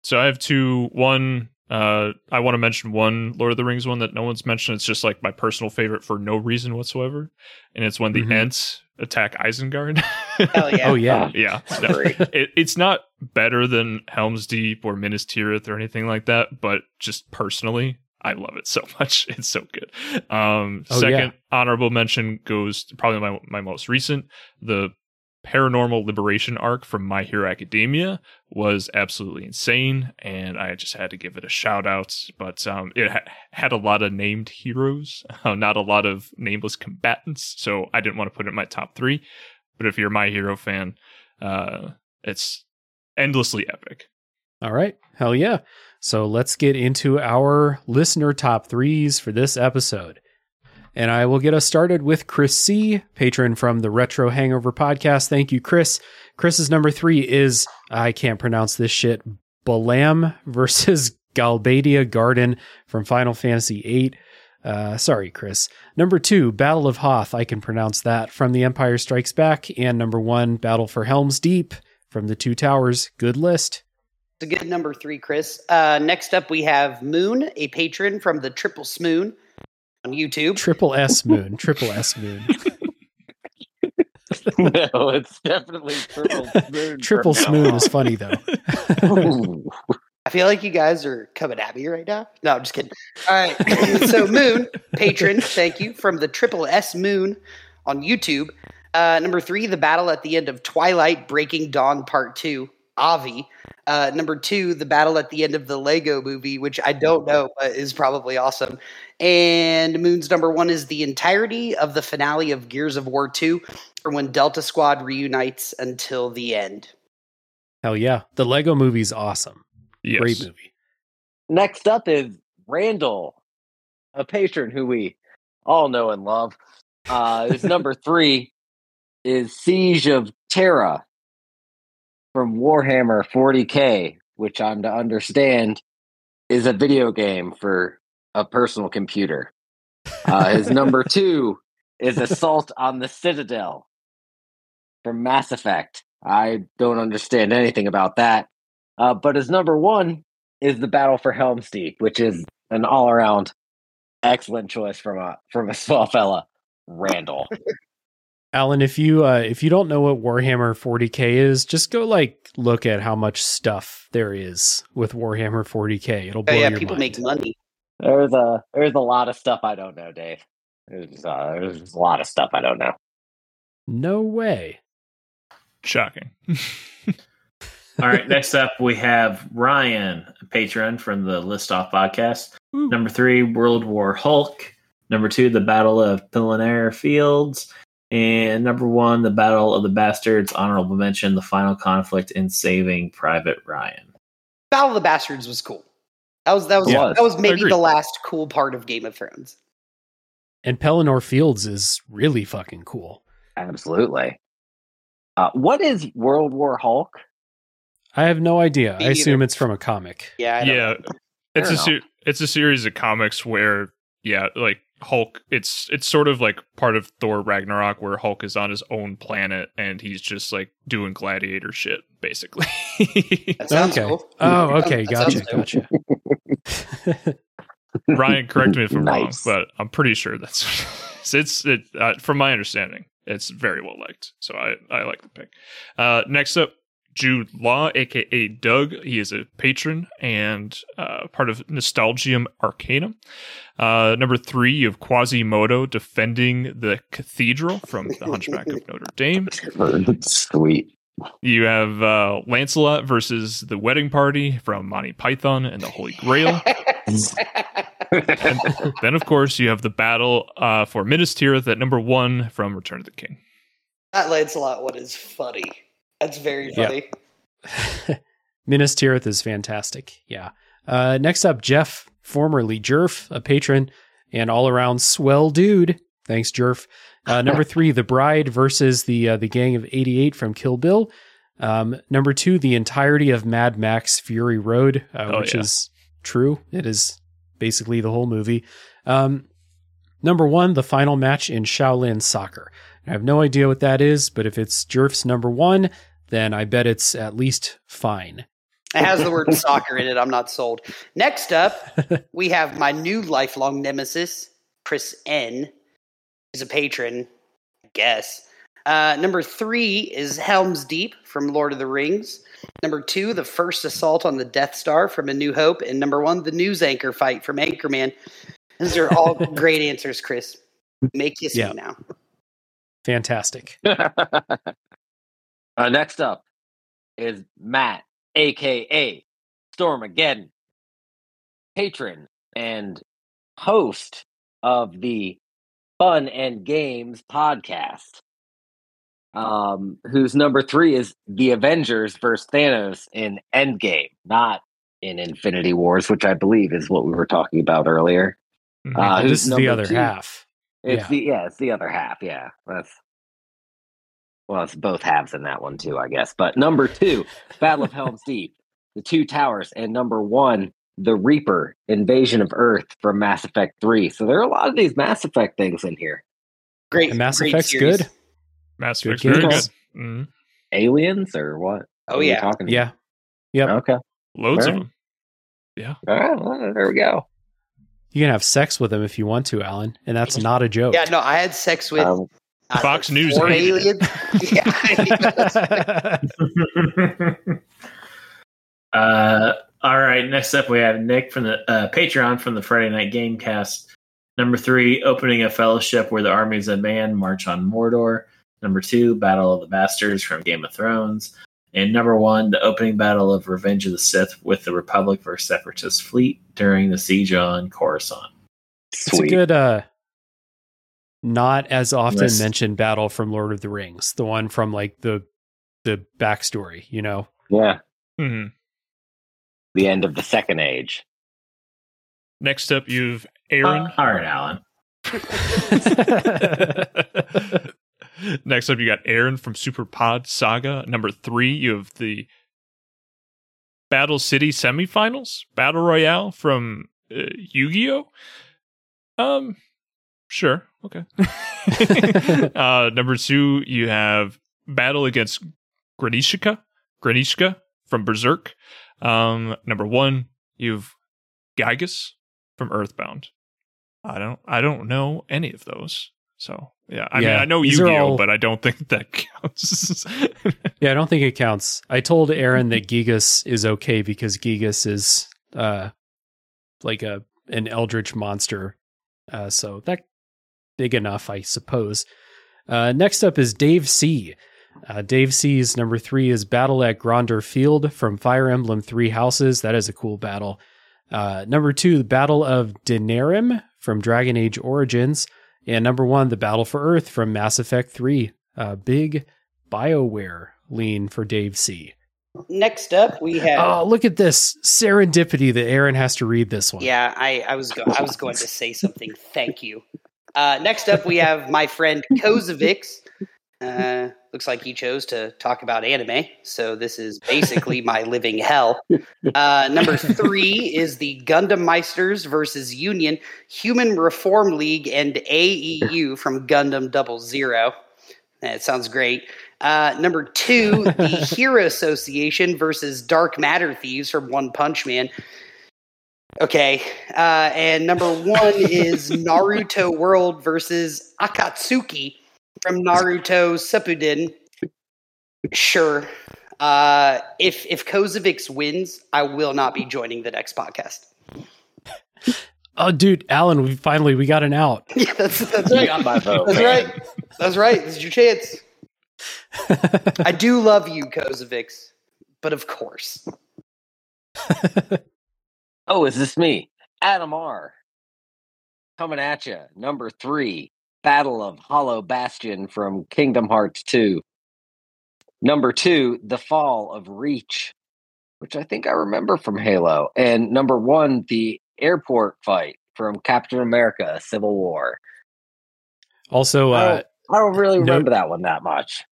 So I have two. One, uh, I want to mention one Lord of the Rings one that no one's mentioned. It's just like my personal favorite for no reason whatsoever, and it's when the Mhm. Ents attack Isengard. Hell yeah. Oh, yeah. yeah. No, it, it's not better than Helm's Deep or Minas Tirith or anything like that, but just personally, I love it so much. It's so good. Um, Oh, second honorable mention goes probably my my most recent. The paranormal liberation arc from My Hero Academia was absolutely insane, and I just had to give it a shout out. But um, it ha- had a lot of named heroes, uh, not a lot of nameless combatants, so I didn't want to put it in my top three. But if you're My Hero fan, uh, it's endlessly epic. All right. Hell yeah. So let's get into our listener top threes for this episode. And I will get us started with Chris C., patron from the Retro Hangover podcast. Thank you, Chris. Chris's number three is, I can't pronounce this shit, Balamb versus Galbadia Garden from Final Fantasy VIII. Uh, sorry, Chris. Number two, Battle of Hoth. I can pronounce that from The Empire Strikes Back. And number one, Battle for Helm's Deep from The Two Towers. Good list. It's a good number three, Chris. Uh, next up, we have Moon, a patron from the Triple Smoon on YouTube. Triple S Moon. Triple S Moon. no, it's definitely triple spoon. Triple from Smoon is funny though. I feel like you guys are coming at me right now. No, I'm just kidding. All right. so, Moon, patron, thank you, from the Triple S Moon on YouTube. Uh, number three, the battle at the end of Twilight Breaking Dawn Part Two, Avi. Uh, number two, the battle at the end of the Lego movie, which I don't know, but is probably awesome. And Moon's number one is the entirety of the finale of Gears of War 2 from when Delta Squad reunites until the end. Hell yeah. The Lego movie's awesome. Yes. Great movie. Next up is Randall, a patron who we all know and love. Uh, his number three is Siege of Terra from Warhammer 40k, which I'm to understand is a video game for a personal computer. Uh, his number two is Assault on the Citadel from Mass Effect. I don't understand anything about that. Uh, but his number one is the Battle for Helm's Deep, which is an all around excellent choice from a from a small fella, Randall. Alan, if you uh, if you don't know what Warhammer 40k is, just go like look at how much stuff there is with Warhammer 40k. It'll Oh, yeah, your people mind. make money. There's a there's a lot of stuff I don't know, Dave. There's, uh, there's a lot of stuff I don't know. No way. Shocking. All right. Next up, we have Ryan, a patron from the List Off podcast. Woo. Number three, World War Hulk. Number two, the Battle of Pelennor Fields. And number one, the Battle of the Bastards. Honorable mention, the final conflict in Saving Private Ryan. Battle of the Bastards was cool. That was that was Yeah. that was maybe the last cool part of Game of Thrones. And Pelennor Fields is really fucking cool. Absolutely. Uh, what is World War Hulk? I have no idea. Me I assume either. it's from a comic. Yeah, I don't yeah, know. it's Fair a ser- it's a series of comics where yeah, like Hulk. It's it's sort of like part of Thor Ragnarok, where Hulk is on his own planet and he's just like doing gladiator shit, basically. that sounds okay. cool. Oh, okay. Gotcha. Gotcha. Ryan, correct me if I'm Nice. wrong, but I'm pretty sure that's it's it. Uh, from my understanding, it's very well liked, so I I like the pick. Uh, next up, Jude Law, aka Doug. He is a patron and uh, part of Nostalgium Arcanum. Uh, number three, you have Quasimodo defending the cathedral from the Hunchback of Notre Dame. Sweet. You have uh, Lancelot versus the Wedding Party from Monty Python and the Holy Grail. then, of course, you have the battle uh, for Minas Tirith at number one from Return of the King. that Lancelot one is funny. That's very Yeah. funny. Minas Tirith is fantastic. Yeah. Uh, next up, Jeff, formerly Jerf, a patron and all around swell dude. Thanks, Jerf. Uh, number three, The Bride versus the uh, the Gang of '88 from Kill Bill. Um, number two, the entirety of Mad Max Fury Road, uh, Oh, which yeah. is true. It is basically the whole movie. Um, number one, the final match in Shaolin Soccer. I have no idea what that is, but if it's Jerf's number one, then I bet it's at least fine. It has the word soccer in it. I'm not sold. Next up, we have my new lifelong nemesis, Chris N. He's a patron, I guess. Uh, number three is Helm's Deep from Lord of the Rings. Number two, the first assault on the Death Star from A New Hope. And number one, the news anchor fight from Anchorman. Those are all great answers, Chris. Make you see Yeah. now. Fantastic. uh, next up is Matt, aka Stormageddon, patron and host of the Fun and Games podcast. Um, whose number three is the Avengers versus Thanos in Endgame, not in Infinity Wars, which I believe is what we were talking about earlier. Mhm. Uh, this is the other two? half. It's Yeah. the yeah, it's the other half. Yeah, that's well, it's both halves in that one too, I guess. But number two, Battle of Helm's Deep, the Two Towers, and number one, the Reaper Invasion of Earth from Mass Effect Three. So there are a lot of these Mass Effect things in here. Great. And Mass great Effect's series. good. Mass Good Effect's very good. games. Mhm. Aliens or what? Oh, What yeah. talking Yeah. Yep. Okay. Loads of Right. them. All right. Well, there we go. You can have sex with them if you want to, Alan, and that's not a joke. Yeah, no, I had sex with Um, uh, Fox News four hated aliens. yeah. uh, all right. Next up, we have Nick from the uh, Patreon from the Friday Night Gamecast. Number three, opening a fellowship where the armies of man march on Mordor. Number two, Battle of the Bastards from Game of Thrones. And number one, the opening battle of Revenge of the Sith with the Republic versus Separatist fleet during the siege on Coruscant. It's a good, uh, not as often List. mentioned battle from Lord of the Rings, the one from like the the backstory. You know, yeah. Mm-hmm. The end of the Second Age. Next up, you've Aaron. Uh, all right, Alan. Next up, you got Aaron from Super Pod Saga. Number three, you have the Battle City semifinals battle royale from uh, Yu Gi Oh. Um, sure, okay. uh, number two, you have Battle against Granishka, Granishka from Berserk. Um, number one, you've Giygas from Earthbound. I don't, I don't know any of those. So yeah, I mean, I know these are Yu-Gi-Oh, all- but I don't think that counts. yeah, I don't think it counts. I told Aaron that Giygas is okay because Giygas is uh like a an eldritch monster, uh, so that big enough, I suppose. Uh, next up is Dave C. Uh, Dave C's number three is Battle at Gronder Field from Fire Emblem Three Houses. That is a cool battle. Uh, number two, the Battle of Denerim from Dragon Age Origins. And number one, the Battle for Earth from Mass Effect 3. Uh, big BioWare lean for Dave C. Next up, we have. Oh, look at this serendipity that Aaron has to read this one. Yeah, I, I was go- I was going to say something. Thank you. Uh, next up, we have my friend Kozovix. Uh, looks like he chose to talk about anime, so this is basically my living hell. Uh, number three is the Gundam Meisters versus Union Human Reform League and AEU from Gundam Double Zero. That sounds great. Uh, number two, the Hero Association versus Dark Matter Thieves from One Punch Man. Okay. Uh, and number one is Naruto World versus Akatsuki from Naruto Shippuden. Sure. Uh, if if Kozovix wins, I will not be joining the next podcast. Oh, dude, Alan, we finally we got an out. Yeah, that's, that's You right. got my vote. That's man. right. That's right. This is your chance. I do love you, Kozovix, but of course. Oh, is this me? Adam R. Coming at you. Number three, Battle of Hollow Bastion from Kingdom Hearts 2. Number two, The Fall of Reach, which I think I remember from Halo. And number one, the airport fight from Captain America Civil War. Also, I, uh, don't, I don't really note- remember that one that much.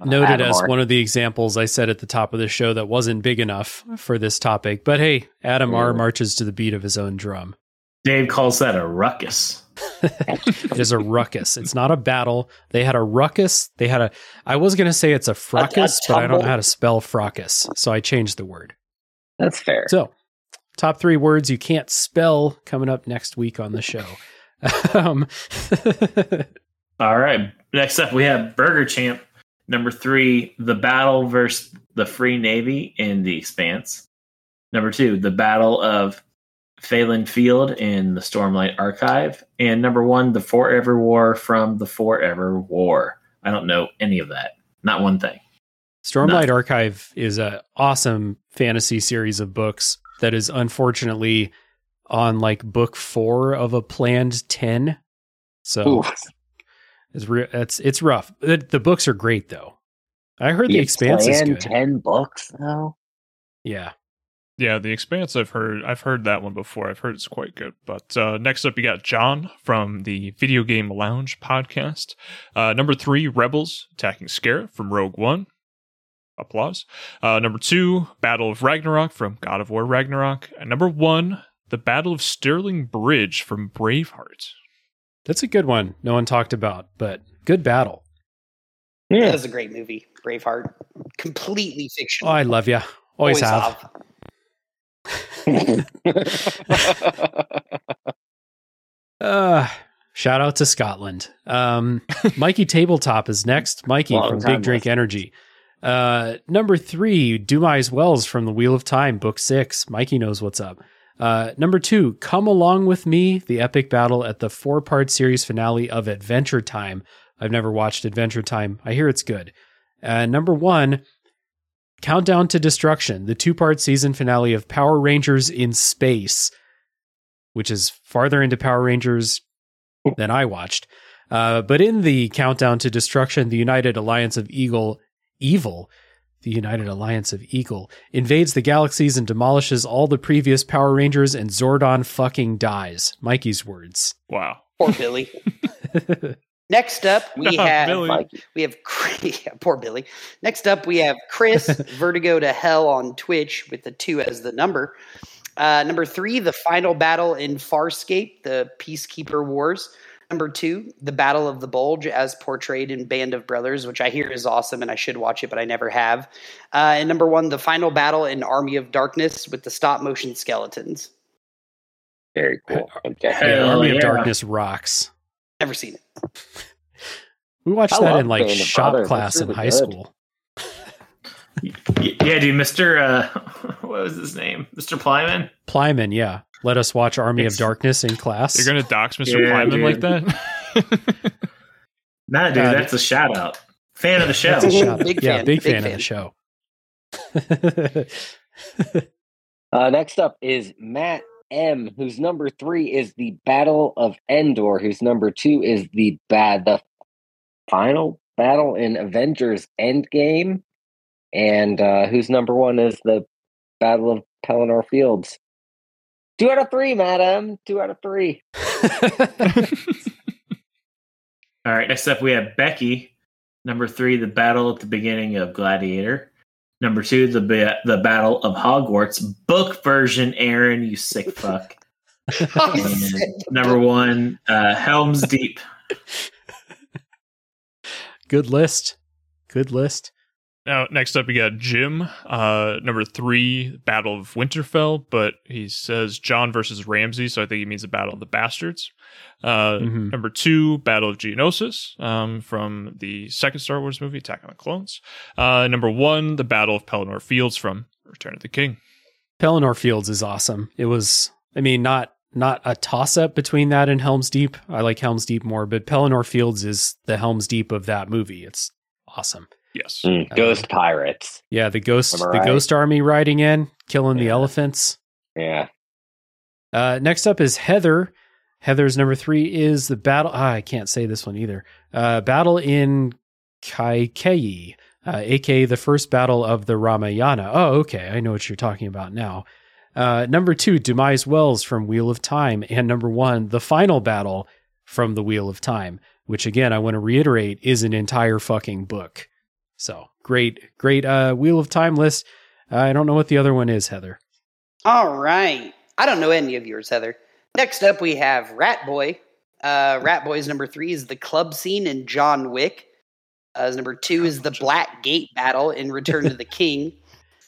Uh, noted Adam as R. one of the examples I said at the top of the show that wasn't big enough for this topic. But hey, Adam R marches to the beat of his own drum. Dave calls that a ruckus. It is a ruckus. It's not a battle. They had a ruckus. They had a. I was going to say it's a fracas, but I don't know how to spell fracas, so I changed the word. That's fair. So, top three words you can't spell coming up next week on the show. um, All right. Next up, we have Burger Champ. Number three, the battle versus the Free Navy in the Expanse. Number two, the Battle of Thaylen Field in the Stormlight Archive. And number one, the Forever War from the Forever War. I don't know any of that. Not one thing. Stormlight Archive is an awesome fantasy series of books that is unfortunately on like book four of a planned ten. So Ooh. it's re- it's it's rough. The, the books are great though. I heard the You Expanse is planned good. Ten books though. Yeah, Yeah, The Expanse. I've heard. I've heard that one before. I've heard it's quite good. But uh, next up, you got John from the Video Game Lounge podcast. Uh, number three, Rebels attacking Scarif from Rogue One. Applause. Uh, number two, Battle of Ragnarok from God of War Ragnarok. And number one, the Battle of Stirling Bridge from Braveheart. that's a good one. No one talked about, but good battle. Yeah, That was a great movie, Braveheart. Completely Oh, fictional. I love you. Always, have. Uh, shout out to Scotland. Um, Mikey Tabletop is next. Mikey from Big Drink. Energy. Uh, number three, Dumai's Wells from The Wheel of Time, Book Six. Mikey knows what's up. Uh, number two, Come Along With Me, the epic battle at the four part series finale of Adventure Time. I've never watched Adventure Time. I hear it's good. Uh, number one, Countdown to Destruction, the two part season finale of Power Rangers in Space, which is farther into Power Rangers than I watched. Uh, but in the Countdown to Destruction, the United Alliance of Eagle, Evil, the United Alliance of Eagle, invades the galaxies and demolishes all the previous Power Rangers, and Zordon fucking dies. Mikey's words. Wow. Poor Billy. Next up, we No, have Billy. We have poor Billy. Next up, we have Chris Vertigo to Hell on Twitch with the two as the number. Uh, number three, the final battle in Farscape, the Peacekeeper Wars. Number two, the Battle of the Bulge, as portrayed in Band of Brothers, which I hear is awesome and I should watch it, but I never have. Uh, and number one, the final battle in Army of Darkness with the stop motion skeletons. Very cool. Okay. Hell Army of. Darkness rocks. Never seen it. We watched I that in like Band shop Brothers. class That's in high good. school. Yeah, dude, Mr. Uh, what was his name? Mr. Plyman? Plyman, yeah. Let us watch Army It's- of Darkness in class. You're gonna dox Mr. Yeah, Plyman like that? Nah, dude, Uh, that's a shout out. Fan of the show. That's a shout out. Big yeah, fan, big, big fan, of the show. Uh, next up is Matt M, whose number three is the Battle of Endor, whose number two is the bad the final battle in Avengers Endgame, And uh, whose number one is the Battle of Pelennor Fields? Two out of three, madam. Two out of three. All right. Next up, we have Becky. Number three, the battle at the beginning of Gladiator. Number two, the ba- the battle of Hogwarts book version. Aaron, you sick fuck. Number one, uh, Helm's Deep. Good list. Good list. Now, next up, we got Jim, uh, number three, Battle of Winterfell, but he says Jon versus Ramsay, so I think he means the Battle of the Bastards. Uh, Mhm. Number two, Battle of Geonosis, um, from the second Star Wars movie, Attack on the Clones. Uh, number one, the Battle of Pelennor Fields from Return of the King. Pelennor Fields is awesome. It was, I mean, not not a toss up between that and Helm's Deep. I like Helm's Deep more, but Pelennor Fields is the Helm's Deep of that movie. It's awesome. Yes. Mm, Uh, Ghost Pirates. Yeah, the ghost, Am I the ghost army riding in, killing the elephants. Yeah. Uh, next up is Heather. Heather's number three is the battle. Ah, I can't say this one either. Uh, battle in Kaikeyi, uh, aka the first battle of the Ramayana. Oh, okay. I know what you're talking about now. Uh, number two, Dumai's Wells from Wheel of Time. And number one, the final battle from the Wheel of Time, which again, I want to reiterate is an entire fucking book. So great, great uh, Wheel of Time list. Uh, I don't know what the other one is, Heather. All right. I don't know any of yours, Heather. Next up, we have Rat Boy. Uh, Rat Boy's number three is the club scene in John Wick. Uh, number two is the Black Gate battle in Return of the King.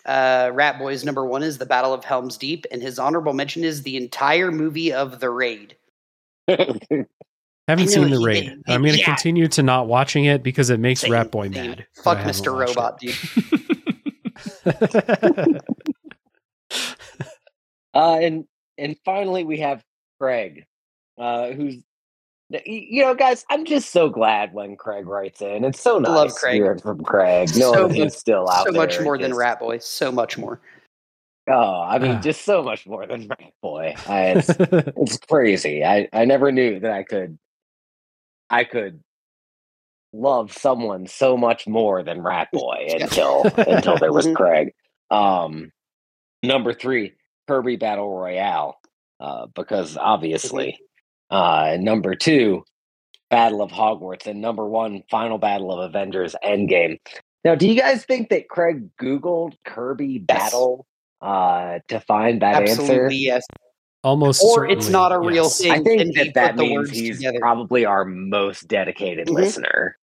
Uh, Rat Boy's number one is the Battle of Helm's Deep, and his honorable mention is the entire movie of The Raid. Haven't seen the raid. didn't. I'm going to Yeah. continue to not watching it because it makes Same, Rat Boy same. mad. Fuck Mr. watched Robot, dude. Uh, and and finally, we have Craig, uh, who's you know, guys. I'm just so glad when Craig writes in. It's so nice Love Craig. hearing from Craig. No So one much- still out so there. much more than just- Rat Boy. So much more. Oh, I mean, Ah. just so much more than Rat Boy. I, it's it's crazy. I I never knew that I could I could love someone so much more than Rat Boy until until there was Mhm. Craig. Um, number three, Kirby Battle Royale, uh, because obviously. Uh, number two, Battle of Hogwarts, and number one, Final Battle of Avengers Endgame. Now, do you guys think that Craig Googled Kirby Battle uh, to find that Absolutely, answer? yes. Almost Or it's not a real yes. thing. I think and that that the means words he's together. probably our most dedicated Mhm. listener.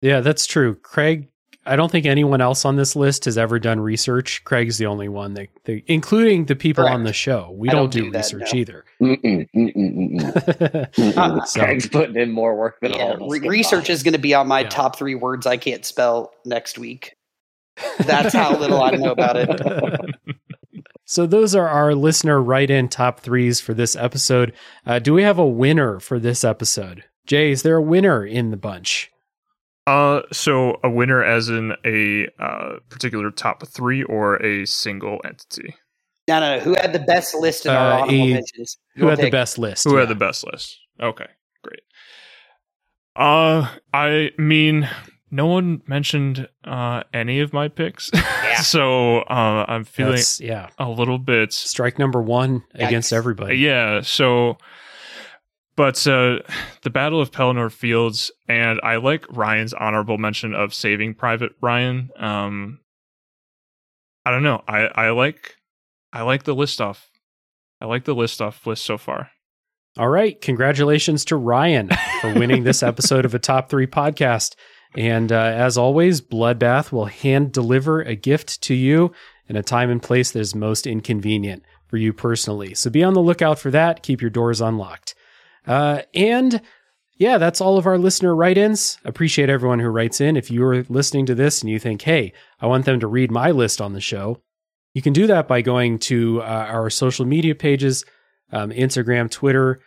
Yeah, that's true. Craig, I don't think anyone else on this list has ever done research. Craig's the only one that, that including the people on the show. We don't, don't do, do that, research no. either. Mm-mm, mm-mm, mm-mm. So- Craig's putting in more work than all Yeah, of us. re- combined. research is going to be on my Yeah. top three words I can't spell next week. That's how little I know about it. So those are our listener write-in top threes for this episode. Uh, do we have a winner for this episode? Jay, is there a winner in the bunch? Uh, so a winner as in a uh, particular top three or a single entity? No, no, no. Who had the best list in our Uh, honorable a- mentions? Who Your had the best list? Who Yeah. had the best list? Okay, great. Uh, I mean, no one mentioned uh any of my picks, so uh, I'm feeling That's- yeah. a little bit Strike number one against everybody. Yeah, so but uh the Battle of Pelennor Fields and I like Ryan's honorable mention of Saving Private Ryan. Um I don't know. I I like I like the list off. I like the list off list so far. All right. Congratulations to Ryan for winning this episode of a top three podcast. And uh, as always, Bloodbath will hand deliver a gift to you in a time and place that is most inconvenient for you personally. So be on the lookout for that. Keep your doors unlocked. Uh, and yeah, that's all of our listener write ins. Appreciate everyone who writes in. If you're listening to this and you think, hey, I want them to read my list on the show, you can do that by going to uh, our social media pages um, Instagram, Twitter,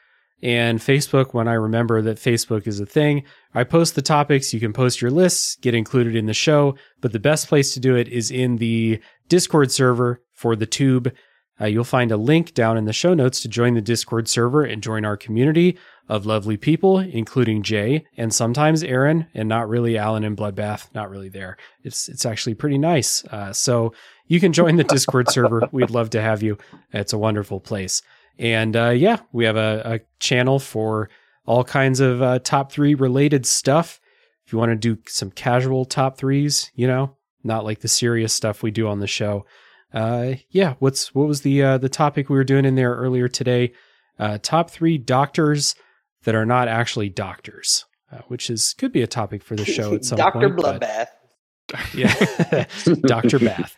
and Facebook when I remember that Facebook is a thing. I post the topics. You can post your lists, get included in the show, but the best place to do it is in the Discord server for the Tube. Uh, you'll find a link down in the show notes to join the Discord server and join our community of lovely people, including Jay and sometimes Aaron, and not really Alan and Bloodbath. Not really there. It's it's actually pretty nice. Uh, so you can join the Discord server. We'd love to have you. It's a wonderful place. And uh, yeah, we have a, a channel for all kinds of uh, top three related stuff. If you want to do some casual top threes, you know, not like the serious stuff we do on the show. Uh, yeah, what's what was the uh, the topic we were doing in there earlier today? Uh, top three doctors that are not actually doctors, uh, which is could be a topic for the show at some Doctor point. but- Bloodbath. yeah, Doctor Bath.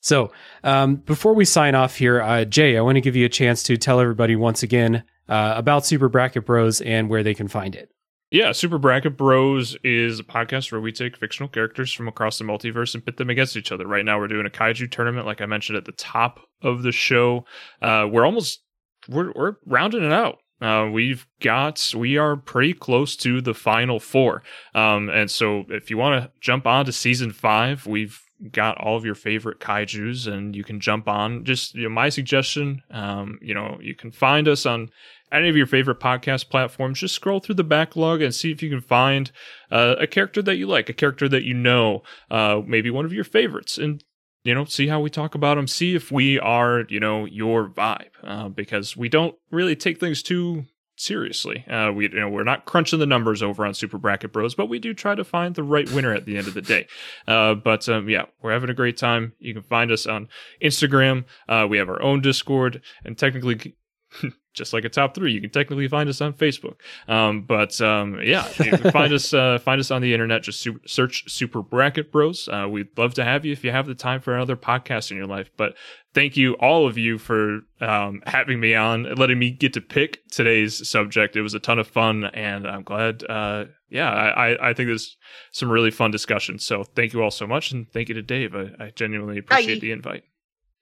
So um, before we sign off here, uh, Jay, I want to give you a chance to tell everybody once again uh, about Super Bracket Bros and where they can find it. Yeah, Super Bracket Bros is a podcast where we take fictional characters from across the multiverse and pit them against each other. Right now, we're doing a kaiju tournament, like I mentioned at the top of the show. Uh, we're almost we're we're rounding it out. Uh, we've got we are pretty close to the final four. Um, and so if you want to jump on to season five, we've got all of your favorite kaiju's and you can jump on. Just you know, my suggestion um, you know you can find us on any of your favorite podcast platforms, just scroll through the backlog and see if you can find uh, a character that you like, a character that you know, uh, maybe one of your favorites, and you know, see how we talk about them. See if we are, you know, your vibe, uh, because we don't really take things too seriously. Uh, we, you know, we're not crunching the numbers over on Super Bracket Bros, but we do try to find the right winner at the end of the day. Uh, but um, yeah, we're having a great time. You can find us on Instagram. Uh, we have our own Discord, and technically just like a top three. You can technically find us on Facebook. Um, but um, yeah, find us uh, find us on the internet. Just su- search Super Bracket Bros. Uh, we'd love to have you if you have the time for another podcast in your life. But thank you all of you for um, having me on, letting me get to pick today's subject. It was a ton of fun, and I'm glad. Uh, yeah, I, I- I think there's some really fun discussion. So thank you all so much, and thank you to Dave. I, I genuinely appreciate Bye. the invite.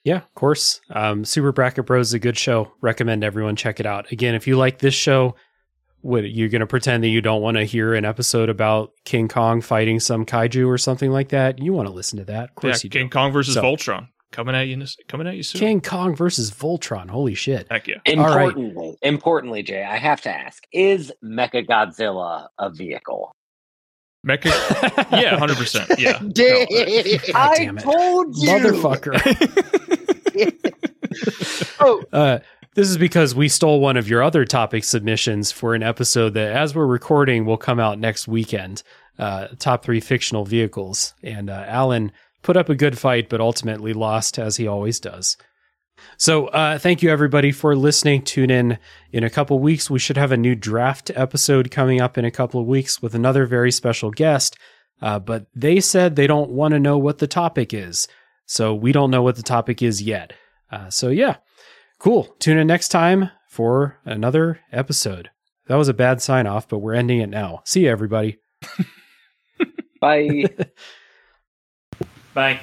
Yeah, of course. Um, Super Bracket Bros is a good show. Recommend everyone check it out. Again, if you like this show, what you're going to pretend that you don't want to hear an episode about King Kong fighting some kaiju or something like that? You want to listen to that? Of course yeah, you King do. Kong versus So- Voltron coming at you. this- Coming at you soon. King Kong versus Voltron. Holy shit! Heck yeah. All right. Importantly, importantly, Jay, I have to ask: Is Mecha Godzilla a vehicle? Mecha. yeah, hundred percent. Yeah. No, Damn. Damn it. told you, Motherfucker. Oh, Uh, this is because we stole one of your other topic submissions for an episode that, as we're recording, will come out next weekend. Uh, top three fictional vehicles, and uh, Alan put up a good fight, but ultimately lost, as he always does. So, uh, thank you everybody for listening. Tune in in a couple weeks. We should have a new draft episode coming up in a couple of weeks with another very special guest. Uh, but they said they don't want to know what the topic is, so we don't know what the topic is yet. Uh, so, yeah, Cool. Tune in next time for another episode. That was a bad sign off, but we're ending it now. See you, everybody. Bye. Bye.